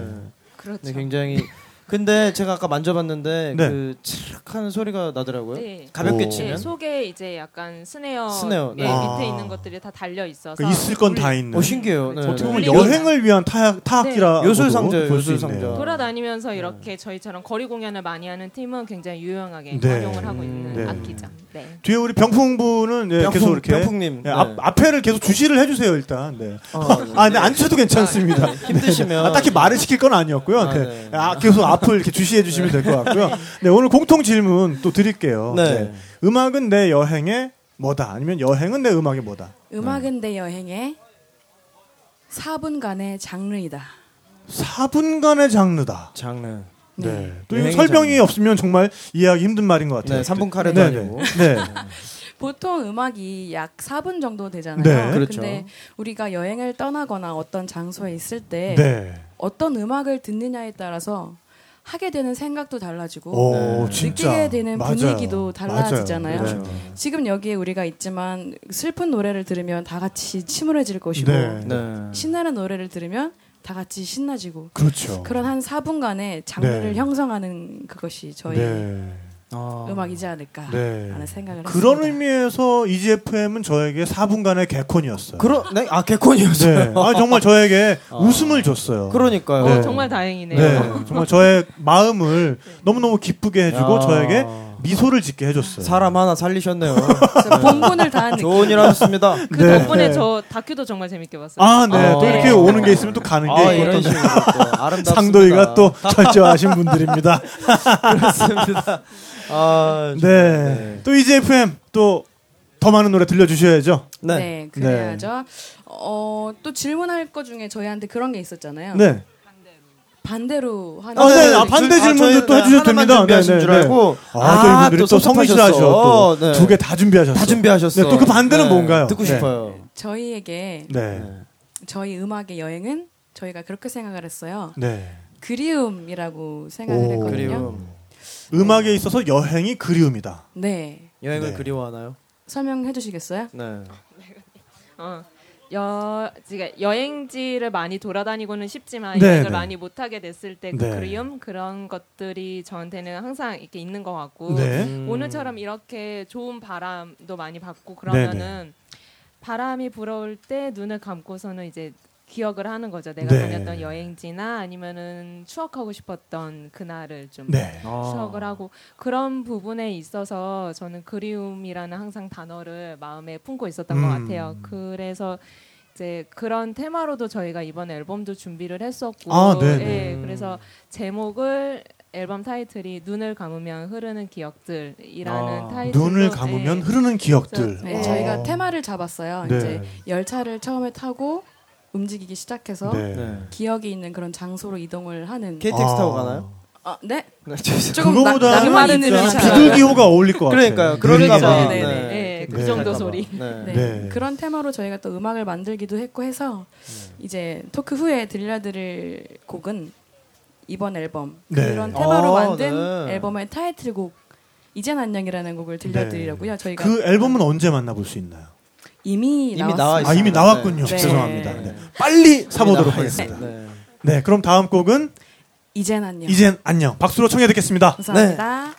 J: 그렇죠.
E: 네, 굉장히 근데 제가 아까 만져봤는데
F: 네.
E: 그 치락하는 소리가 나더라고요.
J: 네.
E: 가볍게
F: 오.
J: 예,
E: 치면.
J: 속에 이제 약간 스네어,
E: 스네어, 네.
J: 예,
F: 아.
J: 밑에 있는 것들이 다 달려 있어서
F: 그 있을 건 다 있는.
E: 어 신기해요. 네.
F: 어떻게 보면
J: 네.
F: 여행을 위한 타악 타악기라
E: 네. 요술 상자예요,
F: 볼수
E: 요술
F: 있네요.
E: 상자.
J: 돌아다니면서 이렇게 저희처럼 거리 공연을 많이 하는 팀은 굉장히 유용하게
F: 네.
J: 활용을 하고 있는
F: 네.
J: 악기죠. 네.
F: 뒤에 우리 병풍부는 예,
E: 병풍,
F: 계속 이렇게
E: 병풍님.
F: 예,
E: 네.
F: 앞, 앞에를 계속 주시를 해주세요 일단. 네.
E: 어, 네.
F: 아, 근데 안 주셔도 괜찮습니다.
E: 힘드시면
F: 아, 딱히 말을 시킬 건 아니었고요.
E: 아,
F: 네.
E: 네.
F: 아, 계속 앞을 이렇게 주시해 주시면 될 것 같고요. 네, 오늘 공통 질문 또 드릴게요.
E: 네.
F: 음악은 내 여행의 뭐다? 아니면 여행은 내 음악의 뭐다?
I: 음악은 내 여행의 4분간의 장르이다.
F: 4분간의 장르다.
E: 장르.
F: 네. 또 이거
E: 여행의
F: 설명이
E: 장르.
F: 없으면 정말 이해하기 힘든 말인 것 같아요.
E: 네, 3분 카레도
F: 네,
E: 아니고.
F: 네. 네.
I: 보통 음악이 약 4분 정도 되잖아요.
F: 네.
E: 그렇죠.
I: 근데 우리가 여행을 떠나거나 어떤 장소에 있을 때
F: 네.
I: 어떤 음악을 듣느냐에 따라서 하게 되는 생각도 달라지고
F: 오,
E: 네.
I: 느끼게 되는
F: 맞아요.
I: 분위기도 달라지잖아요.
F: 맞아요.
E: 그렇죠.
I: 지금 여기에 우리가 있지만 슬픈 노래를 들으면 다 같이 침울해질 것이고
F: 네.
E: 네.
I: 신나는 노래를 들으면 다 같이 신나지고
F: 그렇죠.
I: 그런 한 4분간의 장르를
F: 네.
I: 형성하는 그것이 저희
F: 네.
E: 아.
I: 음악이지 않을까
F: 네.
I: 하는 생각을
F: 그런
I: 했습니다.
F: 의미에서 EGFM은 저에게 4분간의 개콘이었어요.
E: 그러 네? 아 개콘이었어요.
F: 네. 아, 정말 저에게
E: 아.
F: 웃음을 줬어요.
E: 그러니까요.
F: 네.
J: 어, 정말 다행이네요.
F: 네. 정말 저의 마음을 너무너무 기쁘게 해주고
E: 야.
F: 저에게 미소를 짓게 해줬어요.
E: 사람 하나 살리셨네요.
I: 그래서 본분을 다한.
E: 좋은 일 하셨습니다.
J: 그
F: 네.
J: 덕분에 저 다큐도 정말 재밌게 봤어요.
F: 아, 네.
E: 아.
F: 또 이렇게 오는 게 있으면 또 가는 게
E: 아, 이런
F: 또
E: 식으로 또 아름답습니다.
F: 상도이가 또 철저하신 분들입니다.
E: 그렇습니다. 아,
F: 네.
E: 네.
F: 또 EGFM 또 더 많은 노래 들려주셔야죠.
E: 네.
I: 네, 그래야죠. 어, 또 질문할 거 중에 저희한테 그런 게 있었잖아요.
F: 네.
I: 반대로 하는
F: 아, 네. 아,
E: 줄-
F: 반대
E: 아,
F: 질문도 또 해주셔도 됩니다.
E: 준비하신
F: 네,
E: 줄
F: 네, 네.
E: 알고
F: 아, 또 이분들이 또 성실하셔. 또
E: 네.
F: 두개 다 준비하셨어.
E: 다 준비하셨어.
F: 네, 또그 반대는
E: 네.
F: 뭔가요?
E: 듣고
F: 네.
E: 싶어요.
I: 저희에게
F: 네.
I: 저희 음악의 여행은 저희가 그렇게 생각을 했어요.
F: 네.
I: 그리움이라고 생각을
F: 오.
I: 했거든요.
E: 그리움.
F: 음악에 있어서 여행이 그리움이다.
I: 네.
E: 여행을
F: 네.
E: 그리워하나요?
I: 설명해 주시겠어요?
E: 네.
J: 어, 여, 지금 여행지를 많이 돌아다니고는 싶지만
F: 네,
J: 여행을
F: 네.
J: 많이 못하게 됐을 때그
F: 네.
J: 그리움 그런 것들이 저한테는 항상 이렇게 있는 것 같고
F: 네.
E: 음.
J: 오늘처럼 이렇게 좋은 바람도 많이 받고 그러면은 바람이 불어올 때 눈을 감고서는 이제 기억을 하는 거죠. 내가
F: 네.
J: 다녔던 여행지나 아니면은 추억하고 싶었던 그날을 좀
F: 네.
E: 아.
J: 추억을 하고 그런 부분에 있어서 저는 그리움이라는 항상 단어를 마음에 품고 있었던 것
F: 음.
J: 같아요. 그래서 이제 그런 테마로도 저희가 이번 앨범도 준비를 했었고,
F: 아, 네네.
J: 예, 그래서 제목을 앨범 타이틀이 눈을 감으면 흐르는 기억들이라는
E: 아.
J: 타이틀로
F: 눈을 감으면
J: 예.
F: 흐르는 기억들.
I: 네,
J: 어.
I: 저희가 테마를 잡았어요.
F: 네.
I: 이제 열차를 처음에 타고 움직이기 시작해서
F: 네.
E: 네.
I: 기억이 있는 그런 장소로 이동을 하는.
E: KTX
F: 아.
E: 타고 가나요?
I: 아, 네.
E: 네, 죄송해요.
I: 조금
F: 그거보다
I: 나- 낭만 있는
F: 진짜
I: 열차.
F: 비둘기호가 어울릴 것 같아요.
E: 그러니까요. 그런가
J: 그렇죠.
E: 봐.
J: 네,
E: 네.
J: 네, 네. 그
F: 네.
J: 정도
E: 그럴까 봐.
J: 소리.
E: 네.
I: 네.
F: 네.
I: 그런 테마로 저희가 또 음악을 만들기도 했고 해서 이제 토크 후에 들려드릴 곡은 이번 앨범
F: 네.
I: 그런 테마로
E: 아,
I: 만든
E: 네.
I: 앨범의 타이틀곡 이젠 안녕이라는 곡을 들려드리려고요. 저희가
F: 그 앨범은 언제 만나볼 수 있나요?
I: 이미,
E: 이미 나와
I: 나왔습니다.
F: 아 이미 나왔군요.
I: 네.
F: 죄송합니다. 네. 빨리 사보도록 하겠습니다.
E: 있어요. 네.
F: 네, 그럼 다음 곡은
I: 이젠 안녕.
F: 이젠 안녕. 박수로 청해 듣겠습니다.
I: 감사합니다.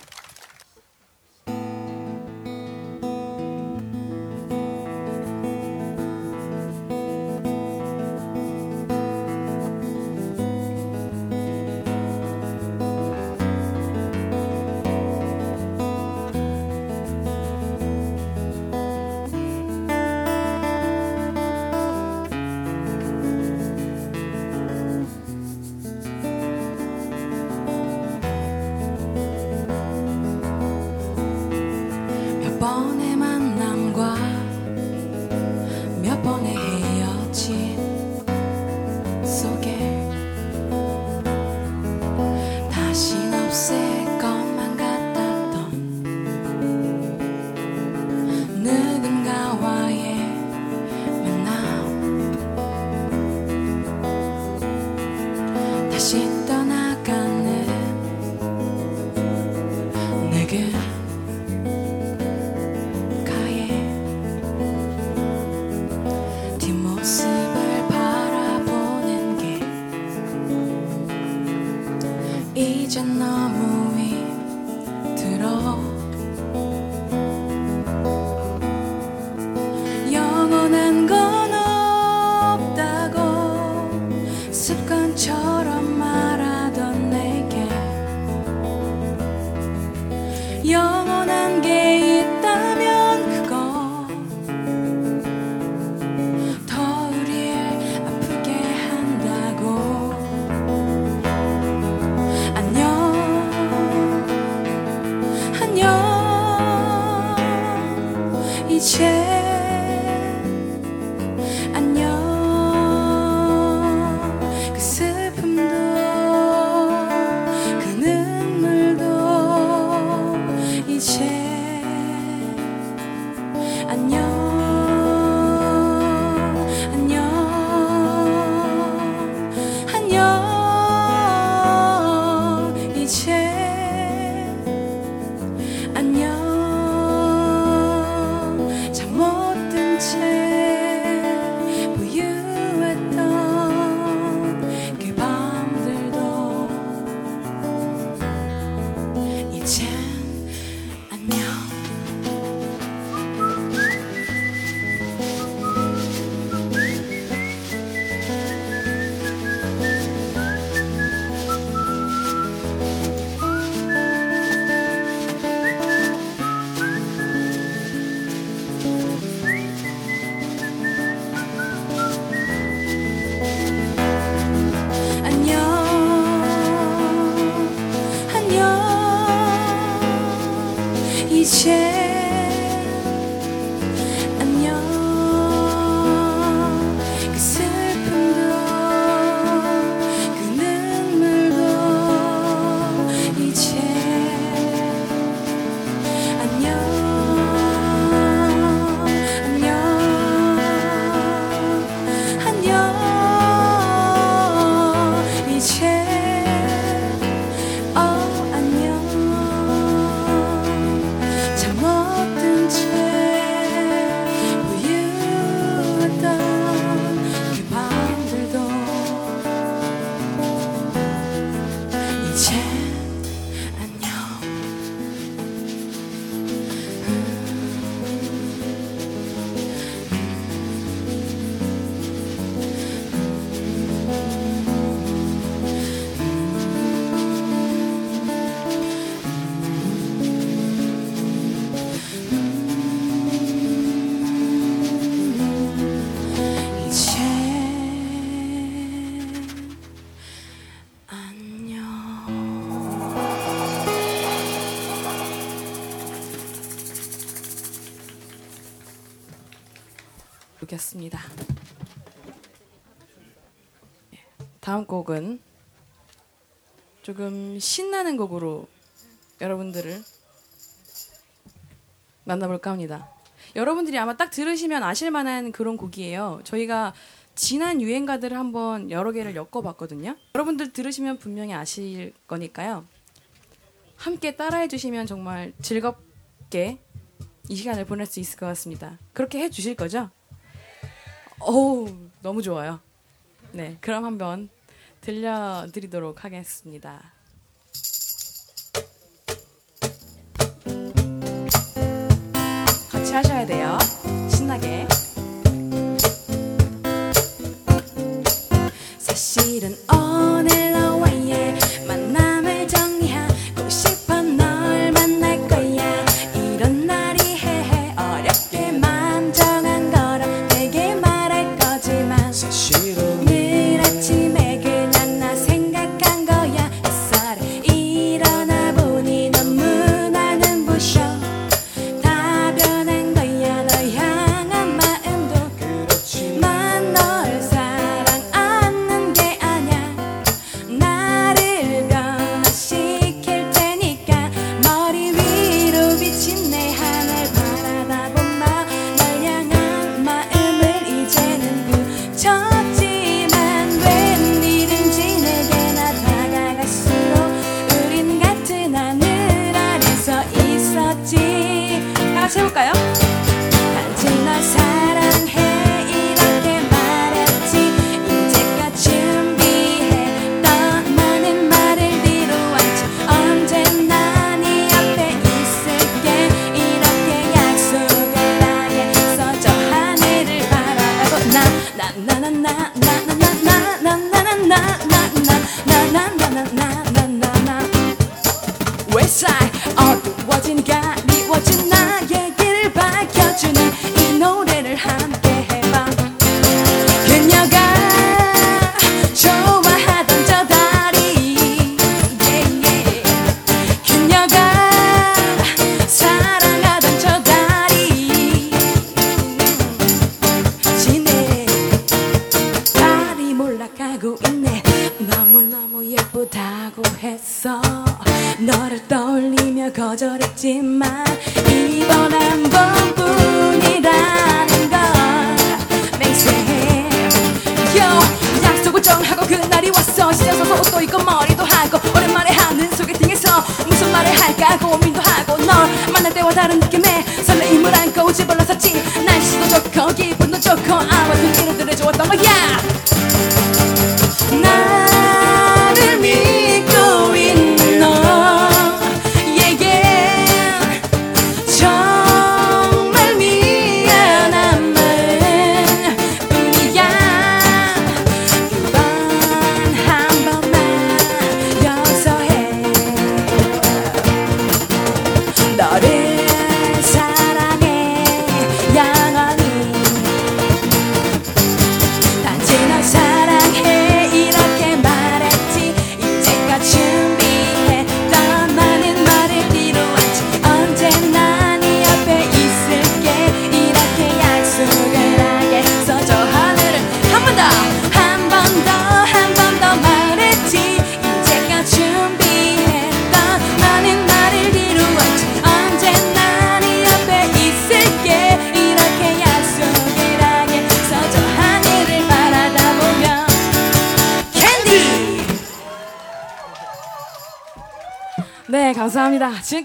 I: 마치겠습니다. 예, 다음 곡은 조금 신나는 곡으로 여러분들을 만나볼까 합니다. 여러분들이 아마 딱 들으시면 아실 만한 그런 곡이에요. 저희가 지난 유행가들을 한번 여러 개를 엮어봤거든요. 여러분들 들으시면 분명히 아실 거니까요. 함께 따라해 주시면 정말 즐겁게 이 시간을 보낼 수 있을 것 같습니다. 그렇게 해 주실 거죠? 어우, 너무 좋아요. 네, 그럼 한번 들려드리도록 하겠습니다. 같이 하셔야 돼요. 신나게. 사실은 어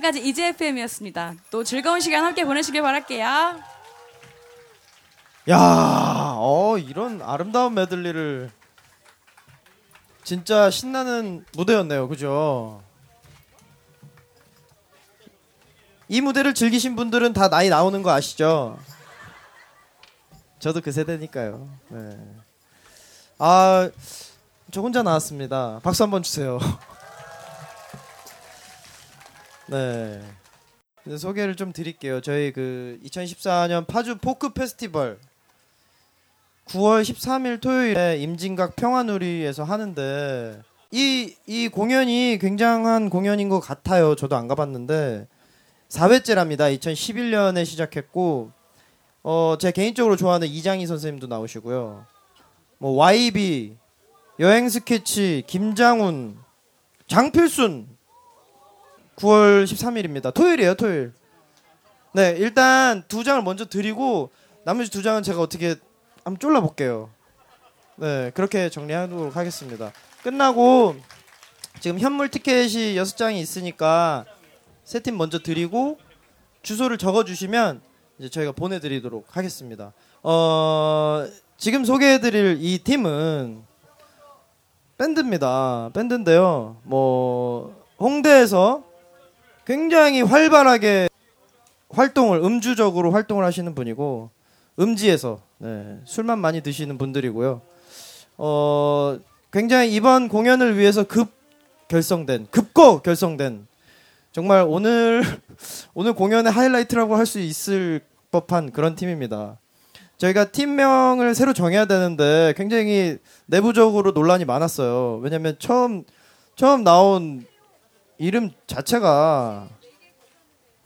I: 지금까지 이제 FM이었습니다. 또 즐거운 시간 함께 보내시길 바랄게요.
E: 야, 어 이런 아름다운 메들리를 진짜 신나는 무대였네요, 그죠? 이 무대를 즐기신 분들은 다 나이 나오는 거 아시죠? 저도 그 세대니까요. 네. 아, 저 혼자 나왔습니다. 박수 한번 주세요. 네. 소개를 좀 드릴게요. 저희 그 2014년 파주 포크 페스티벌 9월 13일 토요일에 임진각 평화누리에서 하는데 이 이 공연이 굉장한 공연인 것 같아요. 저도 안 가봤는데 4회째랍니다. 2011년에 시작했고 어, 제 개인적으로 좋아하는 이장희 선생님도 나오시고요. 뭐 YB, 여행 스케치, 김장훈, 장필순 9월 13일입니다. 토요일이에요, 토요일. 네, 일단 두 장을 먼저 드리고 나머지 두 장은 제가 어떻게 한번 쫄라 볼게요. 네, 그렇게 정리하도록 하겠습니다. 끝나고 지금 현물 티켓이 6장이 있으니까 세 팀 먼저 드리고 주소를 적어 주시면 이제 저희가 보내 드리도록 하겠습니다. 어, 지금 소개해 드릴 이 팀은 밴드입니다. 밴드인데요. 뭐 홍대에서 굉장히 활발하게 활동을 음주적으로 활동을 하시는 분이고 음지에서 네, 술만 많이 드시는 분들이고요. 어, 굉장히 이번 공연을 위해서 급 결성된 급거 결성된 정말 오늘 오늘 공연의 하이라이트라고 할 수 있을 법한 그런 팀입니다. 저희가 팀명을 새로 정해야 되는데 굉장히 내부적으로 논란이 많았어요. 왜냐면 처음 처음 나온 이름 자체가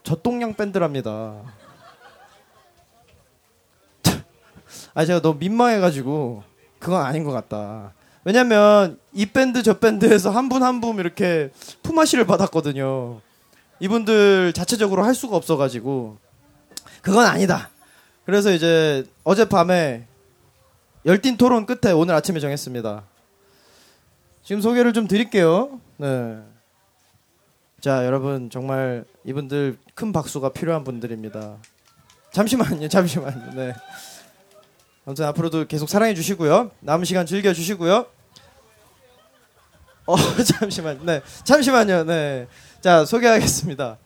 E: 젖동량 밴드랍니다. 아 제가 너무 민망해가지고 그건 아닌 것 같다. 왜냐면 이 밴드 저 밴드에서 한 분 한 분 이렇게 품앗이를 받았거든요. 이분들 자체적으로 할 수가 없어가지고 그건 아니다. 그래서 이제 어젯밤에 열띤 토론 끝에 오늘 아침에 정했습니다. 지금 소개를 좀 드릴게요. 네. 자, 여러분 정말 이분들 큰 박수가 필요한 분들입니다. 잠시만요, 잠시만요. 네. 아무튼 앞으로도 계속 사랑해 주시고요. 남은 시간 즐겨 주시고요. 어, 잠시만. 네. 잠시만요. 네. 자, 소개하겠습니다.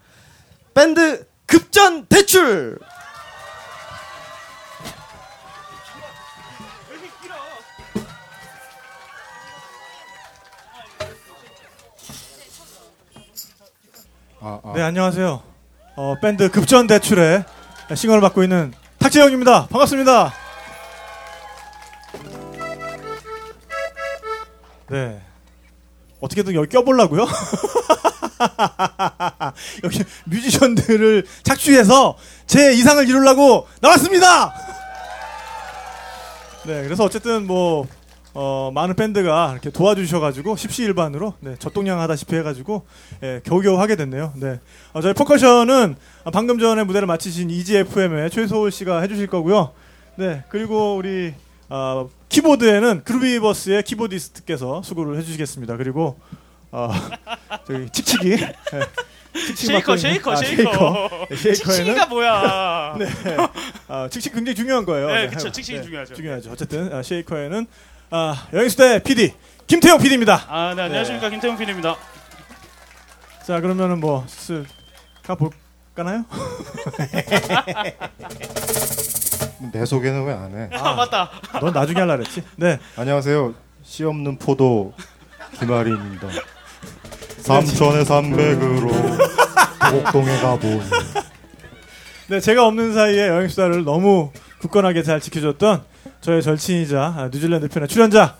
E: 밴드 급전 대출.
F: 네 안녕하세요. 어, 밴드 급전 대출의 싱어를 맡고 있는 탁재영입니다. 반갑습니다. 네. 어떻게든 여기 껴보려고요. 여기 뮤지션들을 착취해서 제 이상을 이루려고 나왔습니다. 네, 그래서 어쨌든 뭐 어, 많은 밴드가 이렇게 도와주셔가지고 십시일반으로 네, 젖동량하다시피 해가지고 예, 겨우겨우 하게 됐네요. 네, 어, 저희 퍼커션은 방금 전에 무대를 마치신 EGFM의 최소울 씨가 해주실 거고요. 네, 그리고 우리 어, 키보드에는 그루비버스의 키보디스트께서 수고를 해주시겠습니다. 그리고 어, 저기 칙칙이 네, 칙칙이
D: 쉐이커, 쉐이커,
F: 아,
D: 쉐이커.
F: 네,
D: 칙칙이가 뭐야?
F: 네, 아, 칙칙 굉장히 중요한 거예요.
D: 네.
F: 하여간.
D: 칙칙이 중요하죠.
F: 중요하죠. 어쨌든 아, 쉐이커에는 아, 여행수다 PD 김태형 PD입니다.
D: 아, 네, 안녕하십니까 김태형 PD입니다.
F: 자 그러면은 뭐 슬, 가볼까나요?
K: 내 소개는 왜 안 해?
D: 아, 맞다.
F: 넌 나중에 하려 그랬지. 네.
K: 안녕하세요. 씨 없는 포도 김아리입니다. 삼천의 산맥으로 목동에 가보니
F: 네, 제가 없는 사이에 여행수다를 너무 굳건하게 잘 지켜줬던 저의 절친이자 아, 뉴질랜드 편의 출연자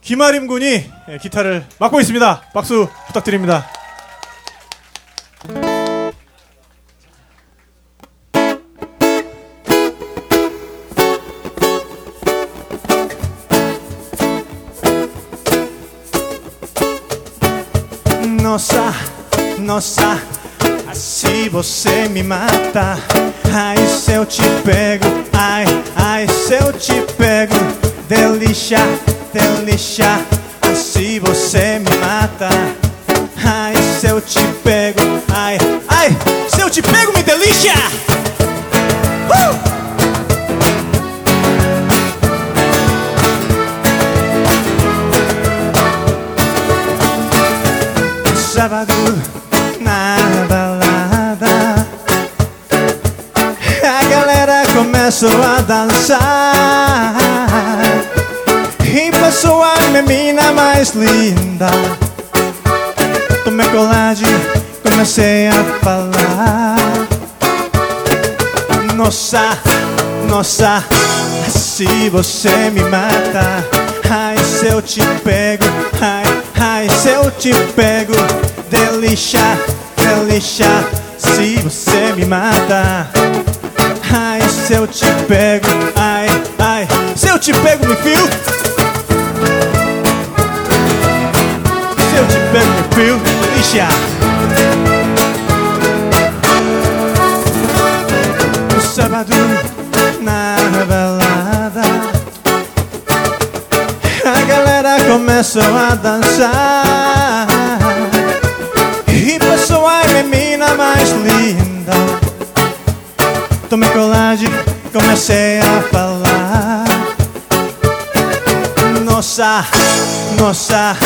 F: 김아림 군이 예, 기타를 맡고 있습니다. 박수 부탁드립니다.
L: Nossa, nossa, mata, ai se eu te pego, ai, ai se eu te pego, delícia, delícia, se você me mata, ai se eu te pego, ai, ai se eu te pego, me delícia. Uh! sábado começou a dançar. E passou a menina mais linda. Tomei colagem, comecei a falar. Nossa, nossa, se você me mata. Ai, se eu te pego, ai, ai, se eu te pego, delícia, delícia, se você me mata se eu te pego, ai, ai, se eu te pego, me fio. Se eu te pego, me fio, lixar. Ah. No sábado, na balada, a galera começou a dançar.
F: E passou a menina mais linda tomei colagem, comecei a falar. Nossa, nossa,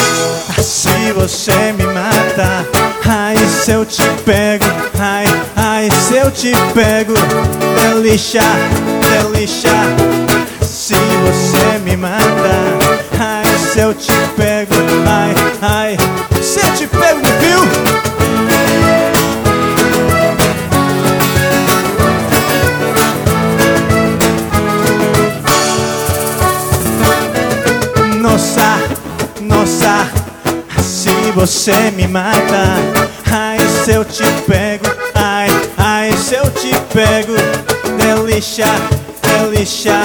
F: se você me mata, ai se eu te pego, ai, ai se eu te pego, delícia, delícia. Se você me mata, ai se eu te pego, ai, ai, se eu te pego, me viu? Se você me mata, ai se eu te pego, ai, ai se eu te pego, delícia, delícia.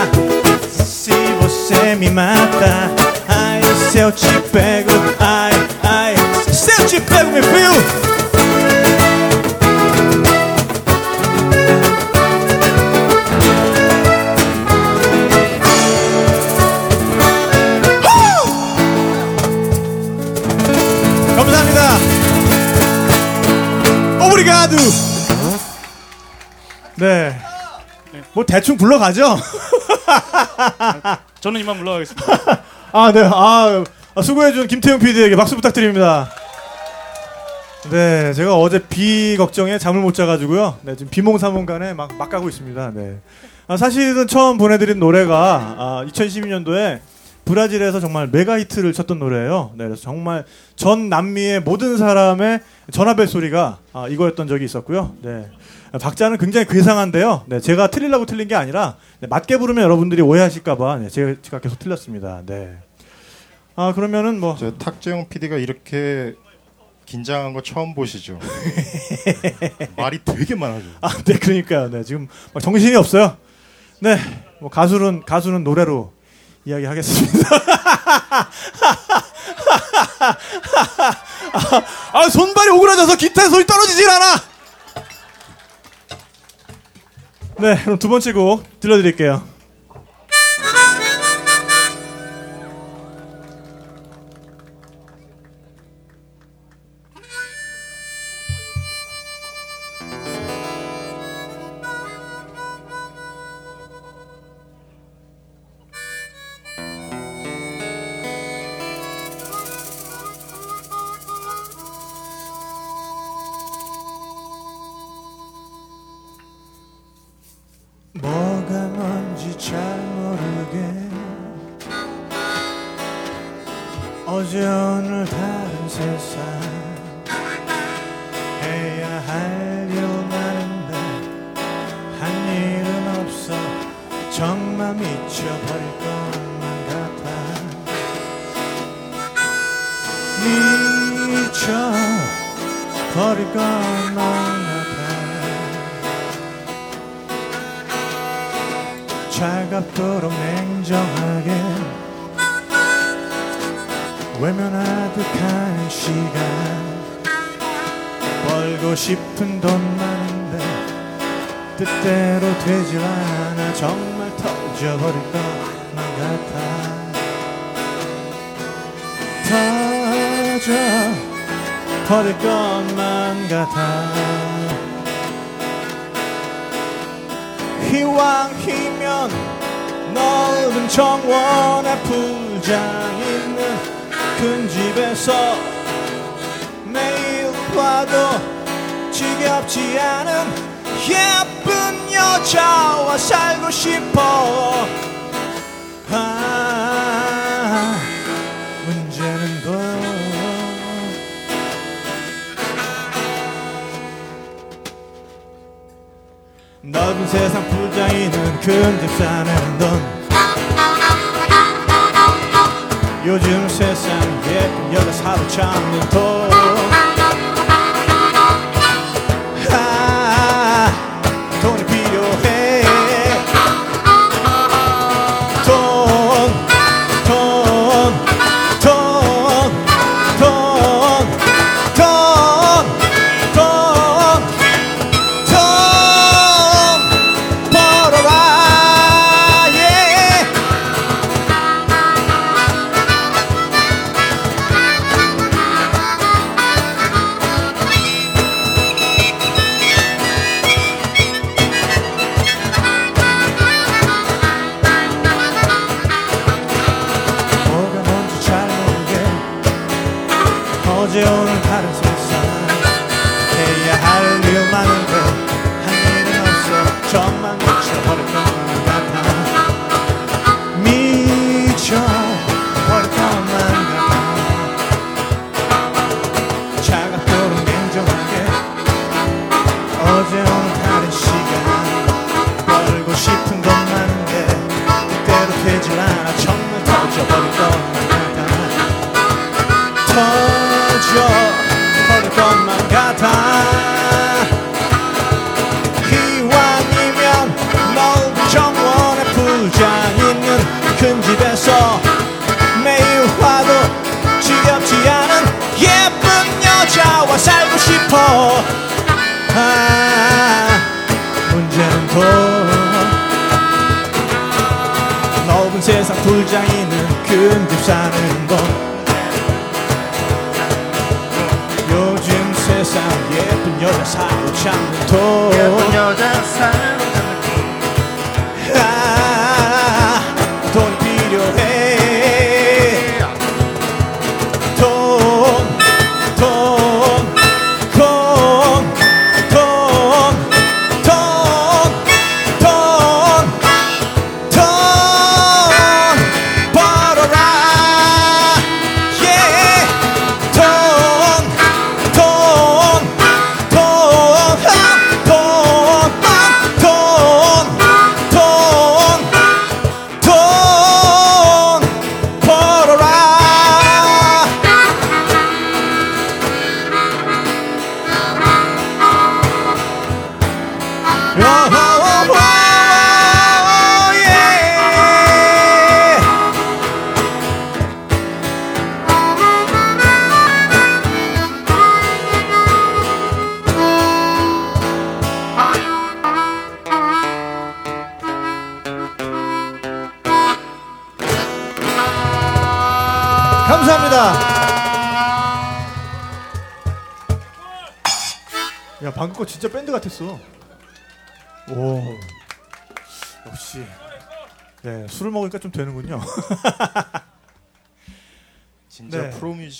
F: Se você me mata, ai se eu te pego, ai, ai, se eu te pego, me viu? 오브리가두. 네. 뭐 대충 불러가죠.
D: 저는 이만 물러가겠습니다.
F: 아, 네. 아, 수고해준 김태형 PD에게 박수 부탁드립니다. 네, 제가 어제 비 걱정에 잠을 못 자가지고요. 네, 지금 비몽사몽간에 막, 막 가고 있습니다. 네. 아, 사실은 처음 보내드린 노래가 아, 2012년도에 브라질에서 정말 메가 히트를 쳤던 노래예요. 네, 그래서 정말 전 남미의 모든 사람의 전화벨 소리가 아, 이거였던 적이 있었고요. 네. 아, 박자는 굉장히 괴상한데요. 네, 제가 틀리려고 틀린 게 아니라 네, 맞게 부르면 여러분들이 오해하실까봐 네, 제가, 제가 계속 틀렸습니다. 네. 아 그러면은
K: 뭐저 탁재영 PD가 이렇게 긴장한 거 처음 보시죠? 말이 되게 많아져.
F: 아, 네, 그러니까요. 네, 지금 막 정신이 없어요. 네, 뭐 가수는 가수는 노래로 이야기하겠습니다. 아, 손발이 오그라져서 기타의 소리 떨어지질 않아. 네, 그럼 두 번째 곡 들려드릴게요.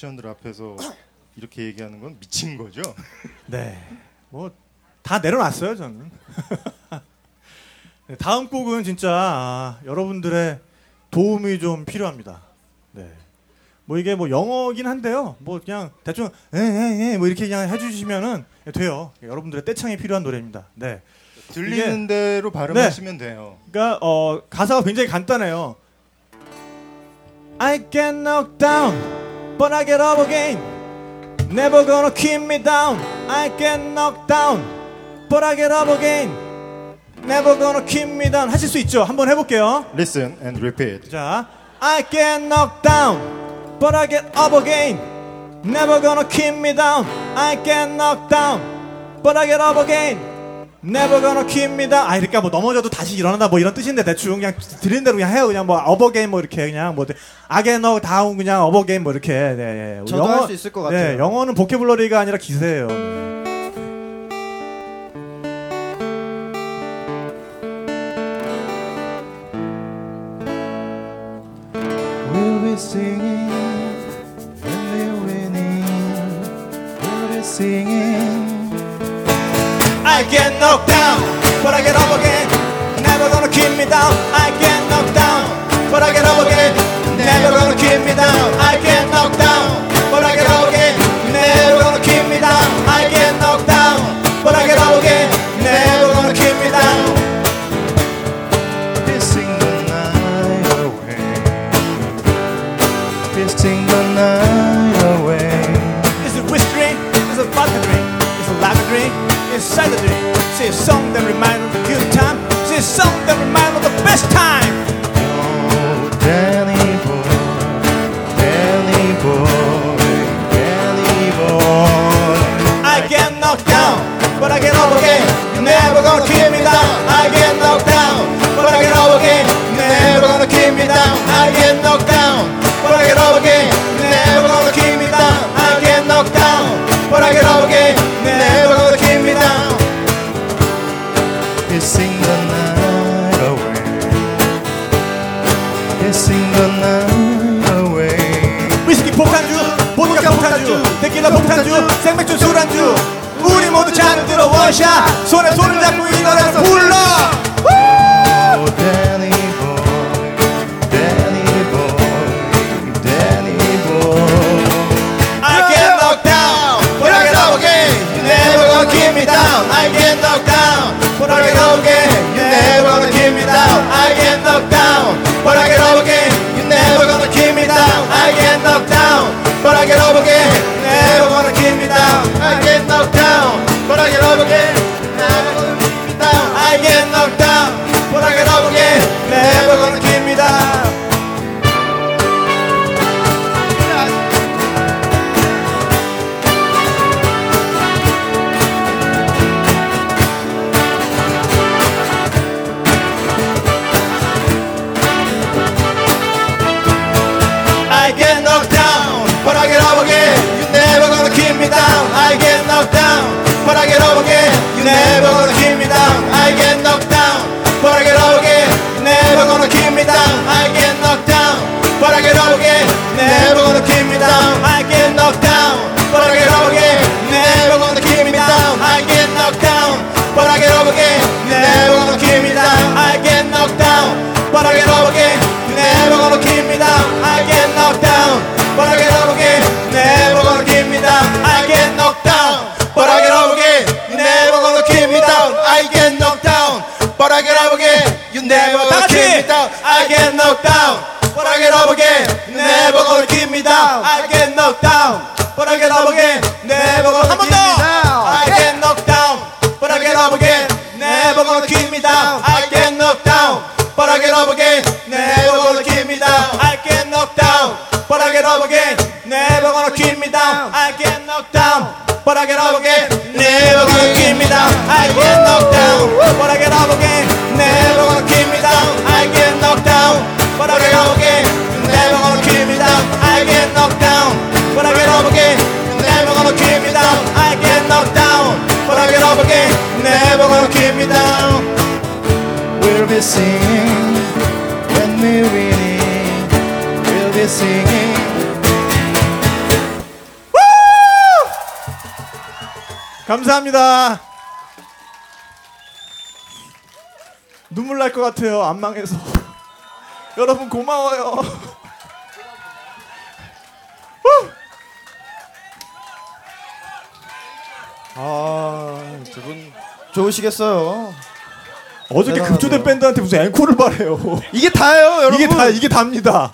F: 네.
K: 뮤지션들 앞에서 이렇게 얘기하는 건 미친 거죠.
F: 네. 뭐 다 내려놨어요 저는. 네, 다음 곡은 진짜 아, 여러분들의 도움이 좀 필요합니다. 네. 뭐 이게 뭐 영어긴 한데요. 뭐 그냥 대충 에에에 뭐 이렇게 그냥 해주시면은 돼요. 여러분들의 떼창이 필요한 노래입니다. 네.
K: 들리는 대로 발음하시면 돼요.
F: 그러니까 어, 가사가 굉장히 간단해요. I get knocked down, but I get up again. Never gonna keep me down. I get knocked down, but I get up again. Never gonna keep me down. 하실 수 있죠? 한번 해볼게요.
K: Listen and repeat.
F: 자, I get knocked down, but I get up again. Never gonna keep me down. I get knocked down, but I get up again. Never gonna keep me down. 아, 그러니까 뭐 넘어져도 다시 일어난다 뭐 이런 뜻인데 대충 그냥 들리는 대로 그냥 해요. 그냥 뭐 again 뭐 이렇게 그냥 뭐 I get knocked down 그냥 again 뭐 이렇게. 네, 네.
E: 저도 할수 있을 것
F: 네,
E: 같아요.
F: 영어는 보케블러리가 아니라 기세예요.
M: Be singing and we're winning. We'll be singing.
F: I get knocked down, but I get up again. Never gonna keep me down. I get knocked down, but I get up again. Never gonna keep me down. I get knocked down, 데킬라 폭탄주. 생맥주 술안주. 우리 모두 잔을 들어 원샷 손에 손을 잡고 이 노래를 불러
N: 안 망해서. 여러분 고마워요.
E: 아 두 분 좋으시겠어요.
N: 어저께. 급조된 밴드한테 무슨 앵콜을 바래요.
E: 이게 다예요, 여러분.
N: 이게 다 이게 답니다.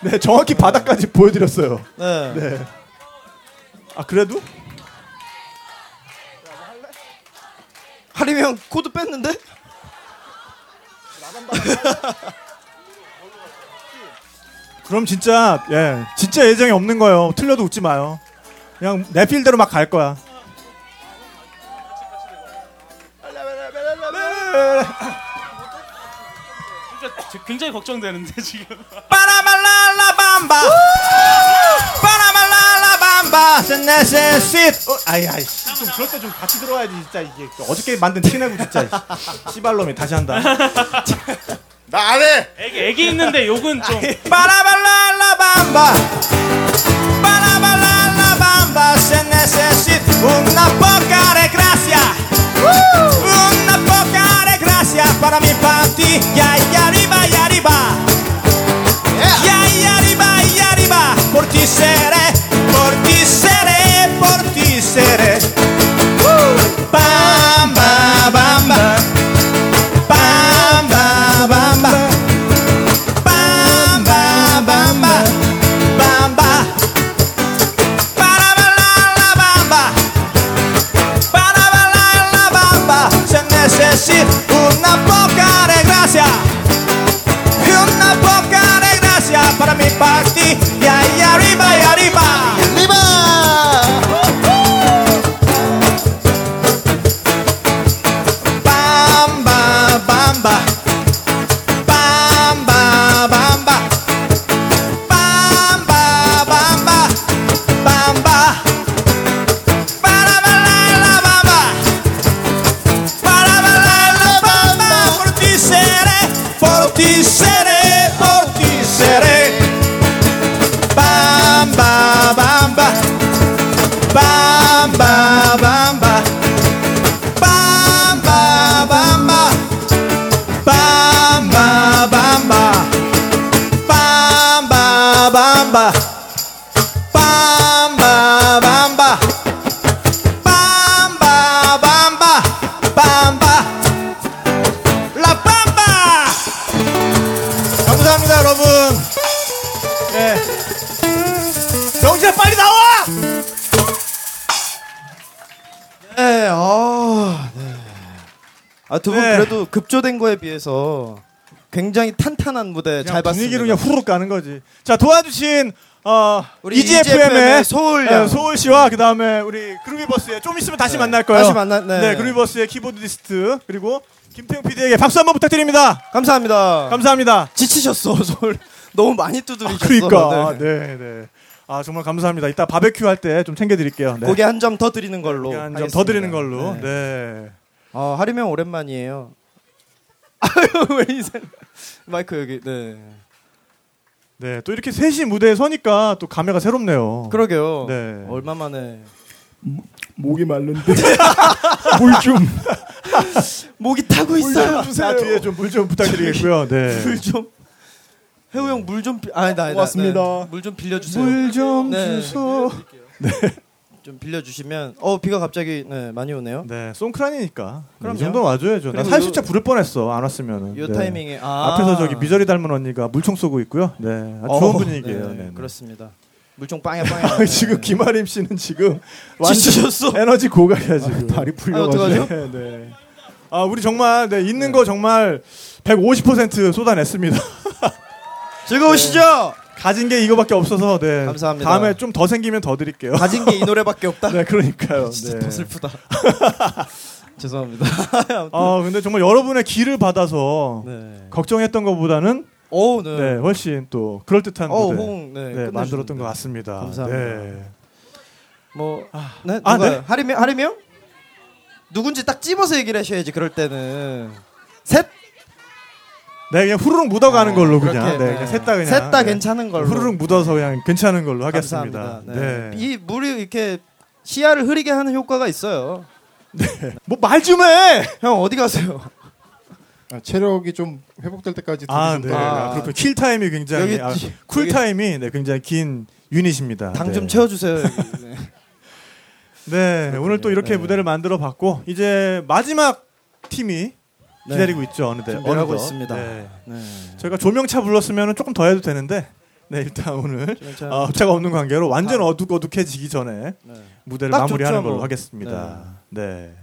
N: 네, 정확히 바닥까지 보여드렸어요.
E: 네.
N: 네. 아 그래도
E: 하리면 코드 뺐는데?
N: 그럼 진짜 예 진짜 예정이 없는 거예요. 틀려도 웃지 마요. 그냥 내 feel대로 막 갈 거야.
D: 굉장히 걱정되는데 지금.
F: 빠라말랄라 밤바 빠라말랄라 밤바 세네세싯 어, 아이 아이 씨,
N: 좀 그럴 때 좀 같이 들어와야지 진짜 이게 또 어저께 만든 티내고 진짜 씨발놈이 다시 한다.
K: 나 안 해.
D: 애기 애기 있는데 욕은 좀.
F: 빠라말랄라밤바 빠라말랄라밤바 se necesita una poca de gracia una poca de gracia para mi party ya y arriba y arriba ya y arriba y arriba por ti seré
E: 급조된 거에 비해서 굉장히 탄탄한 무대 잘 봤습니다.
F: 분위기로 그냥 후루룩 가는 거지. 자 도와주신 어,
E: 우리
F: EGFM의
E: 소울 양.
F: 소울 씨와 그 다음에 우리 그루비버스의 좀 있으면 다시
E: 네.
F: 만날 거예요.
E: 다시 만나- 네.
F: 그루비버스의 키보드리스트 그리고 김태형 PD에게 박수 한번 부탁드립니다.
E: 감사합니다.
F: 감사합니다.
E: 지치셨어 소울 너무 많이 두드리셨어.
F: 그러니까
E: 네.
F: 네 네. 아 정말 감사합니다. 이따 바베큐 할 때 좀 챙겨드릴게요. 네.
E: 고기 한 점 더 드리는 걸로.
F: 한점
E: 하겠습니다.
F: 더 드리는 걸로.
E: 네.
F: 네.
E: 어, 하리명 오랜만이에요. 아유 왜 이상 마이크 여기. 네.
F: 네, 또 이렇게 셋이 무대에 서니까 또 감회가 새롭네요.
E: 그러게요.
F: 네.
E: 얼마 만에
F: 목이 마른데 물 좀.
E: 목이 타고 있어요.
F: 물 주세요. 나 뒤에 좀 물 좀 부탁드리겠고요. 네.
E: 물 좀. 해우 형 물 좀 아니 나
F: 고맙습니다.
E: 물좀 빌려 주세요.
F: 물 좀 주소. 네.
E: 좀 빌려 주시면 어 비가 갑자기 네, 많이 오네요.
F: 네, 송크란이니까.
E: 그럼요.
F: 이 정도는 와줘야죠. 나
E: 그리고
F: 사실
E: 요-
F: 진짜 부를 뻔했어. 안 왔으면은.
E: 요
F: 네.
E: 타이밍에 아.
F: 앞에서 저기 미저리 닮은 언니가 물총 쏘고 있고요. 네, 아주 좋은
E: 어,
F: 분위기예요.
E: 네,
F: 네, 네.
E: 그렇습니다. 물총 빵야 빵야.
F: 지금 김아림 씨는 지금
E: 지치셨어.
F: 에너지 고갈이야 지금.
L: 다리
E: 풀려가지고.
F: 네, 네. 아 우리 정말 네, 있는 거 정말 150% 쏟아냈습니다.
E: 즐거우시죠?
F: 가진 게 이거밖에 없어서 네.
E: 감사합니다.
F: 다음에 좀 더 생기면 더 드릴게요.
E: 가진 게 이 노래밖에 없다.
F: 네, 그러니까요.
E: 진짜
F: 네.
E: 더 슬프다. 죄송합니다.
F: 아 근데 정말 여러분의 기를 받아서
E: 네.
F: 걱정했던 것보다는
E: 오, 네.
F: 네, 훨씬 또 그럴 듯한
E: 어,
F: 무대
E: 호응, 네,
F: 네. 만들었던 것 같습니다.
E: 감사합니다.
F: 네.
E: 뭐, 네,
F: 아, 네?
E: 하리명 하리명? 누군지 딱 집어서 얘기를 하셔야지. 그럴 때는 셋.
F: 네, 그냥 후루룩 묻어가는 걸로 그냥.
E: 그렇게,
F: 네,
E: 네.
F: 그냥 셋다 그냥.
E: 셋다
F: 네.
E: 괜찮은 걸로.
F: 후루룩 묻어서 그냥 괜찮은 걸로 하겠습니다.
E: 감사합니다.
F: 네.
E: 네. 이 물이 이렇게 시야를 흐리게 하는 효과가 있어요.
F: 뭐말 좀 해.
E: 형 어디 가세요?
K: 아, 체력이 좀 회복될 때까지
F: 아, 네. 아, 그렇고 cool time이 굉장히
E: 여기
F: 아,
E: 지-
F: cool
E: 여기-
F: time이 네, 굉장히 긴 유닛입니다.
E: 당좀
F: 네.
E: 채워 주세요. 여기. 네.
F: 네, 오늘 또 이렇게
E: 네.
F: 무대를 만들어 봤고 이제 마지막 팀이 기다리고 있죠. 어느새
E: 준비를 하고
F: 어느덧.
E: 있습니다.
F: 네.
E: 네.
F: 저희가 조명차 불렀으면 조금 더 해도 되는데 네, 일단 오늘. 어, 차가 없는 관계로 완전 어둑 어둑해지기 전에
E: 네.
F: 무대를
E: 딱
F: 마무리하는
E: 좋죠,
F: 걸로
E: 뭐.
F: 하겠습니다. 네.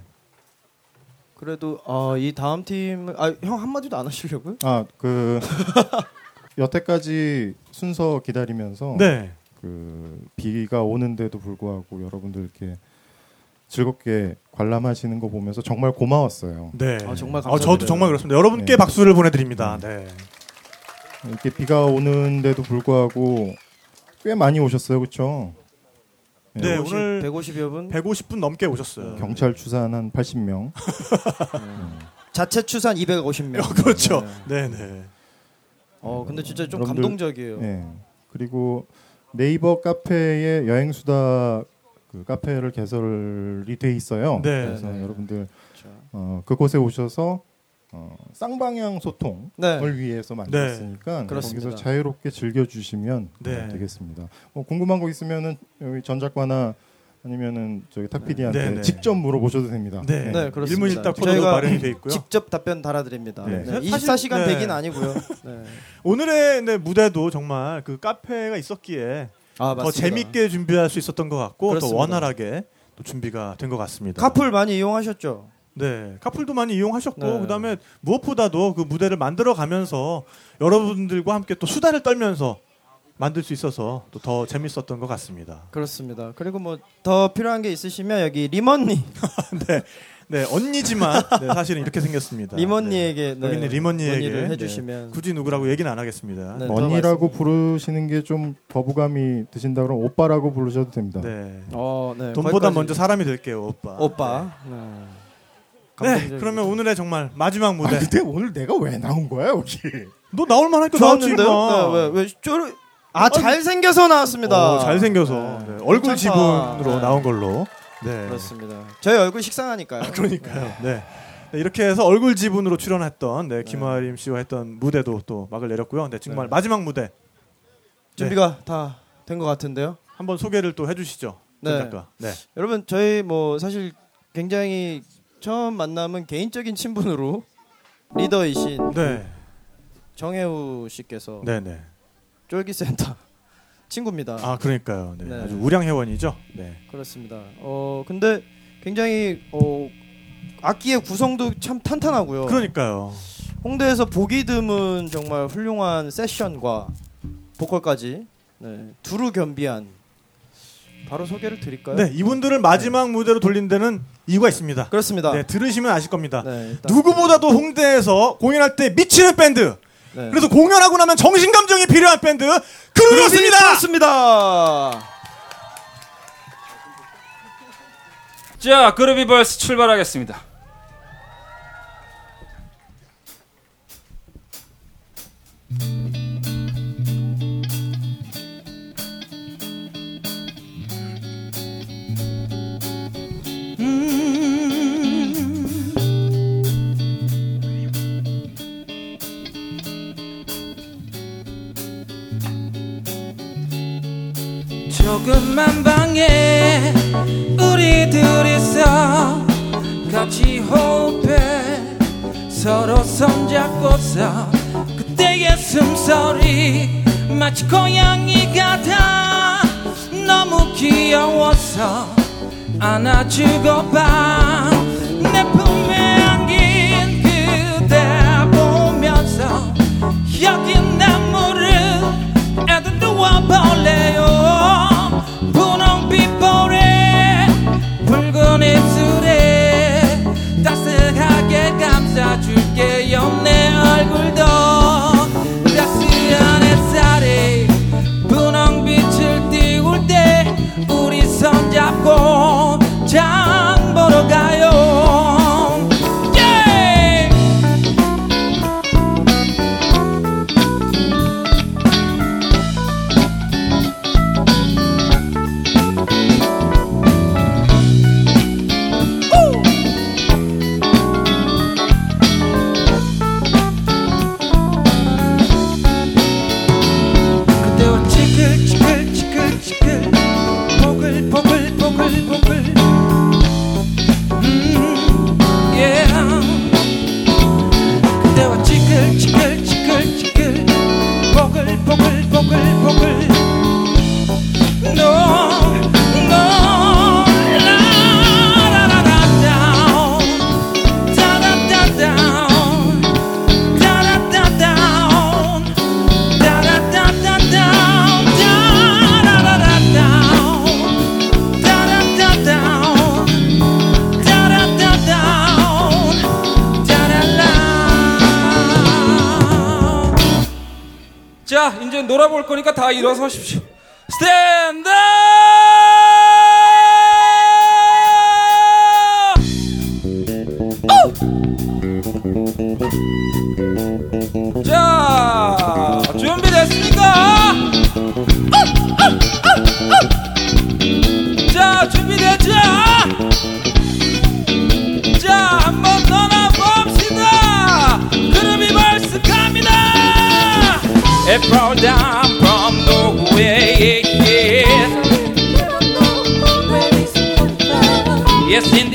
E: 그래도 어, 이 다음 팀, 아 형 한마디도 안 하시려고요?
K: 아, 그 여태까지 순서 기다리면서
F: 네.
K: 그 비가 오는데도 불구하고 여러분들 이렇게 즐겁게 관람하시는 거 보면서 정말 고마웠어요.
F: 네.
E: 아, 정말
F: 어, 저도
E: 감사드려요.
F: 정말 그렇습니다. 여러분께
K: 네.
F: 박수를 보내드립니다. 네.
K: 이렇게 비가 오는데도 불구하고 꽤 많이 오셨어요, 그렇죠?
F: 네,
E: 150,
F: 오늘
E: 150여 분.
F: 150분 넘게 오셨어요.
K: 경찰 추산 한 80명.
E: 자체 추산 250명.
F: 그렇죠. 네, 네.
E: 어, 근데 진짜 좀
K: 여러분들,
E: 감동적이에요.
K: 네. 그리고 네이버 카페에 여행 수다 그 카페를 개설이 돼 있어요.
F: 네.
K: 그래서
E: 네.
K: 여러분들
E: 그렇죠.
K: 어, 그곳에 오셔서 어, 쌍방향 소통을
E: 네.
K: 위해서 만들었으니까
E: 그렇습니다.
K: 거기서 자유롭게 즐겨주시면
F: 네.
K: 어, 되겠습니다. 뭐 궁금한 거 있으면은 여기 전 작가나 아니면은 저기 탁 PD한테
F: 네, 네.
K: 직접 물어보셔도 됩니다.
F: 네.
E: 네, 그렇습니다.
F: 일문일답
E: 저희가
F: 마련이 돼 있고요.
E: 직접 답변 달아드립니다.
K: 네.
E: 네.
F: 사실-
E: 24시간
F: 네.
E: 대기는 아니고요. 네.
F: 오늘의 네, 무대도 정말 그 카페가 있었기에
E: 아,
F: 더. 재밌게 준비할 수 있었던 것 같고 더
E: 그렇습니다.
F: 원활하게 또 준비가 된 것 같습니다.
E: 카풀 많이 이용하셨죠?
F: 네, 카풀도 많이 이용하셨고
E: 네.
F: 그다음에 무엇보다도 그 무대를 만들어 가면서 여러분들과 함께 또 수다를 떨면서 만들 수 있어서 또 더 재밌었던 것 같습니다.
E: 그렇습니다. 그리고 뭐 더 필요한 게 있으시면 여기 리먼니
F: 네, 네 언니지만 네, 사실은 이렇게 생겼습니다.
E: 리먼니에게
F: 네. 여기 있는
E: 네,
F: 리먼니에게 네.
E: 해주시면
F: 굳이 누구라고 얘기는 안 하겠습니다.
E: 네.
K: 언니라고 부르시는 게 좀 거부감이 드신다 그러면 오빠라고 부르셔도 됩니다.
F: 네.
E: 어, 네.
F: 돈보다
E: 거기까지.
F: 먼저 사람이 될게요, 오빠.
E: 오빠. 네.
F: 네. 그러면 오늘의 정말 마지막 무대.
K: 아, 근데 오늘 내가 왜 나온 거야 여기?
F: 너 나올 만하니까 나왔지
E: 좋았는데요?
F: 임마.
E: 네, 왜, 왜, 쪼르... 아, 잘생겨서 나왔습니다.
F: 어, 잘생겨서
E: 네.
F: 네, 얼굴
E: 괜찮다.
F: 지분으로
E: 네.
F: 나온 걸로. 네.
E: 그렇습니다. 저희 얼굴 식상하니까요.
F: 그러니까요. 네. 네, 이렇게 해서 얼굴 지분으로 출연했던 네, 김아림 씨와 했던 무대도 또 막을 내렸고요. 네, 정말
E: 네.
F: 마지막 무대
E: 준비가 다 된 것 같은데요.
F: 한번 소개를 또 해주시죠. 전
E: 네.
F: 네.
E: 여러분 저희 뭐 사실 굉장히 처음 만남은 개인적인 친분으로 리더이신
F: 네.
E: 정혜우 씨께서
F: 네, 네.
E: 쫄기센터 친구입니다.
F: 아, 그러니까요. 네.
E: 네.
F: 아주 우량 회원이죠. 네.
E: 그렇습니다. 어 근데 굉장히 어 악기의 구성도 참 탄탄하고요.
F: 그러니까요.
E: 홍대에서 보기 드문 정말 훌륭한 세션과 보컬까지 네, 두루 겸비한 바로 소개를 드릴까요?
F: 네, 이분들을 마지막 무대로 돌린 데는 이유가 있습니다.
E: 그렇습니다.
F: 네, 들으시면 아실 겁니다.
E: 네,
F: 누구보다도 홍대에서 공연할 때 미치는 밴드.
E: 네.
F: 그래서 공연하고 나면 정신 감정이 필요한 밴드 그룹이었습니다.
E: 그렇습니다.
A: 자, 그루비벌스 출발하겠습니다.
O: 조금만 방에 우리 둘이서 같이 호흡해. 서로 손잡고서 그때의 숨소리 마치 고양이 같아 너무 귀여워서 안아주고 봐내 품에 안긴 그대 보면서 여기 나무를 애들 누워볼래요 분홍
A: 이제 놀아볼 거니까 다 일어서십시오. 스탠
F: y es sin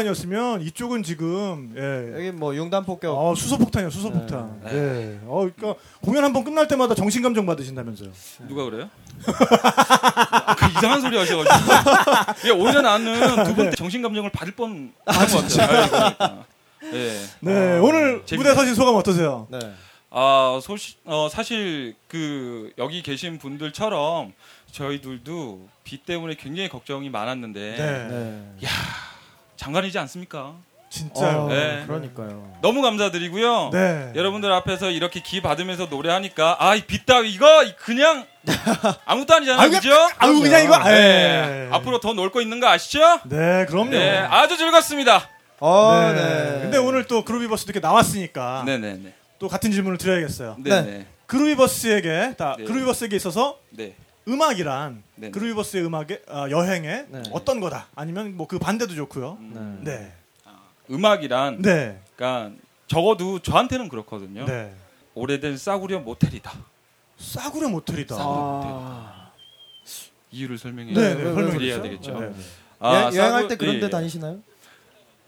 F: 폭탄이었으면 이쪽은 지금, 예.
E: 여기 뭐 융단 폭격.
F: 어, 수소 폭탄이요, 수소 폭탄. 네. 어, 그러니까 공연 한 번 끝날 때마다 정신 감정 받으신다면서요.
O: 누가 그래요? 아, 그 이상한 소리 하셔가지고. 예, 오히려 나는 두분 정신 감정을 받을 뻔. 아,
F: 진짜?
O: 그러니까. 예.
F: 네, 오늘 무대 서신 소감 어떠세요?
E: 네.
O: 아, 소시, 어, 사실 그 여기 계신 분들처럼 저희들도 비 때문에 굉장히 걱정이 많았는데,
F: 네.
O: 야 장관이지 않습니까?
F: 진짜요?
O: 네.
E: 그러니까요.
O: 너무 감사드리고요.
F: 네.
O: 여러분들 앞에서 이렇게 기 받으면서 노래하니까 아, 이비 따위 이거 그냥 아무것도 아니잖아요.
F: 아유,
O: 그죠?
F: 아유, 그냥 이거,
O: 네.
F: 예.
O: 앞으로 더 놀 거 있는 거 아시죠?
F: 네, 그럼요.
O: 네, 아주 즐겁습니다.
E: 어,
F: 네. 근데 오늘 또 그루비버스도 이렇게 나왔으니까
O: 네 네 네.
F: 또 같은 질문을 드려야겠어요.
O: 네네.
F: 그루비버스에게 다
O: 네.
F: 그루비버스에게 있어서
O: 네.
F: 음악이란
O: 네네.
F: 그루비버스의 음악의 아, 여행에
E: 네.
F: 어떤 거다 아니면 뭐 그 반대도 좋고요. 네.
O: 음악이란
F: 네.
O: 그러니까 적어도 저한테는 그렇거든요.
F: 네.
O: 오래된 싸구려 모텔이다.
F: 싸구려 모텔이다.
O: 이유를 설명해
F: 네, 네, 설명해
O: 드려야. 되겠죠.
F: 네, 네.
O: 아,
E: 여, 여행할
O: 싸구-
E: 때 그런 데
O: 예.
E: 다니시나요?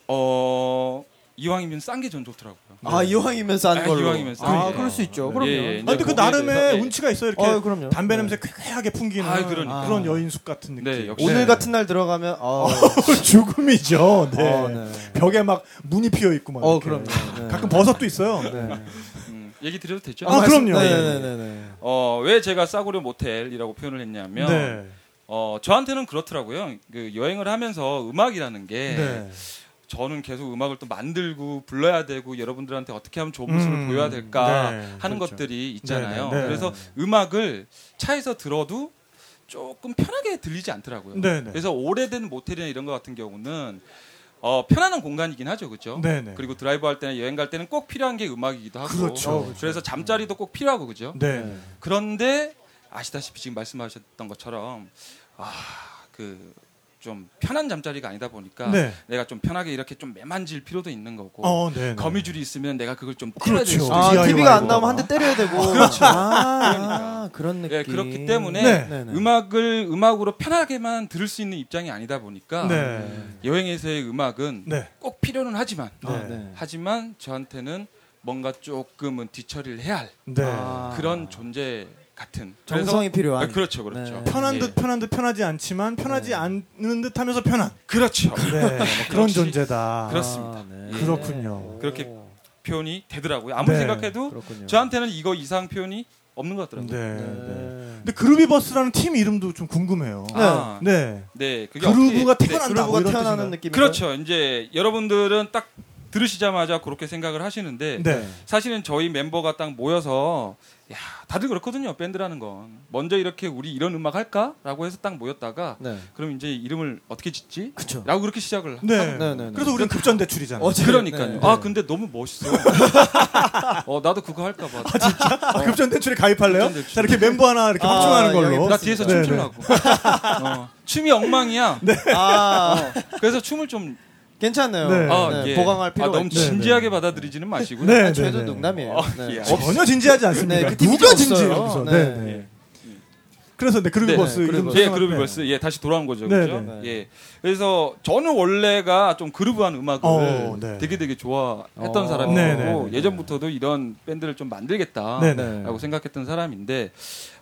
O: 어 이왕이면 싼 게 전 좋더라고요.
E: 아, 이왕이면 싼
O: 아,
E: 걸로.
O: 이왕이면 싼
E: 아,
O: 게.
E: 그럴 수 있죠.
O: 예,
E: 그럼요.
O: 예,
F: 아,
O: 이제
F: 근데 그 나름의
O: 예.
F: 운치가 있어요. 이렇게
E: 어, 그럼요.
F: 담배 냄새 쾌쾌하게 풍기는
O: 아, 그러니까요.
F: 그런 여인숙 같은 느낌.
O: 네, 역시.
E: 오늘 같은 날 들어가면 어,
F: 죽음이죠. 네.
E: 어, 네.
F: 벽에 막 문이 피어 있고 막.
E: 어,
F: 이렇게.
E: 그럼요. 네.
F: 가끔 버섯도 있어요.
E: 네.
O: 음, 얘기 드려도 되죠?
F: 아, 그럼요.
E: 네,
F: 예.
E: 네, 네, 네.
O: 어, 왜 제가 싸구려 모텔이라고 표현을 했냐면
F: 네.
O: 어, 저한테는 그렇더라고요. 그 여행을 하면서 음악이라는 게
F: 네.
O: 저는 계속 음악을 또 만들고 불러야 되고 여러분들한테 어떻게 하면 좋은 모습을
F: 음,
O: 보여야 될까
F: 네,
O: 하는
F: 그렇죠.
O: 것들이 있잖아요.
F: 네, 네, 네.
O: 그래서 음악을 차에서 들어도 조금 편하게 들리지 않더라고요.
F: 네, 네.
O: 그래서 오래된 모텔이나 이런 것 같은 경우는 어, 편안한 공간이긴 하죠, 그렇죠?
F: 네, 네.
O: 그리고 드라이브 할 때나 여행 갈 때는 꼭 필요한 게 음악이기도 하고,
F: 그렇죠.
O: 래서 잠자리도 꼭 필요하고, 그죠?
F: 네.
O: 그런데 아시다시피 지금 말씀하셨던 것처럼 아 그 좀 편한 잠자리가 아니다 보니까
F: 네.
O: 내가 좀 편하게 이렇게 좀 매만질 필요도 있는 거고
F: 어, 네, 네.
O: 거미줄이 있으면 내가 그걸 좀 때려야 될
F: 그렇죠.
O: 수도
E: 아, TV가 안 나오면 한 대 때려야 되고.
O: 그렇죠.
E: 아,
O: 그러니까.
E: 그런 느낌.
O: 예, 그렇기 때문에
F: 네.
E: 네, 네.
O: 음악을 음악으로 편하게만 들을 수 있는 입장이 아니다 보니까
F: 네.
O: 여행에서의 음악은
F: 네.
O: 꼭 필요는 하지만
F: 네.
E: 네.
O: 하지만 저한테는 뭔가 조금은 뒤처리를 해야 할
F: 네.
E: 아.
O: 그런 존재 같은
E: 정성이 필요한.
O: 아, 그렇죠, 그렇죠.
E: 네.
F: 편한
O: 예.
F: 듯 편한 듯 편하지 않지만 편하지 않는 듯 하면서 편한.
O: 그렇죠.
F: 네. 뭐 그런
O: 역시
F: 존재다.
O: 그렇습니다.
E: 아, 네.
O: 예.
F: 그렇군요.
O: 그렇게 표현이 되더라고요. 아무리
F: 네.
O: 생각해도
E: 그렇군요.
O: 저한테는 이거 이상 표현이 없는 것
F: 네.
O: 같더라고요.
F: 네.
E: 네.
F: 근데 그루비버스라는 팀 이름도 좀 궁금해요.
O: 아,
F: 네.
O: 네,
F: 그루브가 태어난다.
E: 그루브가
F: 뭐
E: 태어나는? 느낌.
O: 그렇죠. 이제 여러분들은 딱 들으시자마자 그렇게 생각을 하시는데
F: 네.
O: 사실은 저희 멤버가 딱 모여서 야 다들 그렇거든요 밴드라는 건 먼저 이렇게 우리 이런 음악 할까라고 해서 딱 모였다가
E: 네.
O: 그럼 이제 이름을 어떻게 짓지?
E: 그쵸.
O: 라고 그렇게 시작을
F: 네.
E: 네, 네, 네.
F: 그래서 우리는 급전 대출이잖아요.
E: 어제-
O: 그러니까요.
E: 네.
O: 아 근데 너무 멋있어. 어 나도 그거 할까 봐.
F: 아, 급전 대출에 가입할래요?
O: 급전 대출.
F: 자, 이렇게 멤버 하나 이렇게
E: 아,
F: 합중하는 걸로.
E: 여기
O: 나 뒤에서
F: 네,
O: 춤추려고. 어, 춤이 엉망이야.
E: 아,
O: 그래서 춤을 좀
E: 괜찮네요.
F: 네.
O: 아,
E: 네,
O: 예.
E: 보강할 필요가
O: 아, 너무
E: 있죠.
O: 진지하게 받아들이지는 마시고요.
F: 네,
E: 아,
F: 네,
E: 저희도
F: 네.
E: 농담이에요.
O: 어,
E: 네.
O: 예.
F: 전혀 진지하지 않습니다.
E: 네, 그
F: 누가. 진지해요?
E: 네.
F: 네. 네. 그래서 네, 그루비 버스
O: 네, 예,
F: 설명할
O: 그루비
F: 때.
O: 버스. 예, 다시 돌아온 거죠.
F: 네,
O: 그죠?
F: 네.
O: 예. 그래서 저는 원래가 좀 groove한 음악을
F: 어, 네.
O: 되게 되게 좋아했던
F: 어.
O: 사람이고
F: 네, 네, 네.
O: 예전부터도 이런 밴드를 좀 만들겠다라고
F: 네, 네.
O: 생각했던 사람인데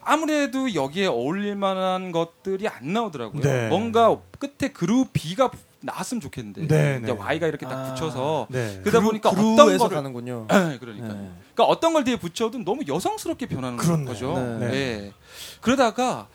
O: 아무래도 여기에 어울릴 만한 것들이 안 나오더라고요.
F: 네.
O: 뭔가 끝에 그루브 B가 나왔으면 좋겠는데
F: 네,
O: 이제
F: 네.
O: Y가 이렇게 딱 붙여서
E: 네.
O: 그러다
E: 그루-
O: 보니까 어떤
E: 그루에서
O: 거를
E: 가는군요.
O: 네, 그러니까.
E: 네.
O: 그러니까 어떤 걸 뒤에 붙여도 너무 여성스럽게 변하는
F: 그렇네.
O: 거죠.
F: 네.
O: 예. 그러다가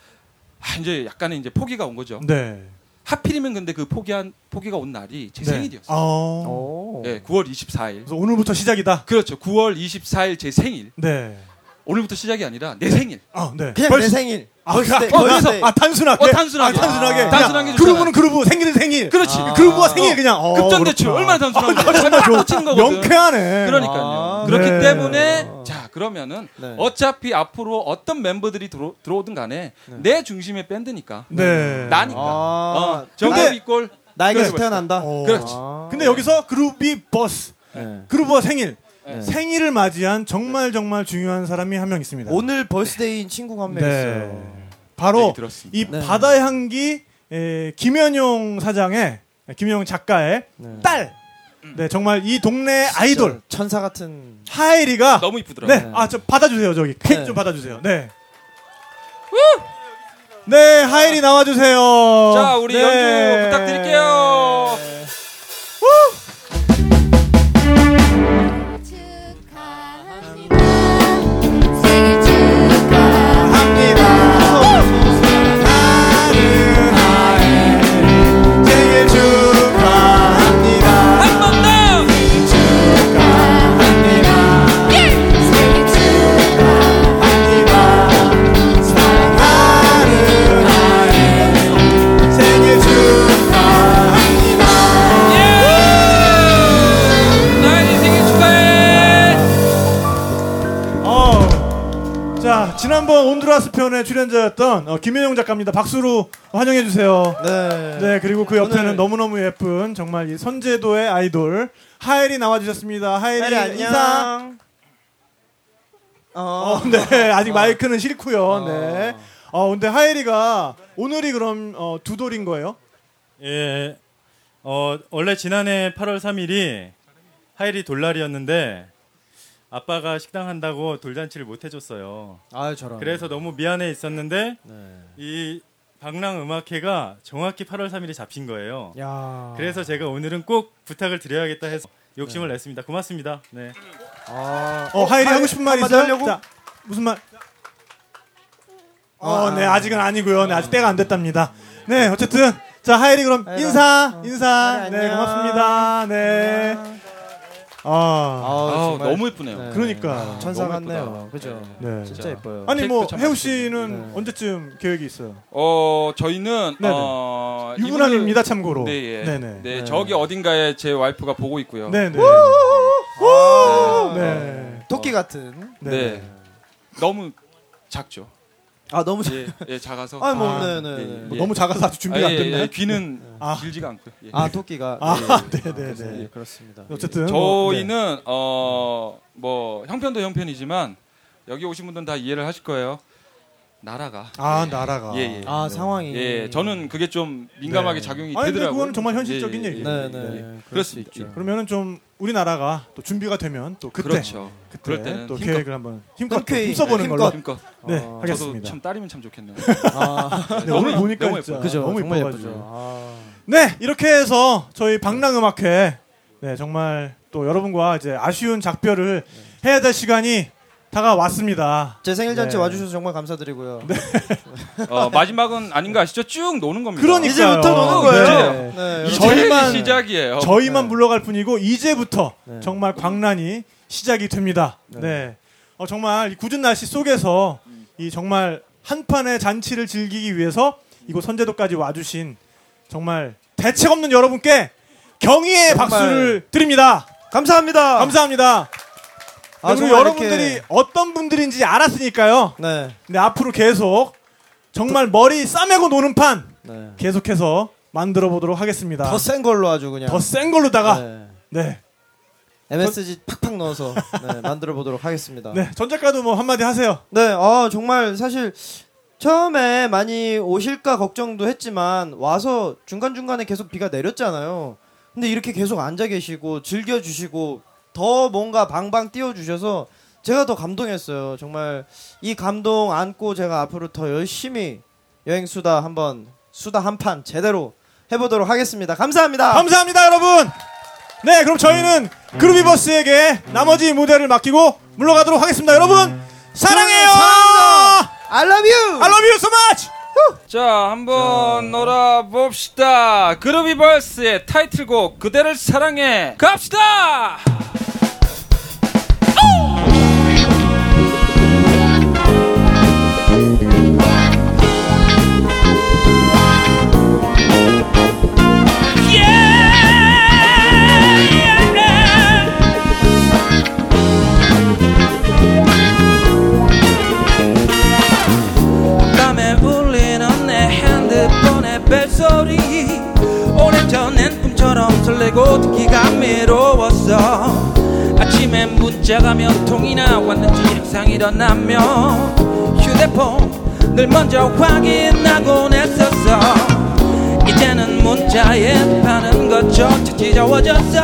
O: 아, 이제 약간의 이제 포기가 온 거죠.
F: 네.
O: 하필이면 근데 그 포기한 포기가 온 날이 제
F: 네.
O: 생일이었어요.
F: 어.
O: 예, 9월 24일.
F: 그래서 오늘부터 시작이다.
O: 그렇죠. 9월 24일 제 생일.
F: 네.
O: 오늘부터 시작이 아니라 내 생일.
F: 아, 네.
E: 그냥
F: 벌써-
E: 내 생일.
F: 아,
E: birthday,
F: 아,
E: birthday.
F: 아, 단순하게.
O: 어, 단순하게.
F: 아, 단순하게.
O: 아, 단순하게
F: groove는 groove, 생일은 생일.
O: 그렇지.
F: groove가 생일 그냥. 어,
O: 급전 대출
F: 그렇구나.
O: 얼마나 단순한데.
F: 아, 정말 좋-
O: 붙이는 거거든.
F: 명쾌하네.
O: 그러니까요.
F: 아,
O: 그렇기
F: 네.
O: 때문에 자 그러면은
E: 네.
O: 어차피 앞으로 어떤 멤버들이 들어, 들어오든 간에 내 중심의 밴드니까
F: 네.
O: 나니까
E: 아,
O: 어, 정답 equal
E: 나에게서. 태어난다.
O: 그렇지.
E: 아.
F: 근데 여기서 그루비 버스.
E: 네.
F: 그루브가 생일.
O: 네.
F: 생일을 맞이한 정말 정말 중요한 사람이 한 명 있습니다.
E: 오늘 벌스데이인 친구가 한명
F: 네.
E: 있어요.
F: 바로. 이
E: 네.
F: 바다의 향기 에, 김현용 사장의 김현용 작가의
E: 네.
F: 딸. 네, 정말 이 동네 아이돌
E: 천사 같은
F: 하엘이가
O: 너무 이쁘더라고요.
F: 네, 아저 받아주세요 저기 케이크
E: 네.
F: 좀 받아주세요. 네. 네, 하엘이 나와주세요.
O: 자 우리
F: 네.
O: 연주 부탁드릴게요.
F: 지난번 온두라스 편의 출연자였던 어, 김현용 작가입니다. 박수로 환영해 주세요.
E: 네.
F: 네 그리고 그 옆에는
E: 오늘-
F: 너무너무 예쁜 정말 이 선제도의 아이돌 하엘이 나와 주셨습니다. 하엘이
E: 하엘이 안녕. 어.
F: 어, 네 아직 마이크는 싫고요. 네. 어 근데 하엘이가 오늘이 그럼 어, 두 돌인 거예요?
K: 예. 어, 원래 지난해 8월 3일이 하일이 돌날이었는데 아빠가 식당 한다고 돌잔치를 못 해줬어요.
E: 아 저런.
K: 그래서 너무 미안해 있었는데
E: 네.
K: 이 방랑 음악회가 정확히 8월 3일이 잡힌 거예요.
E: 야.
K: 그래서 제가 오늘은 꼭 부탁을 드려야겠다 해서 욕심을 냈습니다. 고맙습니다. 네.
E: 아.
F: 어 하엘이 하고 싶은 말 있어요? 자 무슨 말? 어, 네 아직은 아니고요. 네 아직 때가 안 됐답니다. 네 어쨌든 자 하엘이 그럼. 인사
E: 어.
F: 인사
E: 하엘아,
F: 네
E: 안녕.
F: 고맙습니다. 네. 아
E: 아,
O: 아우,
E: 정말.
O: 너무 예쁘네요.
E: 네.
F: 그러니까.
E: 천사
O: 너무
E: 같네요.
O: 예쁘다.
E: 그죠?
F: 네.
E: 진짜 예뻐요.
F: 아니
O: 뭐참
F: 해우. 씨는
E: 네.
F: 언제쯤 계획이 있어요?
O: 어 저희는
F: 네네.
O: 어,
F: 유부남입니다 참고로.
O: 네, 예.
F: 네네.
O: 네,
E: 네.
O: 저기 어딘가에 제 와이프가 보고 있고요.
F: 네네.
O: 네.
F: 네.
E: 토끼 같은.
O: 네. 너무 작죠.
E: 아 너무 잘.
O: 예, 예 작아서.
E: 아, 뭐,
F: 아,
E: 네, 네,
O: 예,
E: 네.
F: 뭐
O: 예.
F: 너무 작아서 아직 준비가
O: 아, 예,
F: 안 됐나요?
O: 예, 귀는
F: 아.
O: 길지가 않고요. 예.
E: 아 토끼가.
F: 아,
E: 네.
F: 네네네.
E: 예, 그렇습니다.
F: 어쨌든 뭐, 네.
O: 저희는 어 뭐 형편도 형편이지만 여기 오신 분들은 다 이해를 하실 거예요. 나라가.
F: 아 나라가.
O: 예, 예.
E: 아 상황이.
O: 예, 저는 그게 좀 민감하게
F: 네.
O: 작용이
F: 아니, 근데
O: 되더라고요.
F: 그거는 정말 현실적인
O: 예, 예,
F: 얘기예요.
E: 네,
O: 예,
E: 네.
O: 예.
E: 그럴 수
O: 그렇습니다.
E: 있죠.
F: 그러면은 좀 우리나라가 또 준비가 되면 또 그때
O: 그렇죠.
F: 그때
O: 그럴 때는
F: 또
O: 힘껏.
F: 계획을 한번 힘껏
E: 흔쾌히,
F: 힘써보는
E: 힘껏.
F: 걸로
O: 힘껏.
F: 네
E: 어,
F: 하겠습니다.
O: 저도 참 딸이면 참 좋겠네요.
E: 아,
F: 네, 오늘 보니까
O: 너무
F: 진짜
E: 그죠.
F: 너무
E: 정말
F: 이뻐가지고.
E: 예쁘죠. 아.
F: 네 이렇게 해서 저희 방랑음악회 네 정말 또 여러분과 이제 아쉬운 작별을 해야 될 시간이 다가왔습니다.
E: 제 생일 잔치
F: 네.
E: 와주셔서 정말 감사드리고요.
O: 어, 마지막은 아닌 거 아시죠? 쭉 노는 겁니다.
F: 그러니까요.
E: 이제부터 노는
O: 네.
E: 거예요.
O: 네.
E: 네.
F: 저희만-
O: 시작이에요.
F: 저희만 물러갈 뿐이고 이제부터
E: 네.
F: 정말 광란이 시작이 됩니다. 네. 어, 정말 이 굳은 날씨 속에서 이 정말 한 판의 잔치를 즐기기 위해서 이곳 선제도까지 와주신 정말 대책 없는 여러분께 경의의
E: 정말.
F: 박수를 드립니다.
E: 감사합니다.
F: 감사합니다.
E: 아,
F: 그리고 여러분들이
E: 이렇게-
F: 어떤 분들인지 알았으니까요.
E: 네.
F: 네, 앞으로 계속 정말 머리 싸매고 노는 판
E: 네.
F: 계속해서 만들어 보도록 하겠습니다.
E: 더 센 걸로 아주 그냥.
F: 더 센 걸로다가
E: 네.
F: 네.
E: MSG 팍팍 넣어서 네, 만들어 보도록 하겠습니다.
F: 네, 전 작가도 뭐 한마디 하세요.
E: 네, 아 정말 사실 처음에 많이 오실까 걱정도 했지만 와서 중간 중간에 계속 비가 내렸잖아요. 근데 이렇게 계속 앉아 계시고 즐겨 주시고 더 뭔가 방방 띄워 주셔서 제가 더 감동했어요. 정말 이 감동 안고 제가 앞으로 더 열심히 여행 수다 한번 수다 한 판 제대로 해보도록 하겠습니다. 감사합니다.
F: 감사합니다, 여러분. 네, 그럼 저희는 그루비버스에게 나머지 무대를 맡기고 물러가도록 하겠습니다. 여러분, 사랑해요.
E: I love you.
F: I love you so much.
P: 자, 한번 놀아봅시다. 그루비벌스의 타이틀곡 그대를 사랑해 갑시다.
O: 메로웠어. 아침에 문자가 몇 통이나 왔는지 항상 일어나며 휴대폰 늘 먼저 확인하곤 했었어. 이제는 문자에 파는 것조차 지겨워졌어.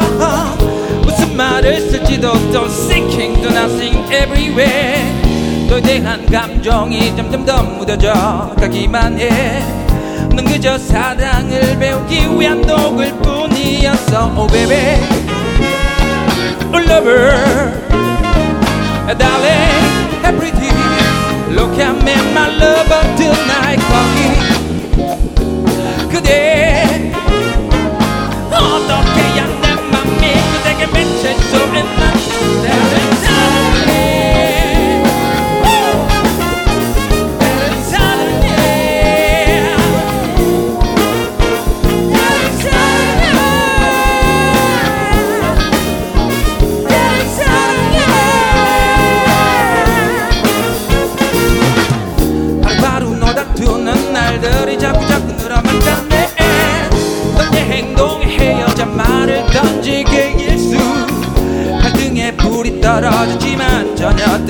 O: 무슨 말을 쓸지도 don't thinking do nothing everywhere. 너에 대한 감정이 점점 더 묻어져 가기만 해 넌 그저 사랑을 배우기 위한 도구일 뿐이었어 Oh baby Oh lover Darling Hey pretty Look at me my lover tonight 거기 그대 어떻게 해야 내 맘이 그대에게 맺힐 수 있나 나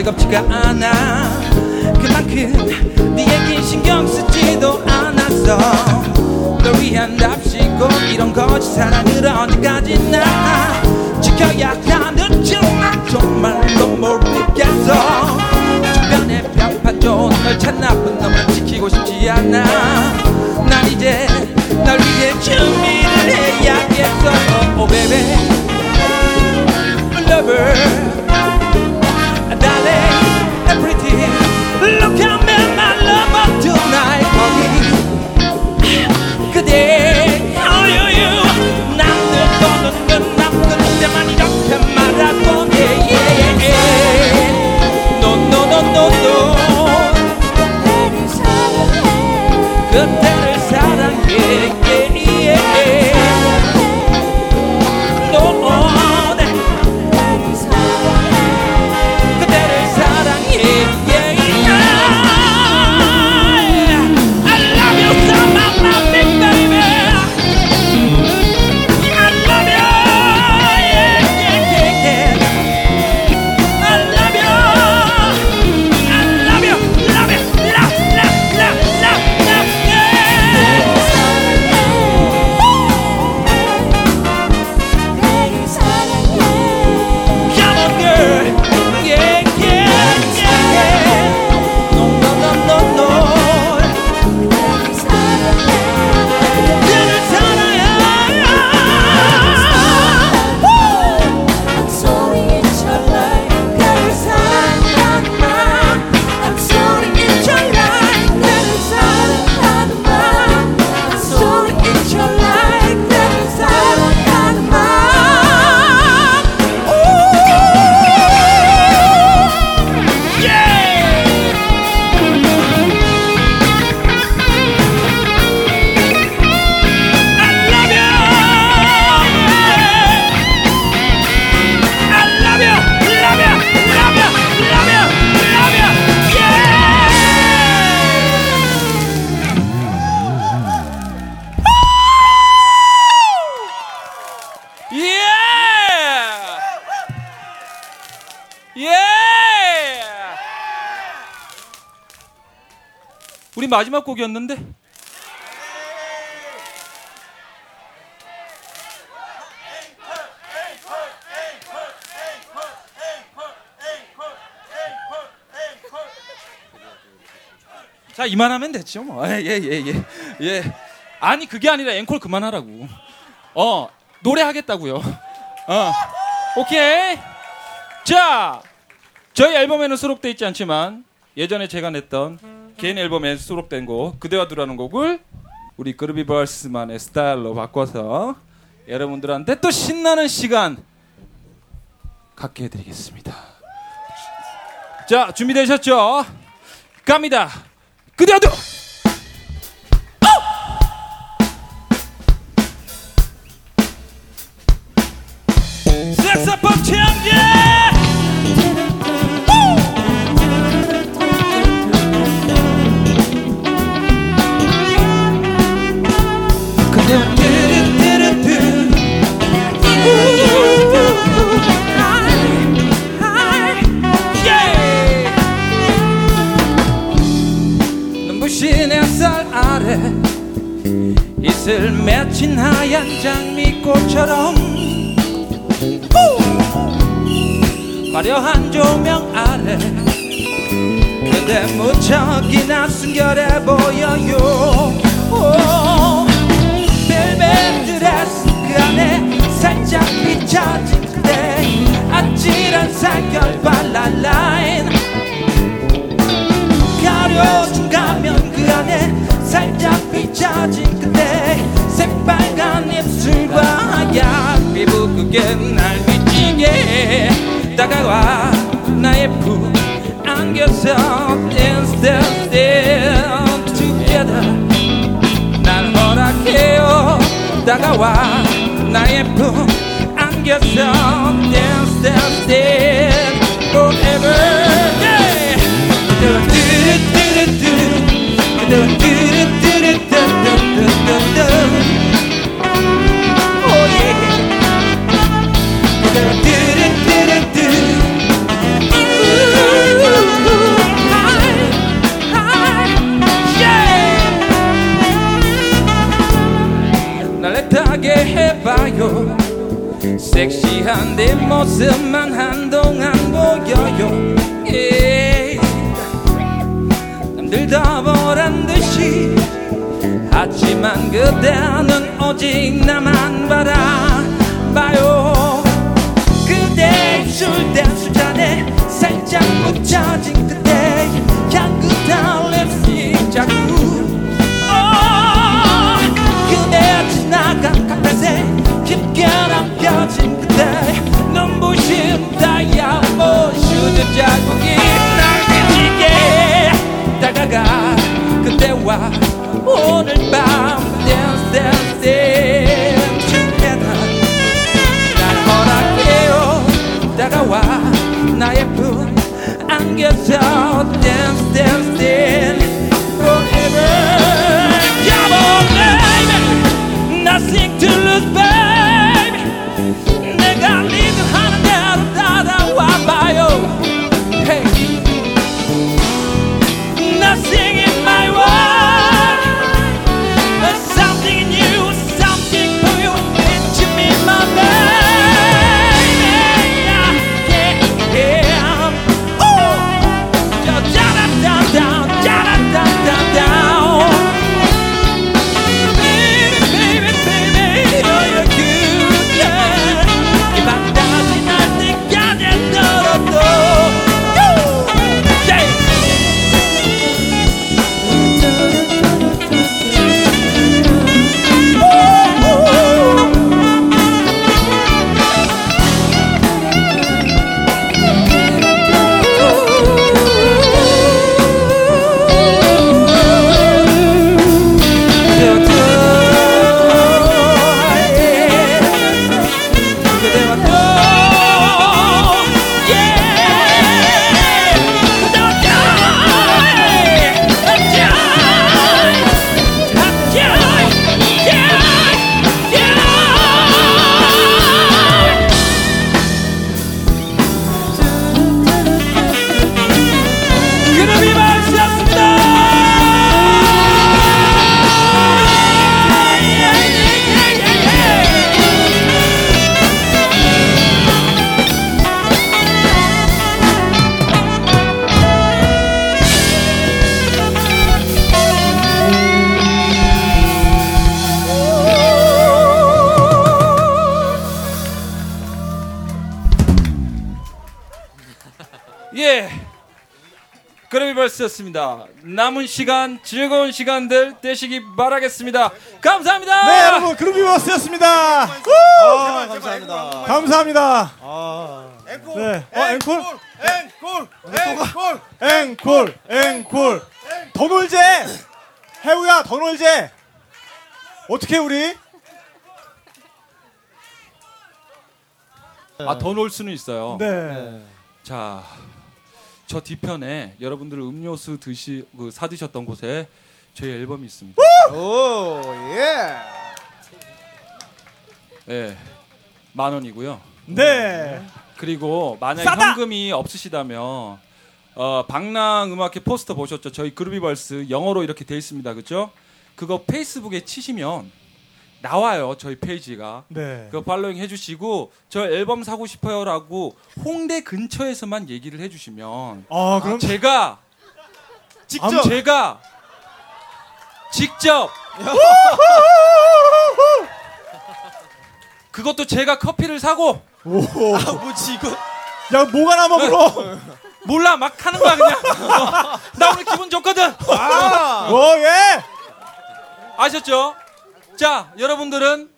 O: 뜨겁지가 않아 그만큼 네 얘긴 신경 쓰지도 않았어. 널 위한 답시고 이런 거짓 사랑을 언제까지나 지켜야 하는지 난 정말로 모르겠어. 주변에 벽파져 널 찾나쁜 놈은 지키고 싶지 않아. 난 이제 널 위해 준비를 해야겠어. Oh baby. Lover darling 마지막 곡이었는데. 자 이만하면 됐죠 뭐. 예예예 예, 예, 예. 아니 그게 아니라 앵콜 그만하라고. 어 노래 하겠다고요. 어 오케이. 자 저희 앨범에는 수록돼 있지 않지만 예전에 제가 냈던 개인 앨범에 수록된 곡 그대와 두라는 곡을 우리 그루비버스만의 스타일로 바꿔서 여러분들한테 또 신나는 시간 갖게 해드리겠습니다. 자 준비되셨죠? 갑니다. 그대와 두. 색소 이슬 맺힌 하얀 장미꽃처럼. 화려한 조명 아래 그대 무척이나 순결해 보여요. 오, 벨벳 드레스 그 안에 살짝 비춰진 그대 아찔한 살결 발랄라인. 가려진 가면 그 안에 살짝 비춰진 그대 새빨간 입술과 하얀 피부 그게 날 미치게 다가와. 나의 품 안겨서 dance dance dance together. 날 허락해요. 다가와. 나의 품 안겨서 dance dance dance forever. Yeah. 그대와 뚜루뚜루뚜 그대와 해봐요. 섹시한 내 모습만 한동안 보여요. 예. 남들 다 보란 듯이. 하지만 그대는 오직 나만 바라봐요. 그대 술된 술잔에 살짝 묻혀진 그대. 향긋 달랩이 자꾸 시간 즐거운 시간들 되시기 바라겠습니다. 감사합니다.
F: 네, 여러분 그루비버스였습니다.
E: 아, 감사합니다.
F: 감사합니다.
E: 아,
F: 네. 어, 앵콜?
E: 앵콜, 앵콜,
F: 앵콜, 앵콜. 더 놀재. 해우야, 더 놀재. 어떻게 우리?
O: 아, 더 놀 수는 있어요.
F: 네.
O: 자, 저 뒤편에 여러분들 음료수 드시 그 사드셨던 곳에 저희 앨범이 있습니다.
E: 오, 예.
O: 예. 만 원이고요.
F: 네.
O: 그리고 만약
F: 싸다!
O: 현금이 없으시다면 어, 방랑 음악회 포스터 보셨죠? 저희 그루비벌스 영어로 이렇게 돼 있습니다. 그죠? 그거 페이스북에 치시면 나와요. 저희 페이지가.
F: 네.
O: 그거 팔로잉 해주시고 저 앨범 사고 싶어요라고 홍대 근처에서만 얘기를 해주시면
F: 아, 그럼
O: 제가
E: 직접
O: 제가 직접 그것도 제가 커피를 사고
F: 오.
E: 아, 뭐지 이거?
F: 야, 뭐가 남아 불어?
O: 몰라 막 하는 거야 그냥 어, 나 오늘 기분 좋거든
E: 아,
F: 오, 예.
O: 아셨죠? 자 여러분들은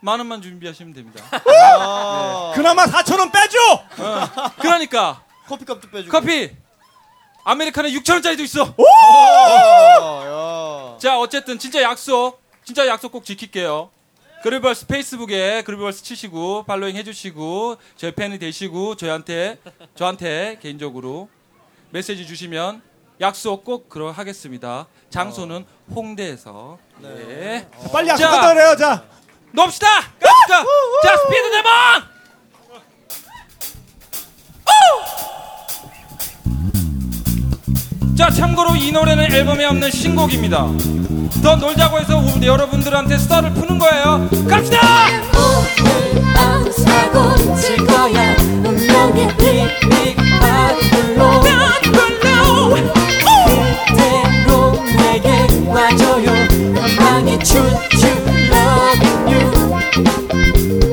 O: 만 원만 준비하시면 됩니다
E: 아.
F: 그나마 4천 원 빼줘.
O: 어, 그러니까
E: 커피값도 빼주고.
O: 커피 아메리카노 6천 원짜리도 있어. 자 어쨌든 진짜 약속 진짜 약속 꼭 지킬게요 그루비벌스 페이스북에 그루비벌스 치시고 팔로잉 해주시고 저희 팬이 되시고 저희한테 저한테 개인적으로 메시지 주시면 약속 꼭 그러 하겠습니다. 장소는 홍대에서. 네.
F: 자, 빨리
O: 자.
F: 약속한다 그래요. 자.
O: 놉시다! 갑시다 자 스피드 데몬 자 참고로 이 노래는 앨범에 없는 신곡입니다. 더 놀자고 해서 우리 여러분들한테 스타를 푸는 거예요. 갑시다!
H: 거야 운명의 빅빅 바글로 그대로 내게 와줘요 you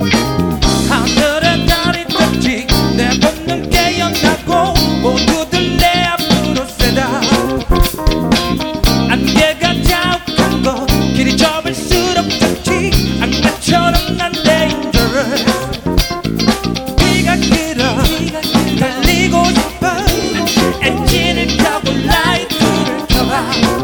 Q: 라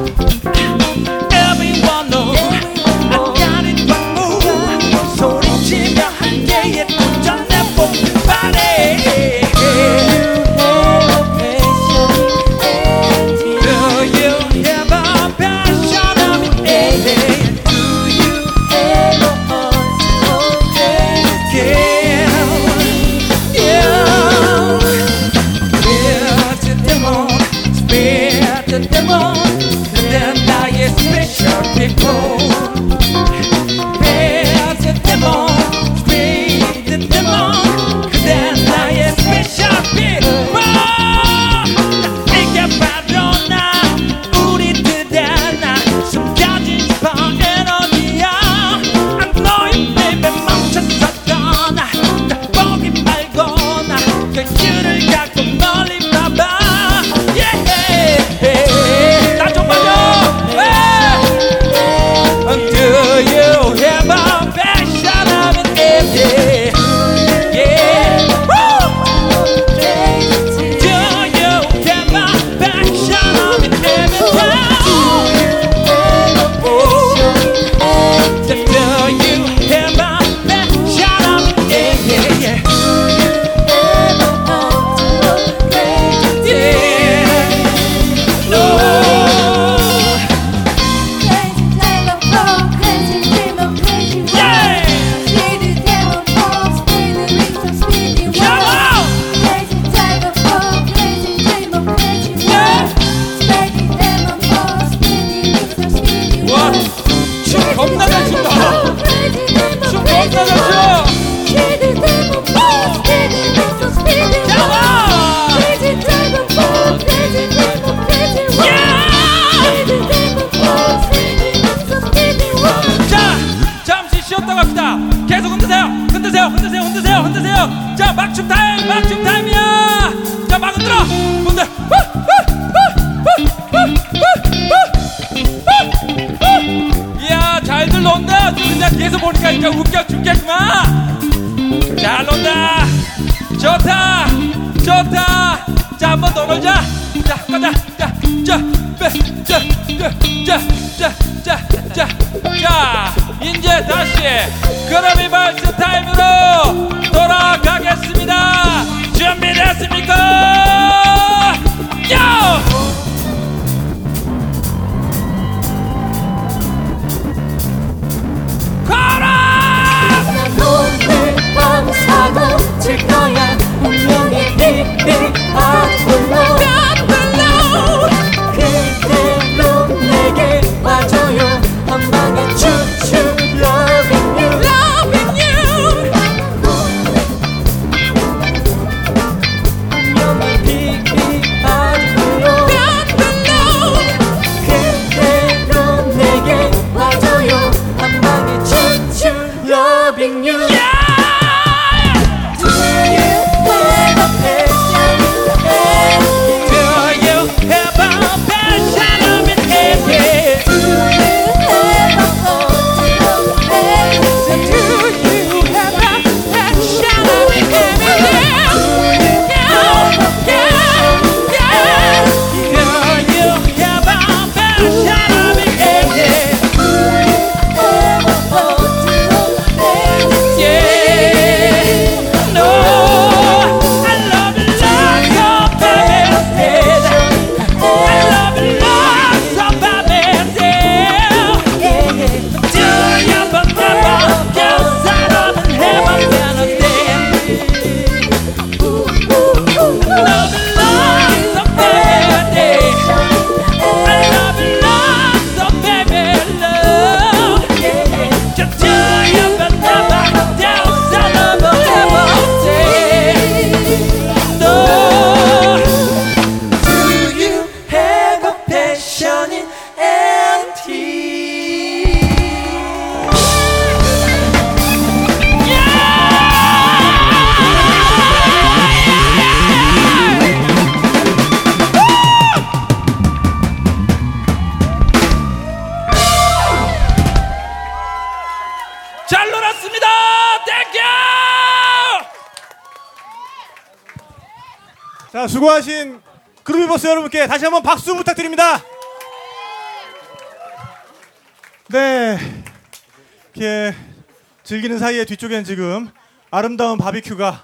F: 사이에 뒤쪽에는 지금 아름다운 바비큐가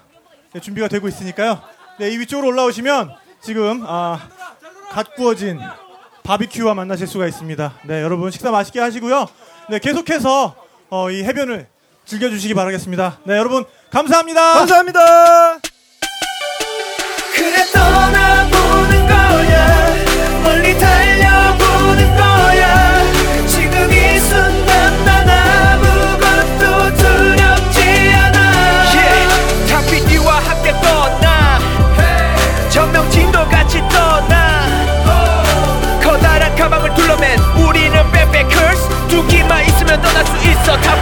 F: 준비가 되고 있으니까요. 네, 이 위쪽으로 올라오시면 지금 아, 갓 구워진 바비큐와 만나실 수가 있습니다. 네, 여러분 식사 맛있게 하시고요. 네, 계속해서 어, 이 해변을 즐겨주시기 바라겠습니다. 네, 여러분 감사합니다.
H: 감사합니다. 这他